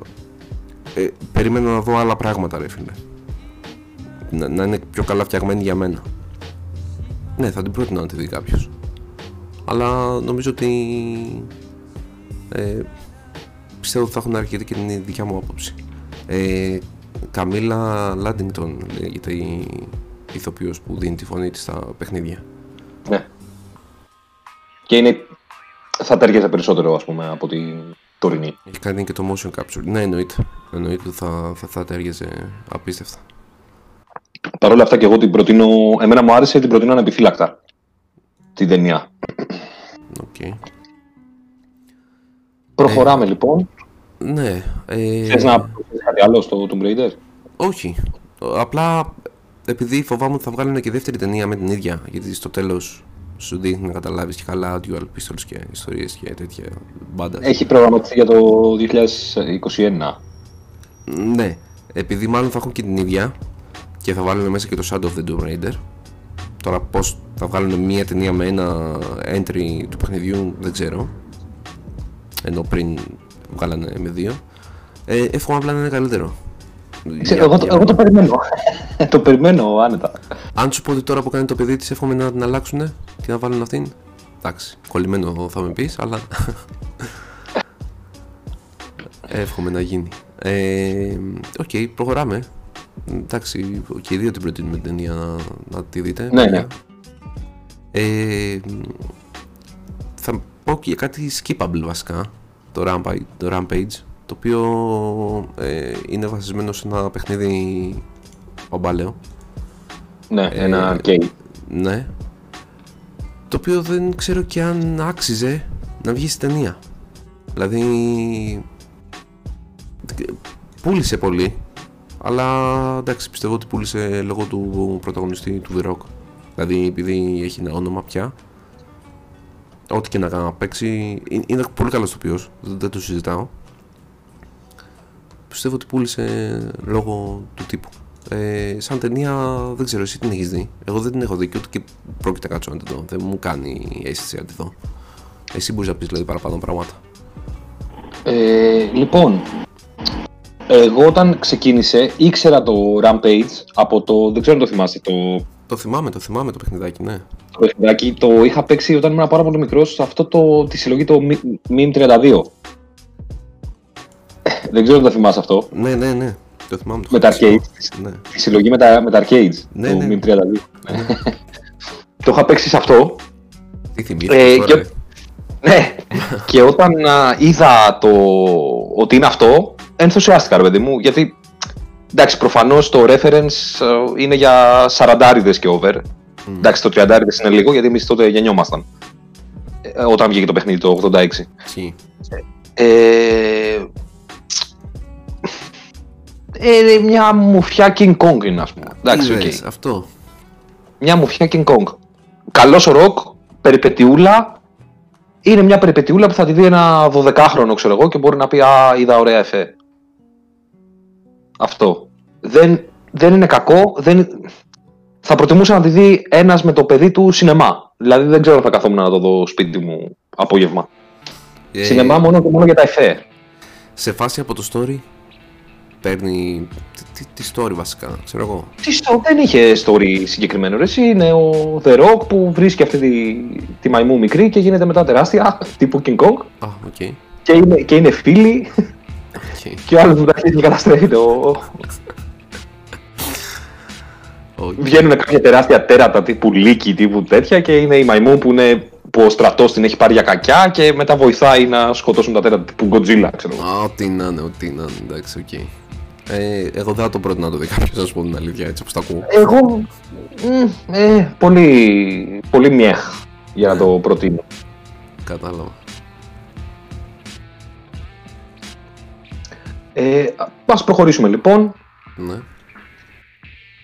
Ε, περίμενα να δω άλλα πράγματα, ρε φίλε. Να, να είναι πιο καλά φτιαγμένη για μένα. Ναι, θα την πρότεινα να τη δει κάποιος. Αλλά νομίζω ότι. Ε, πιστεύω ότι θα έχουν αρκετή και την δικιά μου άποψη. Ε, Καμίλα Λάντινγκτον λέγεται η ηθοποιός που δίνει τη φωνή της στα παιχνίδια. Ναι. Και είναι... θα ταιριάζει περισσότερο, ας πούμε, από τη... τωρινή. Έχει κάνει και το motion capture. Ναι, εννοείται. Εννοείται ότι θα, θα, θα τέριαζε απίστευτα. Παρ' όλα αυτά και εγώ την προτείνω. Εμένα μου άρεσε την προτείνω ανεπιφύλακτα. Την ταινία. Okay. Προχωράμε λοιπόν. Ναι. Ε... Θες να προσθέσεις κάτι άλλο στο Tomb Raider? Όχι. Απλά επειδή φοβάμαι ότι θα βγάλουν και δεύτερη ταινία με την ίδια, γιατί στο τέλος σου δείχνει να καταλάβεις και καλά dual pistols και ιστορίες και τέτοια μπάντα. Έχει προγραμματιστεί για το 2021. Ναι. Επειδή μάλλον θα έχουν και την ίδια και θα βάλουν μέσα και το Shadow of the Tomb Raider. Τώρα πώς θα βγάλουν μία ταινία με ένα entry του παιχνιδιού δεν ξέρω. Ενώ πριν βγάλανε με δύο. Ε, εύχομαι απλά να είναι καλύτερο. Ξέρω, εγώ, το, εγώ το περιμένω. [laughs] το περιμένω άνετα. Αν σου πω ότι τώρα που κάνει το παιδί της, εύχομαι να την αλλάξουν και να βάλουν αυτήν; Εντάξει, κολλημένο θα με πεις, αλλά. [laughs] εύχομαι να γίνει. Ε, OK, okay, προχωράμε. Εντάξει, και οι δύο την προτείνουμε την ταινία να, να τη δείτε. Ναι, ναι. Ε, θα πω και κάτι skippable βασικά. Το Rampage, το Rampage το οποίο ε, είναι βασισμένο σε ένα παιχνίδι παμπάλαιο. Ναι, ε, ένα arcade. Ναι. Το οποίο δεν ξέρω και αν άξιζε να βγει στην ταινία. Δηλαδή πούλησε πολύ αλλά εντάξει πιστεύω ότι πούλησε λόγω του πρωταγωνιστή του The Rock δηλαδή επειδή έχει ένα όνομα πια ό,τι και να παίξει είναι πολύ καλός τοπιός δεν το συζητάω πιστεύω ότι πούλησε λόγω του τύπου. Ε, σαν ταινία δεν ξέρω εσύ την έχεις δει. Εγώ δεν την έχω δει και ούτε και πρόκειται να κάτσω να την δω. Δεν μου κάνει αίσθηση να τη δω. Εσύ μπορείς να πεις δηλαδή παραπάνω πράγματα. Ε, λοιπόν, εγώ όταν ξεκίνησε ήξερα το Rampage από το. Δεν ξέρω αν το θυμάστε. Το, το θυμάμαι, το θυμάμαι το παιχνιδάκι, ναι. Το παιχνιδάκι το είχα παίξει όταν ήμουν πάρα πολύ μικρός σε αυτό το, τη συλλογή το Meme 32. Δεν ξέρω αν το θυμάσαι αυτό. Ναι, ναι, ναι. Το θυμάμαι. Το με τα arcades. Ναι. Τη συλλογή με τα, με τα arcades. Ναι, το ναι. 32. Ναι. [laughs] το είχα παίξει σε αυτό. Τι θυμήθηκες ε, τώρα. Και, ναι. και όταν α, είδα το, ότι είναι αυτό, ενθουσιάστηκα ρε παιδί μου, γιατί εντάξει, προφανώς το reference είναι για σαραντάριδες και over. Mm. Εντάξει, το τριαντάριδες είναι λίγο, γιατί εμείς τότε γεννιόμασταν. Ε, όταν βγήκε το παιχνίδι το 86. Ε, ε, μια μουφιά King Kong είναι, ας πούμε. Εντάξει, okay. αυτό. Μια μουφιά King Kong. Καλός ροκ, περιπετιούλα. Είναι μια περιπετιούλα που θα τη δει ένα 12χρονο, ξέρω εγώ, και μπορεί να πει Α, είδα ωραία εφέ. Αυτό. Δεν, δεν είναι κακό. Δεν... Θα προτιμούσα να τη δει ένας με το παιδί του σινεμά. Δηλαδή δεν ξέρω αν θα καθόμουν να το δω σπίτι μου απόγευμα. Ε... Σινεμά μόνο και μόνο για τα εφέ. Σε φάση από το story; Παίρνει τη, τη, story βασικά, ξέρω εγώ. Τι story, δεν είχε story συγκεκριμένο. Ρε. Εσύ είναι ο The Rock που βρίσκει αυτή τη, τη μαϊμού μικρή και γίνεται μετά τεράστια, τύπου King Kong. Ah, okay. και, είναι, και είναι φίλοι. Okay. και ο άλλος του τα και καταστρέφει το. Okay. Βγαίνουν κάποια τεράστια τέρατα τύπου λύκη, τύπου τέτοια και είναι η μαϊμού που είναι που ο στρατός την έχει πάρει για κακιά και μετά βοηθάει να σκοτώσουν τα τέρατα τύπου Godzilla, ξέρω Α, ό,τι να είναι, ό,τι να είναι, εντάξει, OK. Okay. Ε, εγώ δεν θα το πρότεινα να το δει κάποιος, να σου πω την αλήθεια, έτσι όπως το ακούω. Εγώ. Ε, πολύ, πολύ meh για να το προτείνω. Κατάλαβα. Ε, ας προχωρήσουμε λοιπόν. Ναι.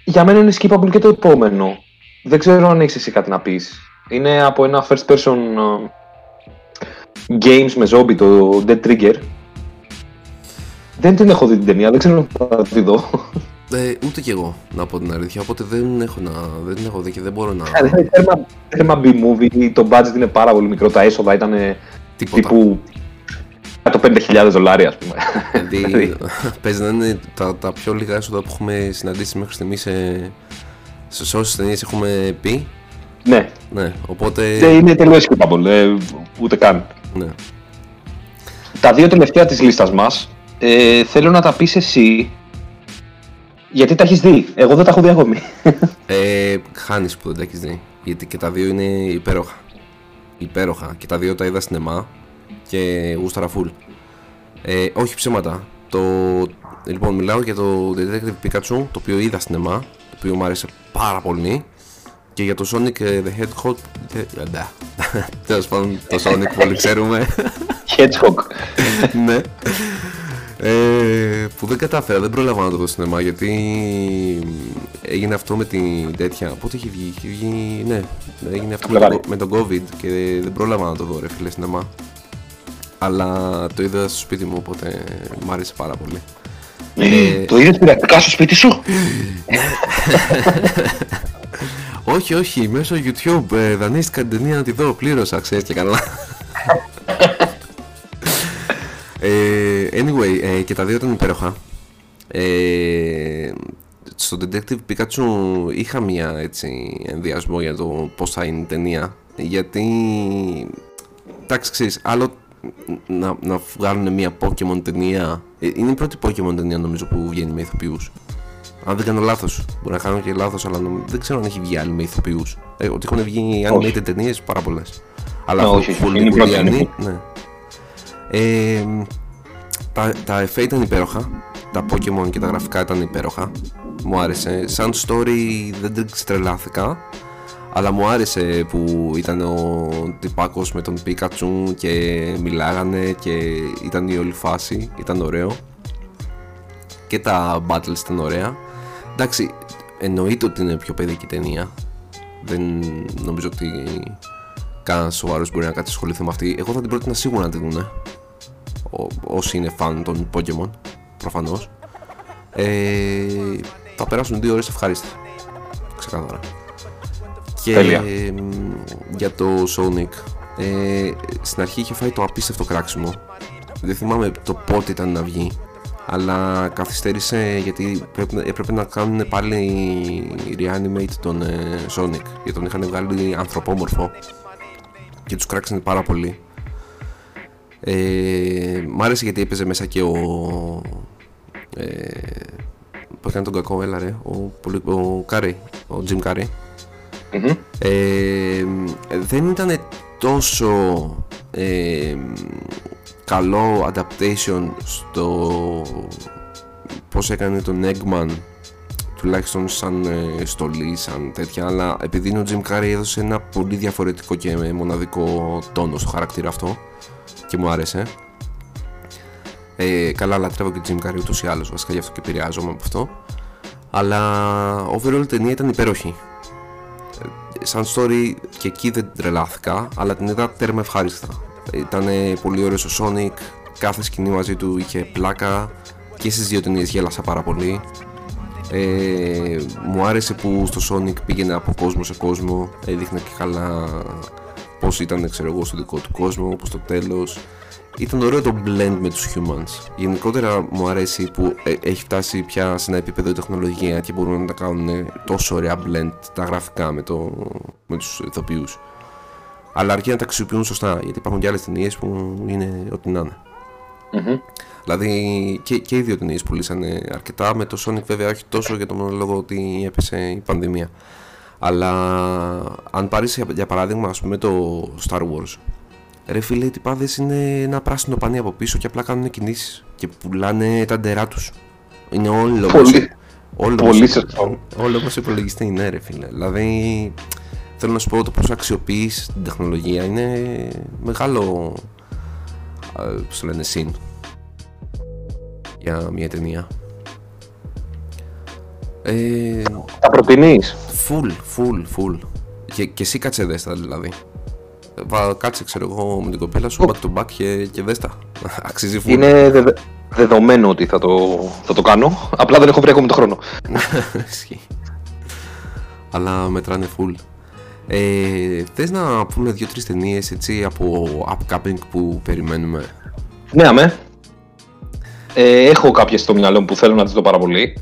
Για μένα είναι skippable και το επόμενο. Δεν ξέρω αν έχεις εσύ κάτι να πεις. Είναι από ένα first person uh, games με zombie, το Dead Trigger. Δεν την έχω δει την ταινία, δεν ξέρω αν θα τη δω. Ε, ούτε κι εγώ, να πω την αλήθεια. Οπότε δεν έχω, να, δεν έχω δει και δεν μπορώ να. Είναι θέμα B-movie, το budget είναι πάρα πολύ μικρό. Τα έσοδα ήταν Τίποτα. τύπου 105.000 δολάρια, ας πούμε. Δηλαδή, [laughs] παίζει να είναι τα, τα πιο λίγα έσοδα που έχουμε συναντήσει μέχρι στιγμής σε, σε όσες ταινίες έχουμε πει. Ναι. ναι οπότε... Δεν είναι τελείως skippable, ε, ούτε καν. Ναι. Τα δύο τελευταία της λίστας μας ε, θέλω να τα πεις εσύ γιατί τα έχεις δει. Εγώ δεν τα έχω δει ακόμη. [laughs] Ε, Χάνεις που δεν τα έχεις δει. Γιατί και τα δύο είναι υπέροχα. Υπέροχα. Και τα δύο τα είδα στην ΕΜΑ και γούσταρα φουλ. Ε, όχι ψέματα. Το, λοιπόν, μιλάω για το Detective Pikachu, το οποίο είδα στην ΕΜΑ, το οποίο μου άρεσε πάρα πολύ. Και για το Sonic ε, the Hedgehog. ε, Ναι. [laughs] Τέλος πάντων, το Sonic που όλοι ξέρουμε. Hedgehog. [laughs] ναι. Ε, που δεν κατάφερα, δεν πρόλαβα να το δω στην ΕΜΑ γιατί έγινε αυτό με την τέτοια. Πότε είχε βγει, είχε βγει. Ναι, έγινε αυτό με, Φλεβάρι. το, με τον COVID και δεν πρόλαβα να το δω, ρε φίλε στην ΕΜΑ. Αλλά το είδα στο σπίτι μου, οπότε μου άρεσε πάρα πολύ. Ε, Το είδες πειρατικά στο σπίτι σου; [laughs] Όχι, όχι, μέσω YouTube ε, δανείστηκα την ταινία να τη δω, πλήρωσα, ξέρεις και καλά. [laughs] ε, anyway, ε, και τα δύο ήταν υπέροχα. Ε, στο Detective Pikachu είχα μία έτσι ενδιασμό για το πώς θα είναι η ταινία. Γιατί εντάξει ξέρεις άλλο να, να βγάλουν μία Pokemon ταινία. Ε, είναι η πρώτη Pokemon ταινία νομίζω που βγαίνει με ηθοποιούς. Αν δεν κάνω λάθος, μπορεί να κάνω και λάθος αλλά νομ- δεν ξέρω αν έχει βγει άλλη με ηθοποιούς. Ε, ότι έχουν βγει Όχι. animated ταινίες πάρα πολλές. Αλλά Ναι, full- όχι, όχι, full είναι η πρώτη, είναι η Hollywoodian, ναι. Ε, τα, τα εφέ ήταν υπέροχα. Τα Pokemon και τα γραφικά ήταν υπέροχα. Μου άρεσε. Σαν story δεν την τρελάθηκα. Αλλά μου άρεσε που ήταν ο τυπάκος με τον Pikachu και μιλάγανε και ήταν η όλη φάση. Ήταν ωραίο. Και τα battles ήταν ωραία. Εντάξει, εννοείται ότι είναι πιο παιδική ταινία. Δεν νομίζω ότι κανένας σοβαρός μπορεί να κάτι ασχοληθεί με αυτή. Εγώ θα την πρότεινα σίγουρα να τη δούνε. Ό- όσοι είναι φαν των Pokemon, προφανώς. Ε, θα περάσουν δύο ώρες ευχάριστα. Ξεκάθαρα. Και Τέλεια. μ, για το Sonic, ε, στην αρχή είχε φάει το απίστευτο κράξιμο. Δεν θυμάμαι το πότε ήταν να βγει. Αλλά καθυστέρησε γιατί πρέπει, να- έπρεπε να κάνουν πάλι reanimate τον ε, Sonic. Γιατί τον είχαν βγάλει ανθρωπόμορφο. Και τους κράξανε πάρα πολύ. Ε, μ' άρεσε γιατί έπαιζε μέσα και ο. Ε, που έκανε τον κακό, έλα ρε. Ο, πολύ- ο Carrey, ο Jim Carrey. Μμμ. Ε, δεν ήταν τόσο ε, καλό adaptation στο πώς έκανε τον Eggman τουλάχιστον σαν ε, στολή, σαν τέτοια αλλά επειδή είναι ο Jim Carrey έδωσε ένα πολύ διαφορετικό και μοναδικό τόνο στο χαρακτήρα αυτό και μου άρεσε ε, καλά λατρεύω και Jim Carrey ούτως ή άλλως βασικά γι' αυτό και επηρεάζομαι από αυτό αλλά overall η ταινία ήταν υπέροχη σαν story και εκεί δεν τρελάθηκα, αλλά την είδα τέρμα ευχάριστα. Ήταν πολύ ωραίος ο Sonic, κάθε σκηνή μαζί του είχε πλάκα και στις δύο ταινίες γέλασα πάρα πολύ. Ε, μου άρεσε που στο Sonic πήγαινε από κόσμο σε κόσμο, έδειχνε και καλά πώς ήταν ξέρω εγώ στο δικό του κόσμο, όπως στο τέλος. Ήταν ωραίο το blend με τους humans. Γενικότερα μου αρέσει που ε, έχει φτάσει πια σε ένα επίπεδο η τεχνολογία και μπορούν να τα κάνουν τόσο ωραία blend τα γραφικά με, το, με τους ηθοποιούς. Αλλά αρκεί να τα αξιοποιούν σωστά, γιατί υπάρχουν και άλλες ταινίες που είναι ό,τι να είναι. Μμμ. Δηλαδή και, και οι δύο ταινίες πουλήσανε αρκετά, με το Sonic βέβαια όχι τόσο για το μόνο λόγο ότι έπεσε η πανδημία. Αλλά αν πάρεις για, για παράδειγμα ας πούμε το Star Wars, ρε φίλε οι τυπάδες είναι ένα πράσινο πανί από πίσω και απλά κάνουν κινήσεις και πουλάνε τα ντερά τους. Είναι όλο Πολύ, Όλο πολύ μας- σωστό. Όλο όπως υπολογιστή είναι ρε φίλε. Δηλαδή θέλω να σου πω το πώς αξιοποιείς την τεχνολογία είναι μεγάλο α, πώς το λένε συν για μια ταινία. Ε, Τα προτείνεις; full, full, full. Και, και εσύ κάτσε δέστα δηλαδή. Βα, κάτσε ξέρω εγώ με την κοπέλα σου back to back και, και δέστα. [laughs] Αξίζει full. Είναι δεδε- δεδομένο ότι θα το, θα το κάνω. Απλά δεν έχω βρει ακόμη το χρόνο. [laughs] Ισχύει. Αλλά μετράνε full. Ε, θες να πούμε δύο-τρεις ταινίες έτσι από upcoming που περιμένουμε; Ναι, αμέ. Ε, έχω κάποιες στο μυαλό μου που θέλω να τις δω πάρα πολύ.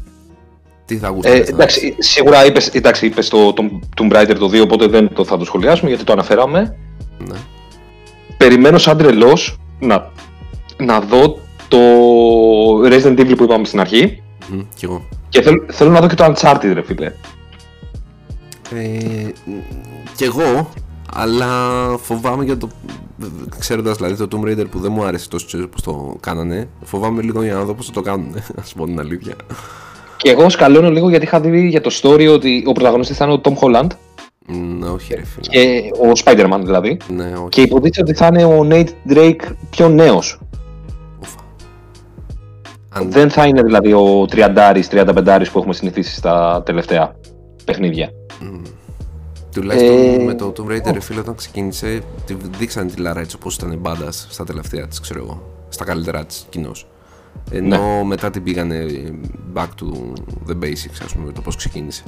Τι θα Ε, γούσταρες να εντάξει, σίγουρα είπες, εντάξει, είπες το, το Tomb Raider το 2, οπότε δεν το θα το σχολιάσουμε γιατί το αναφέραμε. δεις; Ναι. Περιμένω σαν τρελός να, να δω το Resident Evil που είπαμε στην αρχή Μμμ, κι εγώ. και θέλ- θέλω να δω και το Uncharted, ρε φίλε. Ε, κι εγώ, Αλλά φοβάμαι για το. Ξέροντας δηλαδή το Tomb Raider που δεν μου άρεσε τόσο πώ το κάνανε, φοβάμαι λίγο για να δω πώ θα το κάνουν. [laughs] Α πω την αλήθεια. Και εγώ σκαλώνω λίγο γιατί είχα δει για το story ότι ο πρωταγωνιστής θα είναι ο Tom Holland Ναι, όχι, ρε φίλε. και ο Spider-Man δηλαδή. Ναι, όχι. Και υποτίθεται ότι θα είναι ο Nate Drake πιο νέος. Ουφα. Αν... Δεν θα είναι δηλαδή ο 30 35 που έχουμε συνηθίσει στα τελευταία παιχνίδια. Μμ. Τουλάχιστον Ε, με το Tomb Raider, ρε φίλε, όταν ξεκίνησε, τη δείξανε τη Λάρα έτσι όπως ήταν μπάντα στα τελευταία της, ξέρω εγώ. Στα καλύτερά της κοινώς. Ενώ Ναι. μετά την πήγανε back to the basics, ας πούμε, το πώς ξεκίνησε.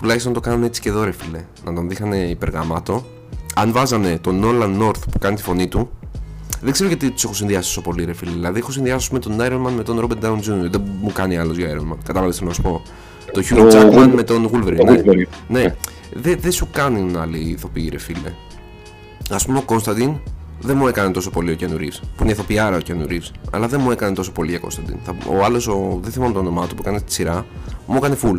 Τουλάχιστον το κάνουν έτσι και εδώ, ρε φίλε. Να τον δείχνανε υπεργαμάτο. Αν βάζανε τον Nolan North που κάνει τη φωνή του, δεν ξέρω γιατί τους έχω συνδυάσει τόσο πολύ, ρε φίλε. Δηλαδή, έχω συνδυάσει με τον Iron Man με τον Robert Downey Jr. Δεν μου κάνει άλλος για Iron Man. Κατάλαβες τι να σου πω; Το Hugh Ο Jackman Wolverine. με τον Wolverine. Ο ναι. Wolverine. Ναι, δεν δε σου κάνουν άλλοι ηθοποιοί, ρε φίλε. Α πούμε, ο Κωνσταντίν δεν μου έκανε τόσο πολύ ο Κιάνου Ρίβ. Που είναι ηθοποιάρα ο Κιάνου Ρίβ. Αλλά δεν μου έκανε τόσο πολύ για Κωνσταντίν. Θα- Ο άλλος, ο, δεν θυμάμαι το όνομά του που έκανε τη σειρά, μου έκανε full.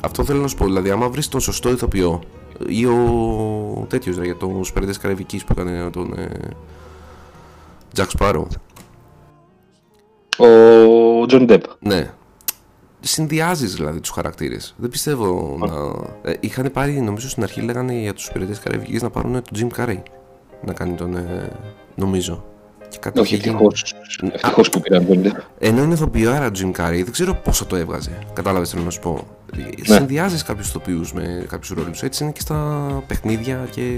Αυτό θέλω να σου πω. Δηλαδή, άμα βρεις τον σωστό ηθοποιό ή ο τέτοιος για τον Σπερδέ Καραϊβική που έκανε τον. Ε, Jack Sparrow. Ο John Depp. Ναι. Συνδυάζεις δηλαδή τους χαρακτήρες. Δεν πιστεύω να. Ε, είχαν πάρει, νομίζω στην αρχή λέγανε για τους υπηρετέ Καραϊβική να πάρουν τον Jim Carrey να κάνει τον. Ε, νομίζω. Και κάτι Όχι, είχε γίνει. ευτυχώς. Ευτυχώς που πήραν John Depp. Ενώ είναι ηθοποιάρα ο Jim Carrey, δεν ξέρω πόσο το έβγαζε. Κατάλαβες τι θέλω να σου πω. Ναι. Συνδυάζεις κάποιους ηθοποιούς με κάποιους ρόλους. Έτσι είναι και στα παιχνίδια. Και...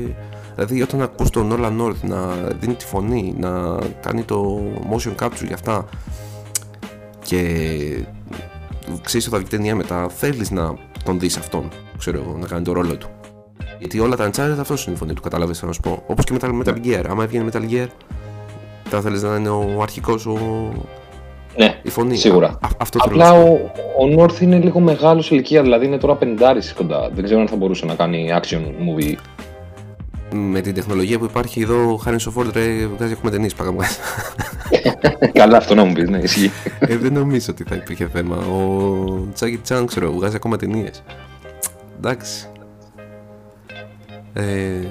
Δηλαδή, όταν ακούς τον Nolan North να δίνει τη φωνή, να κάνει το motion capture για αυτά και ξέρεις ότι θα βγει ταινία μετά, θέλεις να τον δεις αυτόν. Ξέρω εγώ, να κάνει το ρόλο του. Γιατί όλα τα Uncharted αυτό είναι η φωνή του, κατάλαβε τι να σου πω. Όπως και με τα Metal Gear. Άμα έβγαινε Metal Gear, θα θέλεις να είναι ο αρχικός, ο... Ναι, η φωνή. Σίγουρα. Α, αυτό θέλω να Απλά σου πω. ο, ο North είναι λίγο μεγάλος σε ηλικία, δηλαδή είναι τώρα 50 κοντά. Δεν ξέρω αν θα μπορούσε να κάνει action movie. Με την τεχνολογία που υπάρχει εδώ, ο Χάριν Σοφόρντ ρε, βγάζει ακόμα ταινίες πάγα βγάζει. [laughs] Καλά, αυτό να μου πεις, ναι, ισχύει. ε, δεν νομίζω ότι θα υπήρχε θέμα. Ο Τσάκι Τσάν, ξέρω, βγάζει ακόμα ταινίες. Εντάξει. Ε,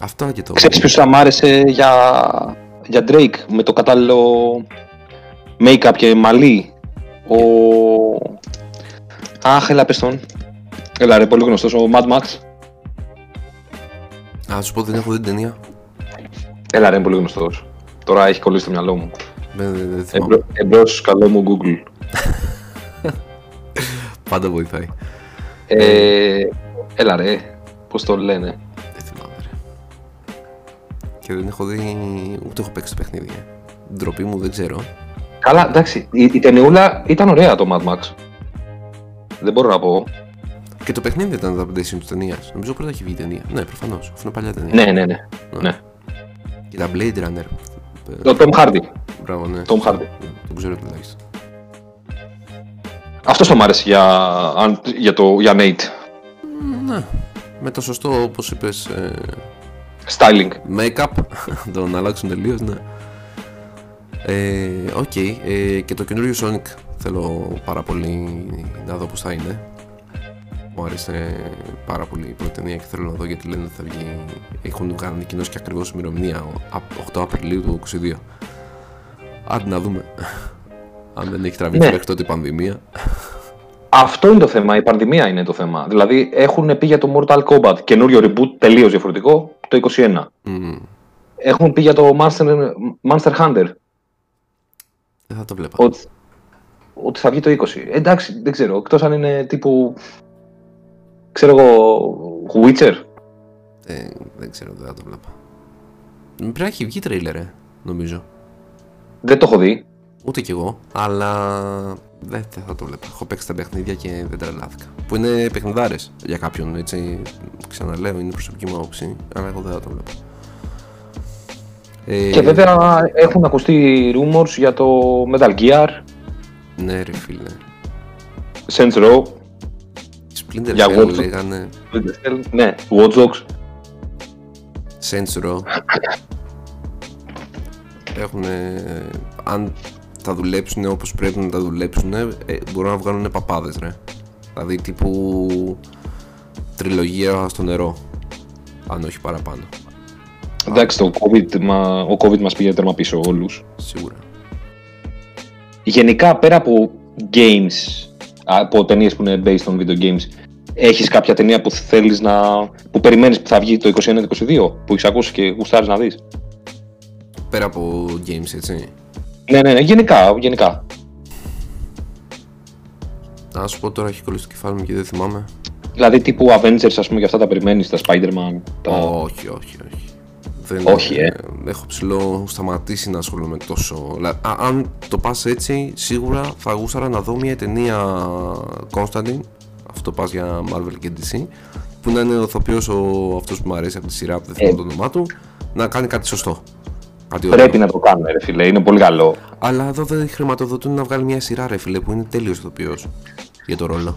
αυτό και το. Ξέρεις ποιος θα μ' άρεσε για, για Drake με το κατάλληλο make-up και μαλλί; Ο... Αχ, έλα πες τον. Έλα ρε, πολύ γνωστός, ο Mad Max. Α, σου πω δεν έχω δει την ταινία. Έλα ρε, είναι πολύ γνωστός. Τώρα έχει κολλήσει στο μυαλό μου. Δεν, δεν, δεν θυμάμαι. Εμπρός, εμπρός, καλό μου Google. Πάντα βοηθάει. Ε, έλα ρε, πώς το λένε. Δεν θυμάμαι, ρε. Και δεν έχω δει. ούτε έχω παίξει το παιχνίδι. ε. Ντροπή μου δεν ξέρω. Καλά, εντάξει, η, η ταινιούλα ήταν ωραία το Mad Max. Δεν μπορώ να πω. Και το παιχνίδι ήταν τα adaptation της ταινίας. Νομίζω πρώτα έχει βγει η ταινία. Ναι, προφανώς. Αφού είναι παλιά ταινία. Ναι, ναι, ναι. ναι. Και τα Blade Runner. Ε, Το Tom Hardy. Μπράβο, ναι. Tom Hardy. Ναι, Τον ξέρω τουλάχιστον. Αυτός το μ' άρεσε για, αν- για, το, για Nate. Ναι. Με το σωστό, όπως είπες, ε, Styling. make-up. [laughs] τον αλλάξουν τελείως, ναι. Ε, Οκ. ε, και το καινούριο Sonic θέλω πάρα πολύ να δω πώς θα είναι. Μου άρεσε πάρα πολύ η πρώτη ταινία και θέλω να δω γιατί λένε ότι θα βγει. Έχουν κάνει ανακοινώσεις και ακριβώς ημερομηνία ο- απ- 8 Απριλίου του 22. Άντε να δούμε. Αν δεν έχει τραβήξει Ναι. μέχρι τότε η πανδημία. Αυτό είναι το θέμα, η πανδημία είναι το θέμα. Δηλαδή έχουν πει για το Mortal Kombat καινούριο reboot τελείως διαφορετικό το 21. Μμμ. Έχουν πει για το Monster, Monster Hunter Δεν θα το βλέπα. ότι, ότι θα βγει το 20. Ε, εντάξει, δεν ξέρω. Εκτός αν είναι τύπου. ξέρω εγώ. Witcher. Ε, δεν ξέρω, δεν θα το βλέπα. Πρέπει να έχει βγει τρέιλερ, ε, νομίζω. Δεν το έχω δει. Ούτε κι εγώ, αλλά δεν δεν θα το βλέπα. Έχω παίξει τα παιχνίδια και δεν τρελάθηκα. Που είναι παιχνιδάρες για κάποιον, έτσι. Ξαναλέω, είναι προσωπική μου άποψη, αλλά εγώ δεν θα το βλέπω. Ε, Και βέβαια έχουν ακουστεί rumors για το Metal Gear, Ναι, ρε φίλε. Saints Row, Splinter Για Cell Watch- λέγανε Splinter Cell, ναι, Watch Dogs. Saints Row. [laughs] Έχουν. Αν τα δουλέψουν όπως πρέπει να τα δουλέψουν, ε, μπορούν να βγάλουν παπάδες ρε. Δηλαδή τύπου τριλογία στο νερό. αν όχι παραπάνω. Εντάξει, το COVID, μα, ο COVID μας πήγε τέρμα πίσω όλους. Σίγουρα. Γενικά, πέρα από games, από ταινίες που είναι based on video games, έχεις κάποια ταινία που θέλεις να... που περιμένεις που θα βγει το 21-22, που έχεις ακούσει και γουστάρεις να δεις; Πέρα από games, έτσι. Ναι, ναι, ναι, γενικά, γενικά. Να σου πω τώρα έχει κολλήσει το κεφάλι μου και δεν θυμάμαι. Δηλαδή τύπου Avengers, ας πούμε, για αυτά τα περιμένεις, τα Spider-Man. Τα... Όχι, όχι, όχι. Δεν, Όχι, ε. Έχω ψηλό σταματήσει να ασχολούμαι τόσο. Δηλαδή, α- αν το πας έτσι, σίγουρα θα γούσταρα να δω μια ταινία Constantine. Αυτό πας για Marvel και DC. Που να είναι ο ηθοποιός ο, αυτός που μου αρέσει από τη σειρά που δεν θυμάμαι το όνομά του. Να κάνει κάτι σωστό. Κάτι ωραίο. Πρέπει να το κάνουν, ρε φίλε, είναι πολύ καλό. Αλλά εδώ δεν χρηματοδοτούν να βγάλει μια σειρά, ρε φίλε, που είναι τέλειος ηθοποιός για το ρόλο.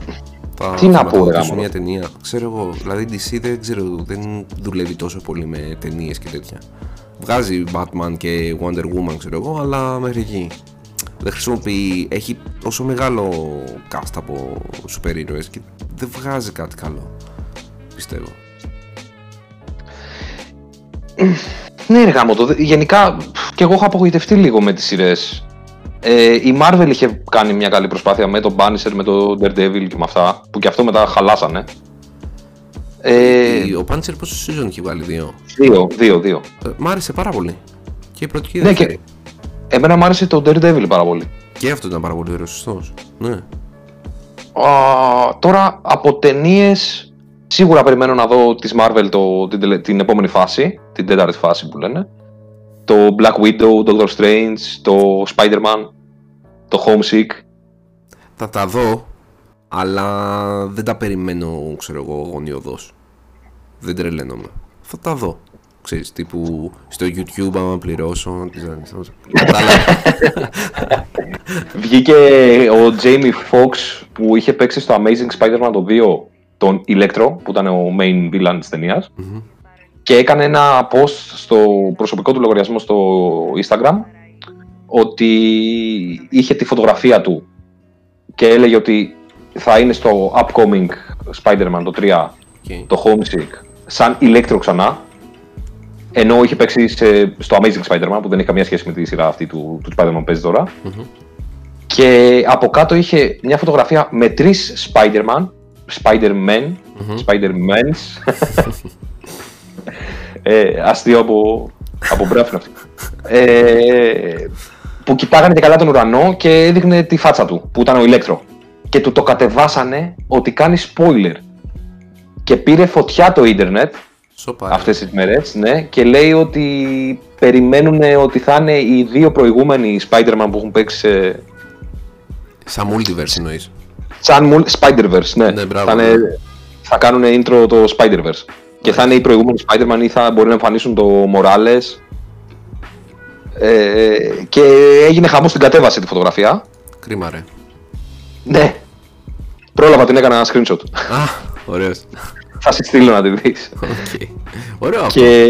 Θα Τι να πω, ρε χρηματοδοτήσουν γάμο. μια ταινία. Ξέρω εγώ, δηλαδή η DC δεν ξέρω, δεν δουλεύει τόσο πολύ με ταινίες και τέτοια. Βγάζει Batman και Wonder Woman, ξέρω εγώ, αλλά μέχρι εκεί. Δεν χρησιμοποιεί, έχει τόσο μεγάλο cast από σούπερ ήρωες και δεν βγάζει κάτι καλό. Πιστεύω. [clears throat] Ναι, ρε γάμο, το, γενικά και εγώ έχω απογοητευτεί λίγο με τις σειρές. Ε, η Marvel είχε κάνει μια καλή προσπάθεια με τον Bannister, με τον Daredevil και με αυτά, που και αυτό μετά χαλάσανε. Ε, Η- Ο Punisher πόσο season έχει βγάλει, δύο; δύο, δύο, δύο. Ε, μ' άρεσε πάρα πολύ. Και η πρώτη και η Ναι, δεύτερη. και εμένα μου άρεσε το Daredevil πάρα πολύ. Και αυτό ήταν πάρα πολύ ωραίος, σωστός. Ναι. Α, τώρα από ταινίες σίγουρα περιμένω να δω της Marvel το, την, τελε- την επόμενη φάση, την τέταρτη φάση που λένε. Το Black Widow, Doctor Strange, το Spider-Man, το Homesick. Θα τα δω, αλλά δεν τα περιμένω, ξέρω εγώ, γονιωδώς. Δεν τρελαίνομαι. Θα τα δω. Ξέρεις, τύπου στο YouTube άμα πληρώσω, να τις δω. Κατάλαβα. Βγήκε ο Jamie Foxx που είχε παίξει στο Amazing Spider-Man το 2 τον Electro που ήταν ο main villain της ταινίας Μμμ. και έκανε ένα post στο προσωπικό του λογαριασμό στο Instagram ότι είχε τη φωτογραφία του και έλεγε ότι θα είναι στο upcoming Spider-Man το 3 Οκ. το Homesick σαν Electro ξανά ενώ είχε παίξει σε- στο Amazing Spider-Man που δεν έχει καμία σχέση με τη σειρά αυτή του, του Spider-Man που παίζει τώρα Μμμ. και από κάτω είχε μια φωτογραφία με τρεις Spider-Man, Spider-Man, Μμμ. Spider-Mans. [laughs] ε, αστείο από, από μπράφιν αυτό. Ε, που κοιτάγανε και καλά τον ουρανό και έδειχνε τη φάτσα του, που ήταν ο Ηλέκτρο. Και του το κατεβάσανε ότι κάνει spoiler. Και πήρε φωτιά το ίντερνετ Σοπα. ρε. αυτές τις μέρες, ναι, και λέει ότι περιμένουν ότι θα είναι οι δύο προηγούμενοι Spider-Man που έχουν παίξει σε, Σαν multiverse εννοείς. Σαν μουλ- Spider-Verse, ναι. Ναι, μπράβο, θα, είναι, ναι. θα κάνουν intro το Spider-Verse. Και θα είναι οι προηγούμενοι Spider-Man ή θα μπορεί να εμφανίσουν το Morales. Ε, και έγινε χαμός στην κατέβαση τη φωτογραφία. Κρίμα ρε. Ναι. Πρόλαβα την έκανα ένα screenshot. Α, ωραίος. θα σε στείλω να τη δεις. Οκ. Ωραίο αυτό. και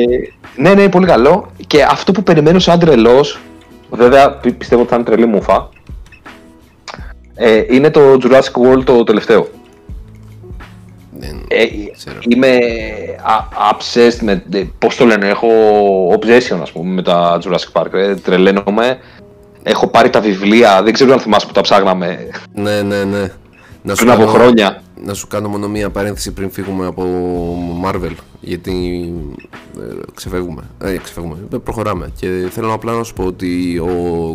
ναι, ναι, πολύ καλό. Και αυτό που περιμένω σαν τρελός, βέβαια πι- πιστεύω ότι θα είναι τρελή μούφα, ε, είναι το Jurassic World το τελευταίο. Δεν Ε, ξέρω. είμαι α- obsessed με. ε, Πώς το λένε, έχω obsession ας πούμε με τα Jurassic Park. Ε, τρελαίνομαι. Έχω πάρει τα βιβλία, δεν ξέρω αν θυμάσαι που τα ψάγναμε Ναι, ναι, ναι. Να σου πριν από κάνω- χρόνια. Να σου κάνω μόνο μία παρένθεση πριν φύγουμε από Marvel. Γιατί ε, ξεφεύγουμε. Ε, ξεφεύγουμε. Ε, προχωράμε. Και θέλω απλά να σου πω ότι ο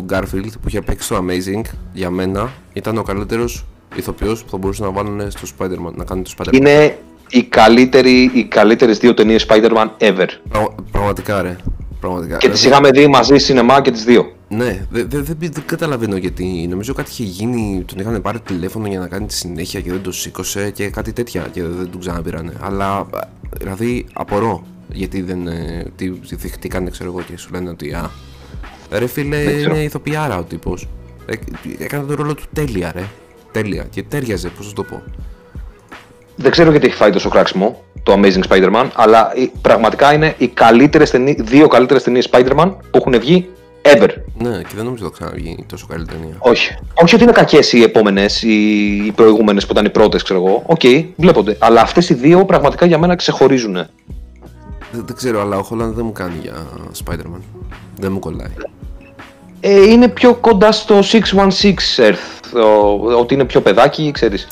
Garfield που είχε παίξει στο Amazing για μένα ήταν ο καλύτερος ηθοποιός που θα μπορούσε να βάλουν στο Spider-Man. Να κάνει το Spider-Man. Είναι οι, καλύτεροι, οι καλύτερες δύο ταινίες Spider-Man ever. Πραγμα- πραγματικά ρε. Πραγματικά. Και τις είχαμε δει μαζί σινεμά και τις δύο. Ναι, δεν δε, δε, δεν καταλαβαίνω γιατί. Νομίζω κάτι είχε γίνει, τον είχαν πάρει τηλέφωνο για να κάνει τη συνέχεια και δεν το σήκωσε και κάτι τέτοια και δεν τον ξαναπήρανε. Αλλά ε, δηλαδή απορώ γιατί δεν. ε, Τι, τι, τι κάνει, ξέρω εγώ, και σου λένε ότι. Α, ρε φίλε, Δεν ξέρω. είναι ηθοποιάρα ο τύπος. Ε, έκανε τον ρόλο του τέλεια, ρε. Τέλεια. Και τέριαζε, πώς να το πω. Δεν ξέρω γιατί έχει φάει τόσο κράξιμο το Amazing Spider-Man, αλλά ε, πραγματικά είναι οι καλύτερες ταινί- δύο καλύτερες ταινίες Spider-Man που έχουν βγει ever. Ναι, και δεν νομίζω ότι θα ξαναβγεί τόσο καλή ταινία. Όχι. Όχι ότι είναι κακές οι επόμενες, οι, οι προηγούμενες που ήταν οι πρώτες, ξέρω εγώ. Οκ, βλέπονται. Αλλά αυτές οι δύο πραγματικά για μένα ξεχωρίζουν. Δεν, δεν ξέρω, αλλά ο Holland δεν μου κάνει για Spider-Man. Δεν μου κολλάει. Ε, είναι πιο κοντά στο 616 Earth, ο- ότι είναι πιο παιδάκι, ξέρεις.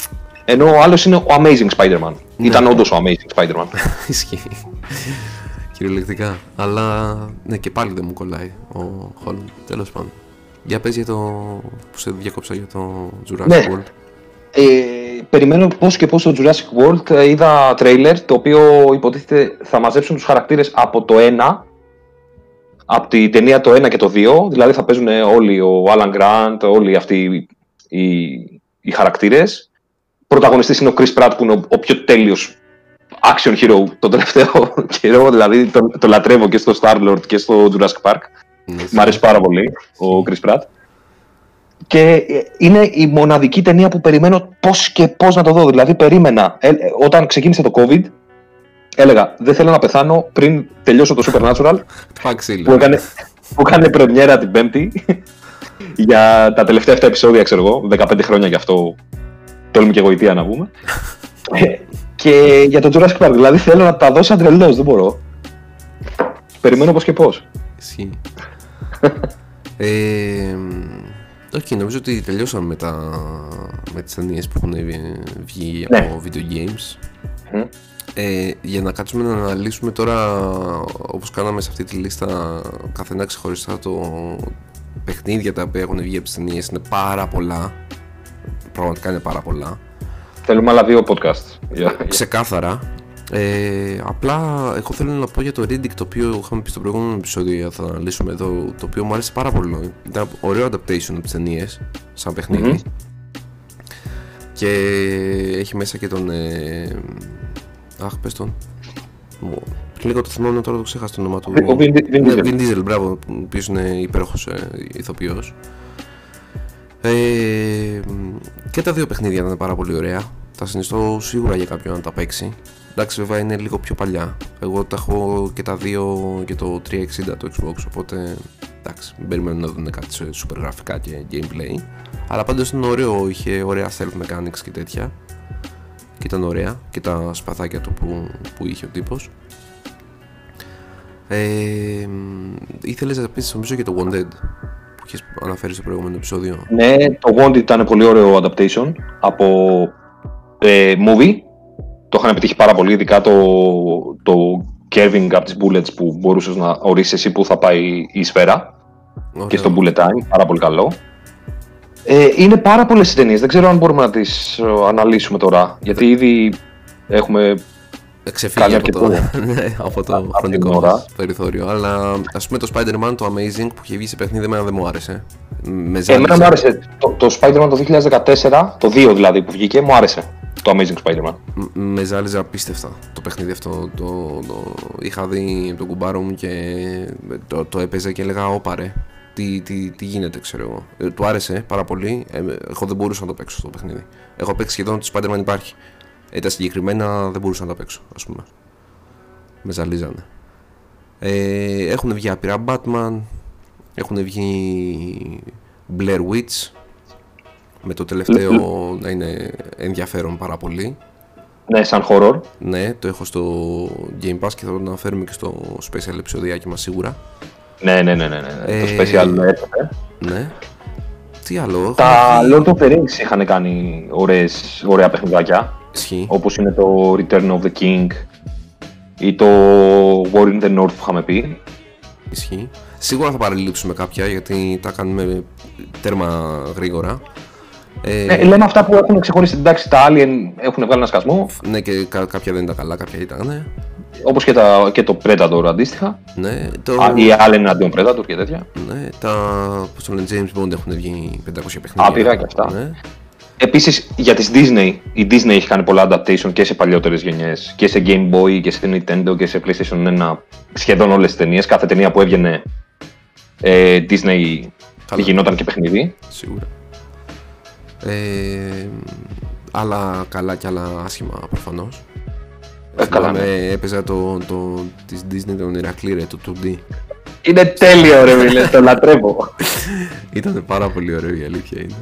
Ενώ ο άλλος είναι ο Amazing Spider-Man. Ναι. Ήταν όντως ο Amazing Spider-Man. [laughs] Ισχύει. Κυριολεκτικά. Αλλά ναι, και πάλι δεν μου κολλάει ο Holland. Τέλος πάντων. Για πες για το. που σε διάκοψα για το Jurassic Ναι. World. Ε, περιμένω πώς και πώς στο Jurassic World ε, είδα τρέιλερ το οποίο υποτίθεται θα μαζέψουν τους χαρακτήρες από το 1 από τη ταινία το 1 και το 2 δηλαδή θα παίζουν όλοι ο Alan Grant όλοι αυτοί οι, οι χαρακτήρες πρωταγωνιστής είναι ο Chris Pratt που είναι ο, ο πιο τέλειος action hero τον τελευταίο [laughs] καιρό δηλαδή το, το λατρεύω και στο Star-Lord και στο Jurassic Park Ναι, Μ' αρέσει πάρα πολύ ο Chris Pratt. Και ε, είναι η μοναδική ταινία που περιμένω πώς και πώς να το δω. Δηλαδή, περίμενα ε, ε, όταν ξεκίνησε το COVID, έλεγα δεν θέλω να πεθάνω πριν τελειώσω το Supernatural [laughs] Φά ξύλο. που έκανε, που έκανε πρεμιέρα την Πέμπτη [laughs] για τα τελευταία 7 επεισόδια, ξέρω εγώ. 15 χρόνια γι' αυτό. Τόλμη και γοητεία να πούμε. Ε, και για το Jurassic Park, δηλαδή θέλω να τα δω σαν τρελός, δεν μπορώ. Περιμένω πώς και πώς. Ισχύει. ε, όχι, νομίζω ότι τελειώσαμε με, τα, με τις ταινίες που έχουν βγει- βγει Ναι. από video games. Μμ. Ε, για να κάτσουμε να αναλύσουμε τώρα, όπως κάναμε σε αυτή τη λίστα, καθένα ξεχωριστά το παιχνίδια τα οποία έχουν βγει από τις ταινίες είναι πάρα πολλά. Πραγματικά είναι πάρα πολλά. Θέλουμε άλλα δύο podcast. Για- Ξεκάθαρα. Ε, απλά εγώ θέλω να πω για το Riddick το οποίο είχαμε πει στο προηγούμενο επεισόδιο θα αναλύσουμε εδώ το οποίο μου άρεσε πάρα πολύ. Ήταν ωραίο adaptation από τις ταινίες σαν παιχνιδι Μμμ. και έχει μέσα και τον ε, αχ πες τον Μου- λίγο το θυμάμαι τώρα το ξέχασα το όνομα του Ο Vin- Vin Ναι, Diesel. Vin Diesel, μπράβο, ο οποίος είναι υπέροχος ε, ηθοποιός ε, και τα δύο παιχνίδια ήταν πάρα πολύ ωραία. Τα συνιστώ σίγουρα για κάποιον να τα παίξει. Εντάξει βέβαια είναι λίγο πιο παλιά. Εγώ τα έχω και τα δύο και το 360 το Xbox οπότε εντάξει μην περιμένουν να δουν κάτι σε super γραφικά και gameplay. Αλλά πάντως είναι ωραίο, είχε ωραία stealth mechanics και τέτοια. Και ήταν ωραία. Και τα σπαθάκια του που, που είχε ο τύπος. Ε, ήθελες να πεις νομίζω για το Wanted που είχες αναφέρει στο προηγούμενο επεισόδιο Ναι, το Wanted ήταν πολύ ωραίο adaptation από ε, movie. Το είχαν επιτύχει πάρα πολύ, ειδικά το, το curving από τις bullets που μπορούσες να ορίσεις εσύ που θα πάει η σφαίρα Ωραίο. και στο bullet time, πάρα πολύ καλό. Ε, είναι πάρα πολλές οι ταινίες, δεν ξέρω αν μπορούμε να τις ε, αναλύσουμε τώρα, γιατί ήδη έχουμε Ξεφύγει Κάνει από το, αρκετό. [laughs] ναι, από το την χρονικό ώρα. μας περιθώριο. Αλλά ας πούμε το Spider-Man, το Amazing που είχε βγει σε παιχνίδι, εμένα δεν μου άρεσε. Με Εμένα ζάλιζε. μου άρεσε το, το Spider-Man το 2014, το 2 δηλαδή που βγήκε, μου άρεσε το Amazing Spider-Man. Μ- Με ζάλιζε απίστευτα το παιχνίδι αυτό. Το, το, είχα δει από τον κουμπάρο μου και το, το έπαιζε και έλεγα όπα ρε. Τι, τι, τι γίνεται, ξέρω εγώ. Ε, του άρεσε πάρα πολύ. Ε, εγώ δεν μπορούσα να το παίξω στο παιχνίδι. Έχω παίξει σχεδόν ότι Spider-Man υπάρχει. Ε, τα συγκεκριμένα δεν μπορούσα να τα παίξω, ας πούμε. Με ζαλίζανε. Ε, έχουν βγει άπειρα Batman. Έχουν βγει Blair Witch. Με το τελευταίο να είναι ενδιαφέρον πάρα πολύ. Ναι, σαν horror. Ναι, το έχω στο Game Pass και θα το αναφέρουμε και στο special επεισοδιάκι μας σίγουρα. Ναι, ναι, ναι, ναι, ναι. Ε, Το special έρχεται. Ναι. Τι άλλο, Τα έχουμε Lord of the Rings είχαν κάνει ωραίες, ωραία παιχνιδάκια, Ισχύει. όπως είναι το Return of the King ή το War in the North που είχαμε πει. Ισχύει. Σίγουρα θα παραλείψουμε κάποια γιατί τα κάνουμε τέρμα γρήγορα. Ε, Ε, λέμε αυτά που έχουν ξεχωρίσει. Εντάξει, τα Alien έχουν βγάλει ένα σκασμό, ναι, και κα- κάποια δεν ήταν καλά, κάποια ήταν. Ναι, όπως και, τα, και το Predator αντίστοιχα. ναι, το, Α, Ή Alien εναντίον Predator και τέτοια. ναι τα πώς το λένε, James Bond έχουν βγει 500 παιχνίδια. Άπειρα και αυτά. Ναι. Επίσης για τις Disney, η Disney έχει κάνει πολλά adaptation και σε παλιότερες γενιές και σε Game Boy και σε Nintendo και σε PlayStation 1 σχεδόν όλες τις ταινίες. Κάθε ταινία που έβγαινε ε, Disney Καλά. γινόταν και παιχνίδι. Σίγουρα. Ε, άλλα καλά και άλλα άσχημα προφανώς. Ε, καλά, Θυμάμαι, έπαιζα το, το, της Disney τον Ηρακλή ρε, το 2D. Είναι τέλειο ρε φίλε, το λατρεύω. [laughs] Ήταν πάρα πολύ ωραίο η αλήθεια είναι.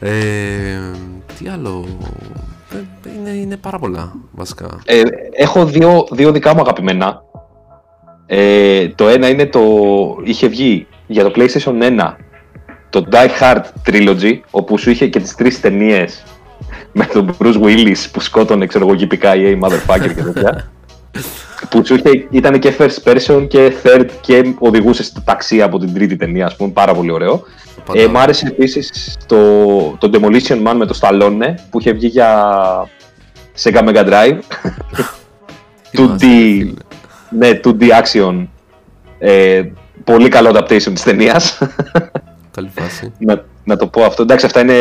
Ε, τι άλλο; είναι, είναι πάρα πολλά βασικά. Ε, έχω δύο, δύο δικά μου αγαπημένα. Ε, το ένα είναι το. είχε βγει για το PlayStation 1 το Die Hard Trilogy, όπου σου είχε και τις τρεις ταινίες με τον Bruce Willis που σκότωνε, ξέρω εγώ, γυπικά η motherfucker και τέτοια. [laughs] που σου είχε, ήταν και first person και third και οδηγούσε στο ταξί από την τρίτη ταινία, ας πούμε, πάρα πολύ ωραίο. Ε, μ' άρεσε επίσης το, το Demolition Man με το Stallone που είχε βγει για Sega Mega Drive. [laughs] 2D, ναι, 2D action. Ε, πολύ καλό adaptation της ταινίας. Καλή φάση. να, να το πω αυτό. Εντάξει, αυτά είναι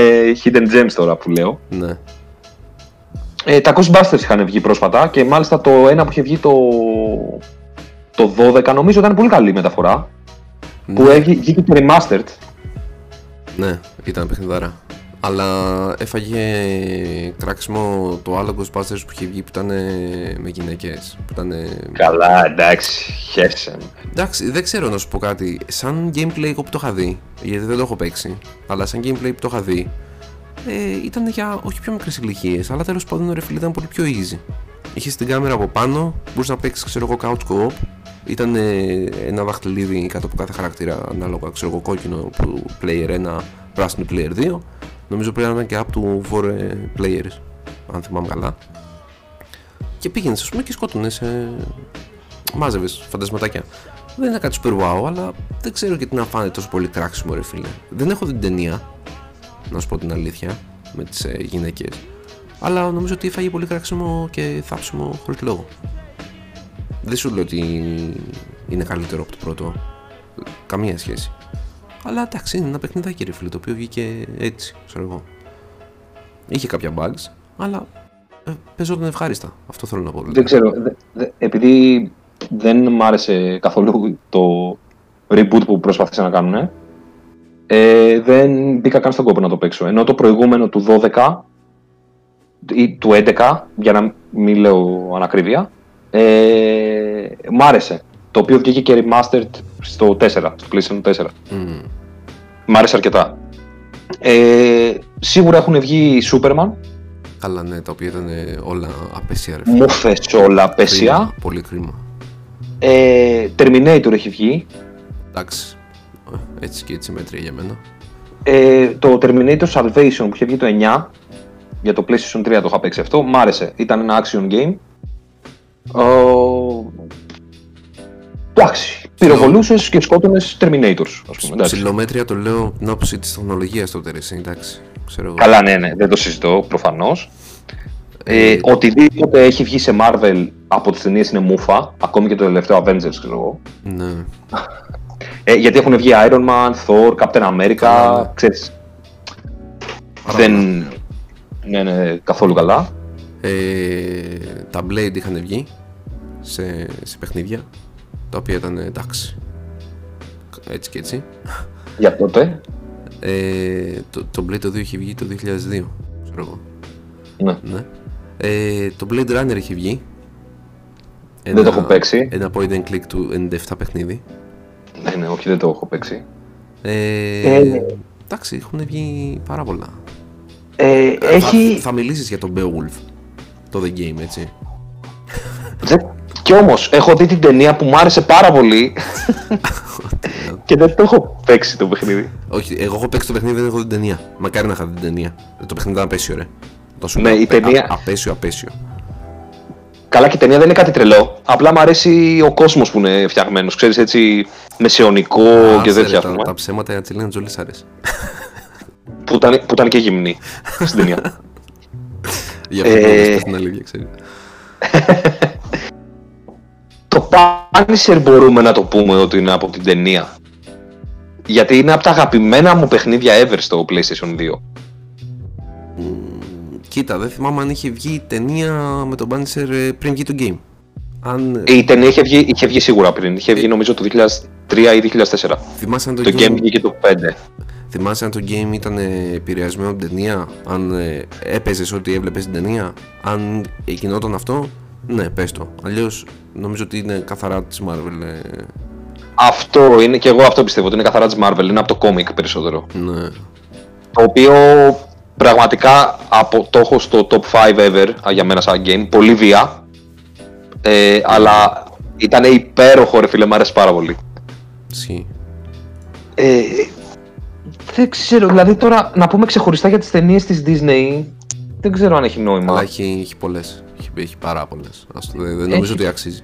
hidden gems τώρα που λέω. Ναι. Ε, τα Ghostbusters είχαν βγει πρόσφατα και μάλιστα το ένα που είχε βγει το, το 12 νομίζω ήταν πολύ καλή μεταφορά. Που Ναι. έβγη- βγήκε και remastered. Ναι, ήταν παιχνιδάρα. Αλλά έφαγε κράξιμο το άλλο Ghostbusters που είχε βγει που ήταν με γυναίκες. Που ήταν... Καλά, εντάξει, χαίρεσαι. Εντάξει, δεν ξέρω να σου πω κάτι. Σαν gameplay εγώ που το είχα δει, γιατί δεν το έχω παίξει, αλλά σαν gameplay που το είχα δει, ε, ήταν για όχι πιο μικρές ηλικίες, αλλά τέλος πάντων ρε φίλε ήταν πολύ πιο easy. Είχες την κάμερα από πάνω, μπορούσες να παίξεις ξέρω εγώ couch co-op. Ήταν ε, ένα δαχτυλίδι κάτω από κάθε χαρακτήρα, ανάλογα ξέρω εγώ κόκκινο που player 1, πράσινο player 2. Νομίζω πρέπει να ήταν και up to 4 ε, players, αν θυμάμαι καλά. Και πήγαινες, ας πούμε, και σκότωνες. Ε, μάζευες φαντασματάκια. Δεν είναι κάτι super wow, αλλά δεν ξέρω γιατί να φάνε τόσο πολύ κράξιμο, ρε φίλε. Δεν έχω δει την ταινία, να σου πω την αλήθεια, με τις ε, γυναίκες. Αλλά νομίζω ότι έφαγε πολύ κράξιμο και θάψιμο χωρίς λόγο. Δεν σου λέω ότι είναι καλύτερο από το πρώτο. Καμία σχέση. Αλλά εντάξει, είναι ένα παιχνιδάκι, ρε φίλε, το οποίο βγήκε έτσι, ξέρω εγώ. Είχε κάποια bugs, αλλά ε, παίζονταν ευχάριστα. Αυτό θέλω να πω. δηλαδή. Δεν ξέρω, δε- δε- επειδή δεν μ' άρεσε καθόλου το reboot που προσπάθησαν να κάνουν, ε, δεν μπήκα καν στον κόπο να το παίξω. Ενώ το προηγούμενο του 12 ή του 11, για να μην λέω ανακρίβεια, ε, μ' άρεσε. Το οποίο βγήκε και remastered στο 4, στο PlayStation 4. Μμμ. Μ' άρεσε αρκετά. Ε, σίγουρα έχουν βγει Superman, Καλά, ναι, τα οποία ήταν ε, όλα απέσια, ρε φίλε. μου θες όλα απέσια. Κρίμα, Πολύ κρίμα. Ε, Terminator έχει βγει. Εντάξει. Ε, Έτσι και έτσι μέτρια για μένα. Ε, το Terminator Salvation που είχε βγει το 9 για το PlayStation 3 το είχα παίξει αυτό. Μ' άρεσε. Ήταν ένα action game. Ο... Εντάξει. Πυροβολούσες και σκότωνες Terminators, ας πούμε. εντάξει. Ψιλομέτρια το λέω την άποψη της τεχνολογίας τότε, ρε, εσύ, εντάξει. Ξέρω εγώ. Καλά, ναι, ναι, δεν το συζητώ προφανώς. Ε, Ε, οτιδήποτε έχει βγει σε Marvel από τις ταινίες είναι μούφα. Ακόμη και το τελευταίο Avengers, ξέρω εγώ. Ναι. [laughs] Ε, γιατί έχουν βγει Iron Man, Thor, Captain America. Καλά, ναι. Ξέρεις, Πάρα δεν. Ναι, ναι, καθόλου καλά. Ε, τα Blade είχαν βγει σε, σε παιχνίδια τα οποία ήταν εντάξει. Έτσι και έτσι. Για τότε. Ε, το, το Blade το 2 είχε βγει το 2002. Ξέρω εγώ. Ναι. Ναι. Ε, το Blade Runner είχε βγει. Δεν το έχω παίξει. Ένα point and click του 97 παιχνίδι. Ναι, ναι, όχι, δεν το έχω παίξει. Ε, Ε, εντάξει, έχουν βγει πάρα πολλά. Ε, έχει. Θα, θα μιλήσεις για τον Beowulf, το The Game, έτσι. Δεν- Κι όμως, έχω δει την ταινία που μου άρεσε πάρα πολύ και δεν το έχω παίξει το παιχνίδι. Όχι, εγώ έχω παίξει το παιχνίδι, δεν έχω δει την ταινία. Μακάρι να είχα δει την ταινία. Το παιχνίδι ήταν απέσιο, ρε. Το σου Ναι, λέω, η απέ- ταινία- α- απέσιο, απέσιο. Καλά, και η ταινία δεν είναι κάτι τρελό. Απλά μου αρέσει ο κόσμος που είναι φτιαγμένος. Ξέρεις έτσι, μεσαιωνικό και Άσε, ρε, τέτοια. ας τα, πούμε, τα ψέματα για Τσιλίνα Τζολί σ' αρέσει. Που, ήταν, που ήταν και γυμνή στην ταινία. [laughs] Γι' αυτό Ε, ε... δεν την αλήθεια, ξέρει. [laughs] το Punisher μπορούμε να το πούμε ότι είναι από την ταινία. Γιατί είναι από τα αγαπημένα μου παιχνίδια ever στο PlayStation 2. Κοίτα, δεν θυμάμαι αν είχε βγει η ταινία με τον Punisher ε, πριν βγει το game. Αν Η ταινία είχε βγει, είχε βγει σίγουρα πριν. Είχε βγει νομίζω το 2003 ή 2004. θυμάσαι αν το, Το game, game βγήκε το 5. θυμάσαι αν το game ήταν ε, επηρεασμένο από την ταινία, αν ε, έπαιζες ό,τι έβλεπες στην ταινία, αν γινόταν αυτό, ναι, πες το. Αλλιώς νομίζω ότι είναι καθαρά της Marvel. ε, Αυτό είναι και εγώ αυτό πιστεύω ότι είναι καθαρά της Marvel. Είναι από το comic περισσότερο. ναι. Το οποίο πραγματικά από, το έχω στο top 5 ever για μένα σαν game. Πολύ βία. Ε, αλλά ήταν υπέροχο ρε φίλε, μου άρεσε πάρα πολύ. Σι. Ε, δεν ξέρω, δηλαδή τώρα να πούμε ξεχωριστά για τις ταινίες της Disney, δεν ξέρω αν έχει νόημα. Αλλά έχει, έχει πολλές. Έχει, έχει πάρα πολλές. Ας το- δεν, δεν νομίζω ότι αξίζει.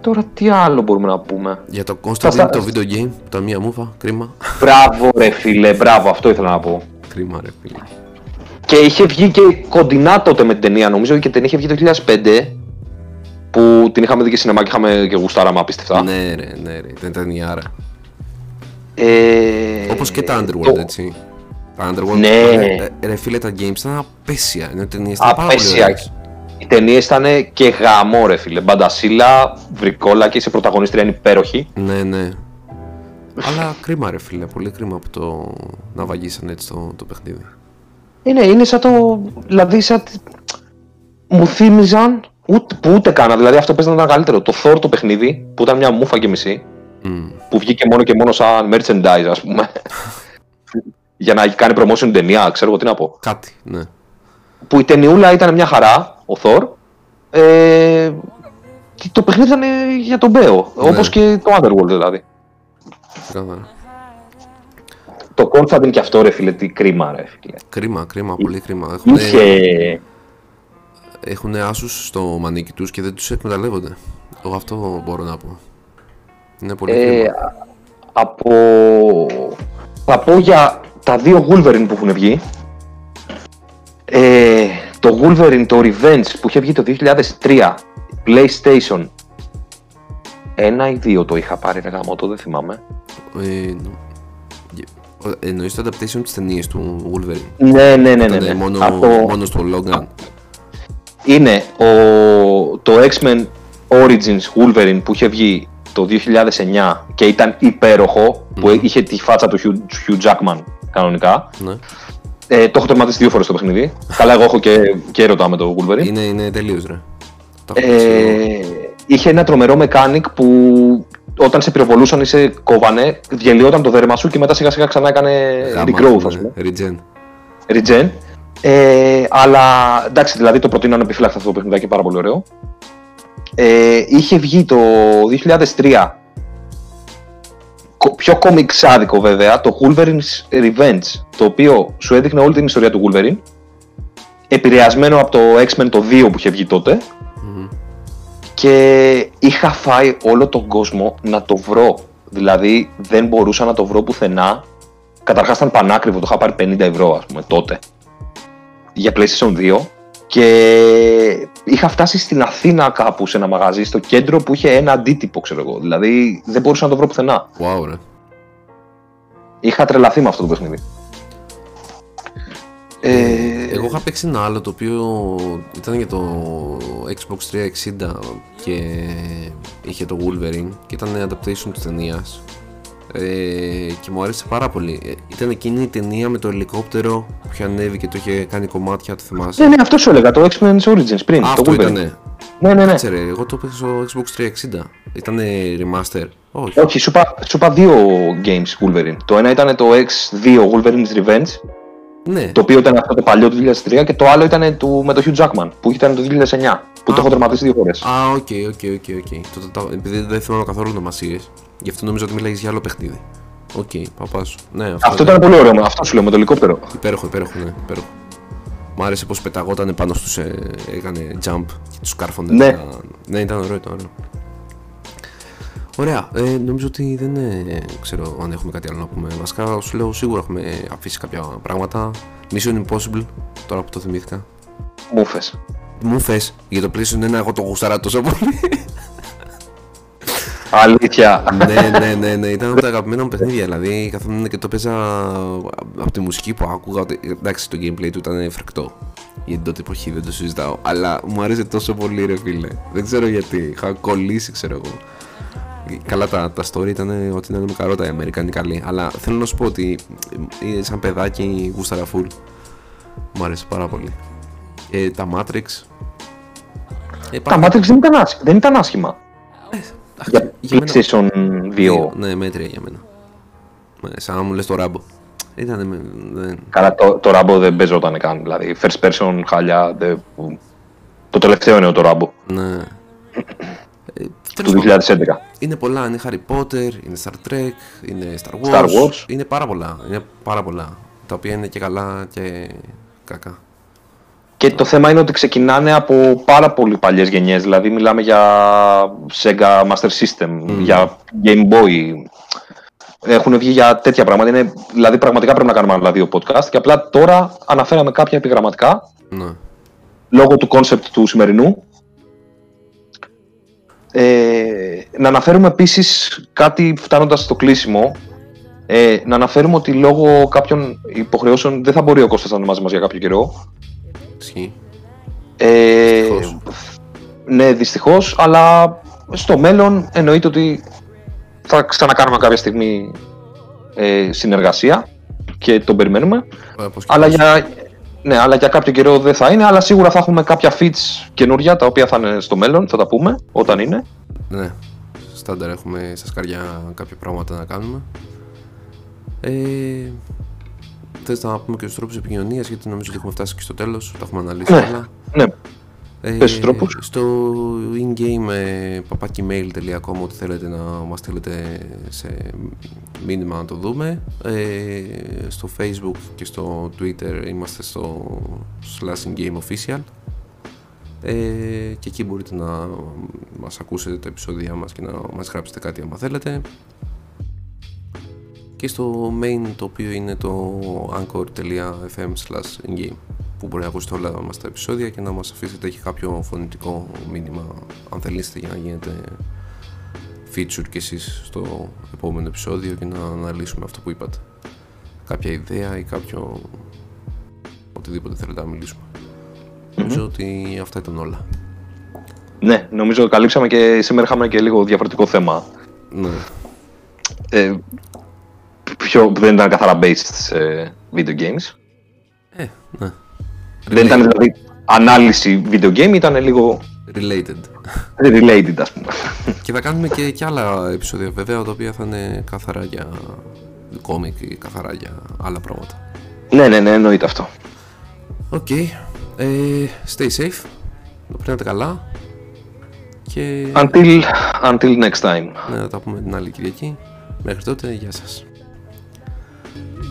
Τώρα τι άλλο μπορούμε να πούμε; Για το Θα Constantine, στα- το video game, τα μία μούφα, κρίμα. Μπράβο ρε φίλε, μπράβο, αυτό ήθελα να πω. κρίμα ρε φίλε. Και είχε βγει και κοντινά τότε με την ταινία, νομίζω και η ταινία είχε βγει το 2005, που την είχαμε δει και σινεμά και είχαμε και γουστάραμε απίστευτα. Ναι ρε, ναι ρε, δεν ήταν η άρα. Ε, Όπως και τα Underworld, το- έτσι. Τα Underworld, Ναι. ε, ρε φίλε, τα games ήταν απέσια. Ενώ οι ταινίες ήταν πάρα πολύ Απέσια. ωραίες. Οι ταινίες ήταν και γαμό, ρε φίλε. Μπαντασίλα, βρικόλα και σε πρωταγωνίστρια είναι υπέροχη. Ναι, ναι. Αλλά κρίμα ρε φίλε, πολύ κρίμα από το να βαγίσανε έτσι το, το παιχνίδι. Είναι, είναι σαν το. Δηλαδή, σαν. τη- Μου θύμιζαν. Ούτε, που ούτε κάνα. Δηλαδή, αυτό παίζει να ήταν καλύτερο. Το Thor το παιχνίδι, που ήταν μια μούφα και μισή, Μμ. που βγήκε μόνο και μόνο σαν merchandise, ας πούμε. [laughs] για να κάνει promotion την ταινία, ξέρω εγώ τι να πω. Κάτι, ναι. Που η ταινιούλα ήταν μια χαρά, ο Thor. Ε, και το παιχνίδι ήταν για τον Μπέο. Ναι. Όπως και το Underworld δηλαδή. Ξεκάθαρα. Το Constantine και αυτό ρε φίλε, τι κρίμα ρε φίλε. Κρίμα, κρίμα, πολύ κρίμα. Έχουν, Είχε... έχουν άσους στο μανίκι τους και δεν τους εκμεταλλεύονται. Εγώ αυτό μπορώ να πω. Είναι πολύ Ε, κρίμα. από... Θα πω για τα δύο Wolverine που έχουν βγει. Ε, το Wolverine, το Revenge που είχε βγει το 2003, PlayStation. Ένα ή δύο το είχα πάρει ρε γαμώτο, δεν θυμάμαι. Ε, νο- γε- ε, Εννοείς το adaptation της ταινίας του Wolverine; Ναι, ναι, ναι, ναι. Ήτανε ναι. μόνο, Από... μόνο στο Logan. Είναι ο... το X-Men Origins Wolverine που είχε βγει το 2009 και ήταν υπέροχο, που Μμμ. είχε τη φάτσα του Hugh, Hugh Jackman κανονικά. Ναι. Ε, το έχω τερματίσει δύο φορές το παιχνίδι. Καλά, εγώ έχω και, και έρωτα με το Wolverine. Είναι, είναι τελείως ρε. Το έχω παίξει εγώ. Ε, είχε ένα τρομερό mechanic που όταν σε πυροβολούσαν ή σε κόβανε, διαλυόταν το δέρμα σου και μετά σιγά σιγά ξανά έκανε Γάμα, regrowth, ας ναι, πούμε. Regen. Regen. Ε, αλλά εντάξει, δηλαδή το προτείνω ανεπιφύλακτα αυτό το παιχνιδάκι, πάρα πολύ ωραίο. Ε, είχε βγει το 2003 κο- πιο κομιξάδικο βέβαια, το Wolverine's Revenge, το οποίο σου έδειχνε όλη την ιστορία του Wolverine, επηρεασμένο από το X-Men το 2 που είχε βγει τότε, Μμμ. και είχα φάει όλο τον κόσμο να το βρω. Δηλαδή δεν μπορούσα να το βρω πουθενά. Καταρχάς ήταν πανάκριβο, το είχα πάρει 50 ευρώ ας πούμε τότε. Για PlayStation 2. Και είχα φτάσει στην Αθήνα κάπου σε ένα μαγαζί, στο κέντρο που είχε ένα αντίτυπο, ξέρω εγώ. Δηλαδή δεν μπορούσα να το βρω πουθενά. Wow, ρε. Είχα τρελαθεί με αυτό το παιχνίδι. Ε, Εγώ είχα παίξει ένα άλλο το οποίο ήταν για το Xbox 360 και είχε το Wolverine και ήταν adaptation της ταινίας ε, και μου άρεσε πάρα πολύ. Ε, Ήταν εκείνη η ταινία με το ελικόπτερο που είχε ανέβει και το είχε κάνει κομμάτια, το θυμάσαι; ναι, ναι, αυτό σου έλεγα, το X-Men Origins πριν. Α, το αυτό Wolverine. ήτανε. Ναι, ναι, ναι. Κάτσε ρε, εγώ το παίξα στο Xbox 360. Ήτανε remaster. Όχι. Όχι, σου είπα, σου είπα δύο games Wolverine. Το ένα ήταν το X2 Wolverine's Revenge, Ναι, το οποίο ήταν αυτό το παλιό του 2003, και το άλλο ήταν του, με το Hugh Jackman, που ήταν το 2009, που το Α. έχω τερματίσει δύο φορές. Α, ok, ok, ok, ok. Το- το- το- Επειδή δεν θυμάμαι καθόλου ονομασίε, γι' αυτό νομίζω ότι μιλάμε για άλλο παιχνίδι. Οκ, παπά σου. Ναι, αυτό, Αυτό ήταν ήταν πολύ ωραίο, αυτό σου λέω με το ελικόπτερο. υπέροχο, υπέροχο, ναι, υπέροχο. Μ' άρεσε πως πεταγόταν πάνω στους. Ε, έκανε jump και τους κάρφωνε. Ναι. τα- ναι, ήταν ωραίο, ήταν ωραίο. Ωραία, ε, νομίζω ότι δεν ε, ξέρω αν έχουμε κάτι άλλο να πούμε. Βασικά, σου λέω σίγουρα έχουμε αφήσει κάποια πράγματα. Mission Impossible, τώρα που το θυμήθηκα. Μούφες. Μου θες για το PlayStation 1, εγώ το γουσταρά τόσο πολύ. Αλήθεια. ναι, ναι, ναι, ναι, ήταν από τα αγαπημένα μου παιχνίδια. Δηλαδή, καθόμουν και το παίζα από τη μουσική που άκουγα. ότι- Εντάξει, το gameplay του ήταν φρικτό. Για την τότε εποχή δεν το συζητάω. Αλλά μου άρεσε τόσο πολύ, ρε φίλε. Δεν ξέρω γιατί. Είχα κολλήσει, ξέρω εγώ. Καλά, τα, τα story ήταν ότι είναι με καρότα οι Αμερικανοί καλοί. Αλλά θέλω να σου πω ότι ε, σαν παιδάκι γούσταρα full. Μου άρεσε πάρα πολύ. Ε, τα Matrix. Ε, Τα Matrix δεν ήταν, άσχημα, δεν ήταν άσχημα. Για για μένα- PlayStation 2. Ναι, μέτρια για μένα. Ναι, σαν να μου λες το ράμπο. Ήταν, δεν... Καλά, το, το Rambo δεν παίζονταν καν. Δηλαδή, first person, χάλια. Δεν... Το τελευταίο είναι το Rambo. Ναι. Ε, του τέλος πάντων, 2011. Είναι πολλά. Είναι Harry Potter, είναι Star Trek, είναι Star Wars. Star Wars. Είναι πάρα πολλά. Είναι πάρα πολλά. Τα οποία είναι και καλά και κακά. Και το θέμα είναι ότι ξεκινάνε από πάρα πολύ παλιές γενιές. Δηλαδή, μιλάμε για Sega Master System, για Game Boy. Έχουν βγει για τέτοια πράγματα. Είναι, δηλαδή, πραγματικά πρέπει να κάνουμε άλλα δύο podcast. Και απλά τώρα αναφέραμε κάποια επιγραμματικά Ναι. λόγω του concept του σημερινού. Ε, να αναφέρουμε επίσης κάτι φτάνοντας στο κλείσιμο. Ε, να αναφέρουμε ότι λόγω κάποιων υποχρεώσεων δεν θα μπορεί ο Κώστας να είναι μαζί μας για κάποιο καιρό. Ισχύει. Ε, Δυστυχώς. ναι, δυστυχώς, αλλά στο μέλλον εννοείται ότι θα ξανακάνουμε κάποια στιγμή ε, συνεργασία και τον περιμένουμε. Ε, πώς και Αλλά πώς. για, ναι, αλλά για κάποιο καιρό δεν θα είναι, αλλά σίγουρα θα έχουμε κάποια feats καινούρια τα οποία θα είναι στο μέλλον, θα τα πούμε όταν είναι. Ναι. Στάνταρ έχουμε στα σκαριά κάποια πράγματα να κάνουμε. Ε, θες να πούμε και τους τρόπους επικοινωνίας γιατί νομίζω ότι έχουμε φτάσει και στο τέλος, τα έχουμε αναλύσει Ναι. όλα. Ναι, Ε, Πες τους τρόπους. Στο in-game ε, papakemail.com ό,τι θέλετε να μας στείλετε σε μήνυμα να το δούμε. Ε, στο facebook και στο twitter είμαστε στο slash in-game official. Ε, και εκεί μπορείτε να μας ακούσετε τα επεισόδια μας και να μας γράψετε κάτι άμα θέλετε. Και στο main το οποίο είναι το anchor.fm slash in-game που μπορεί να ακούσετε όλα μας τα επεισόδια και να μας αφήσετε και κάποιο φωνητικό μήνυμα αν θελήσετε για να γίνετε feature και εσείς στο επόμενο επεισόδιο και να αναλύσουμε αυτό που είπατε. Κάποια ιδέα ή κάποιο οτιδήποτε θέλετε να μιλήσουμε. Νομίζω ότι αυτά ήταν όλα. ναι, νομίζω καλύψαμε και σήμερα είχαμε και λίγο διαφορετικό θέμα. Ναι. Ε, πιο, δεν ήταν καθαρά based σε video games. Ε, ναι. Δεν ήταν δηλαδή ανάλυση video game, ήταν λίγο Related. related ας πούμε. Και θα κάνουμε και, και άλλα επεισόδια βέβαια τα οποία θα είναι καθαρά για κόμικ ή καθαρά για άλλα πράγματα. ναι, ναι, ναι, εννοείται αυτό. Οκ. Ε, stay safe. Να περνάτε καλά. Και Until, until next time. ναι, θα τα πούμε την άλλη Κυριακή. Μέχρι τότε, γεια σας. you.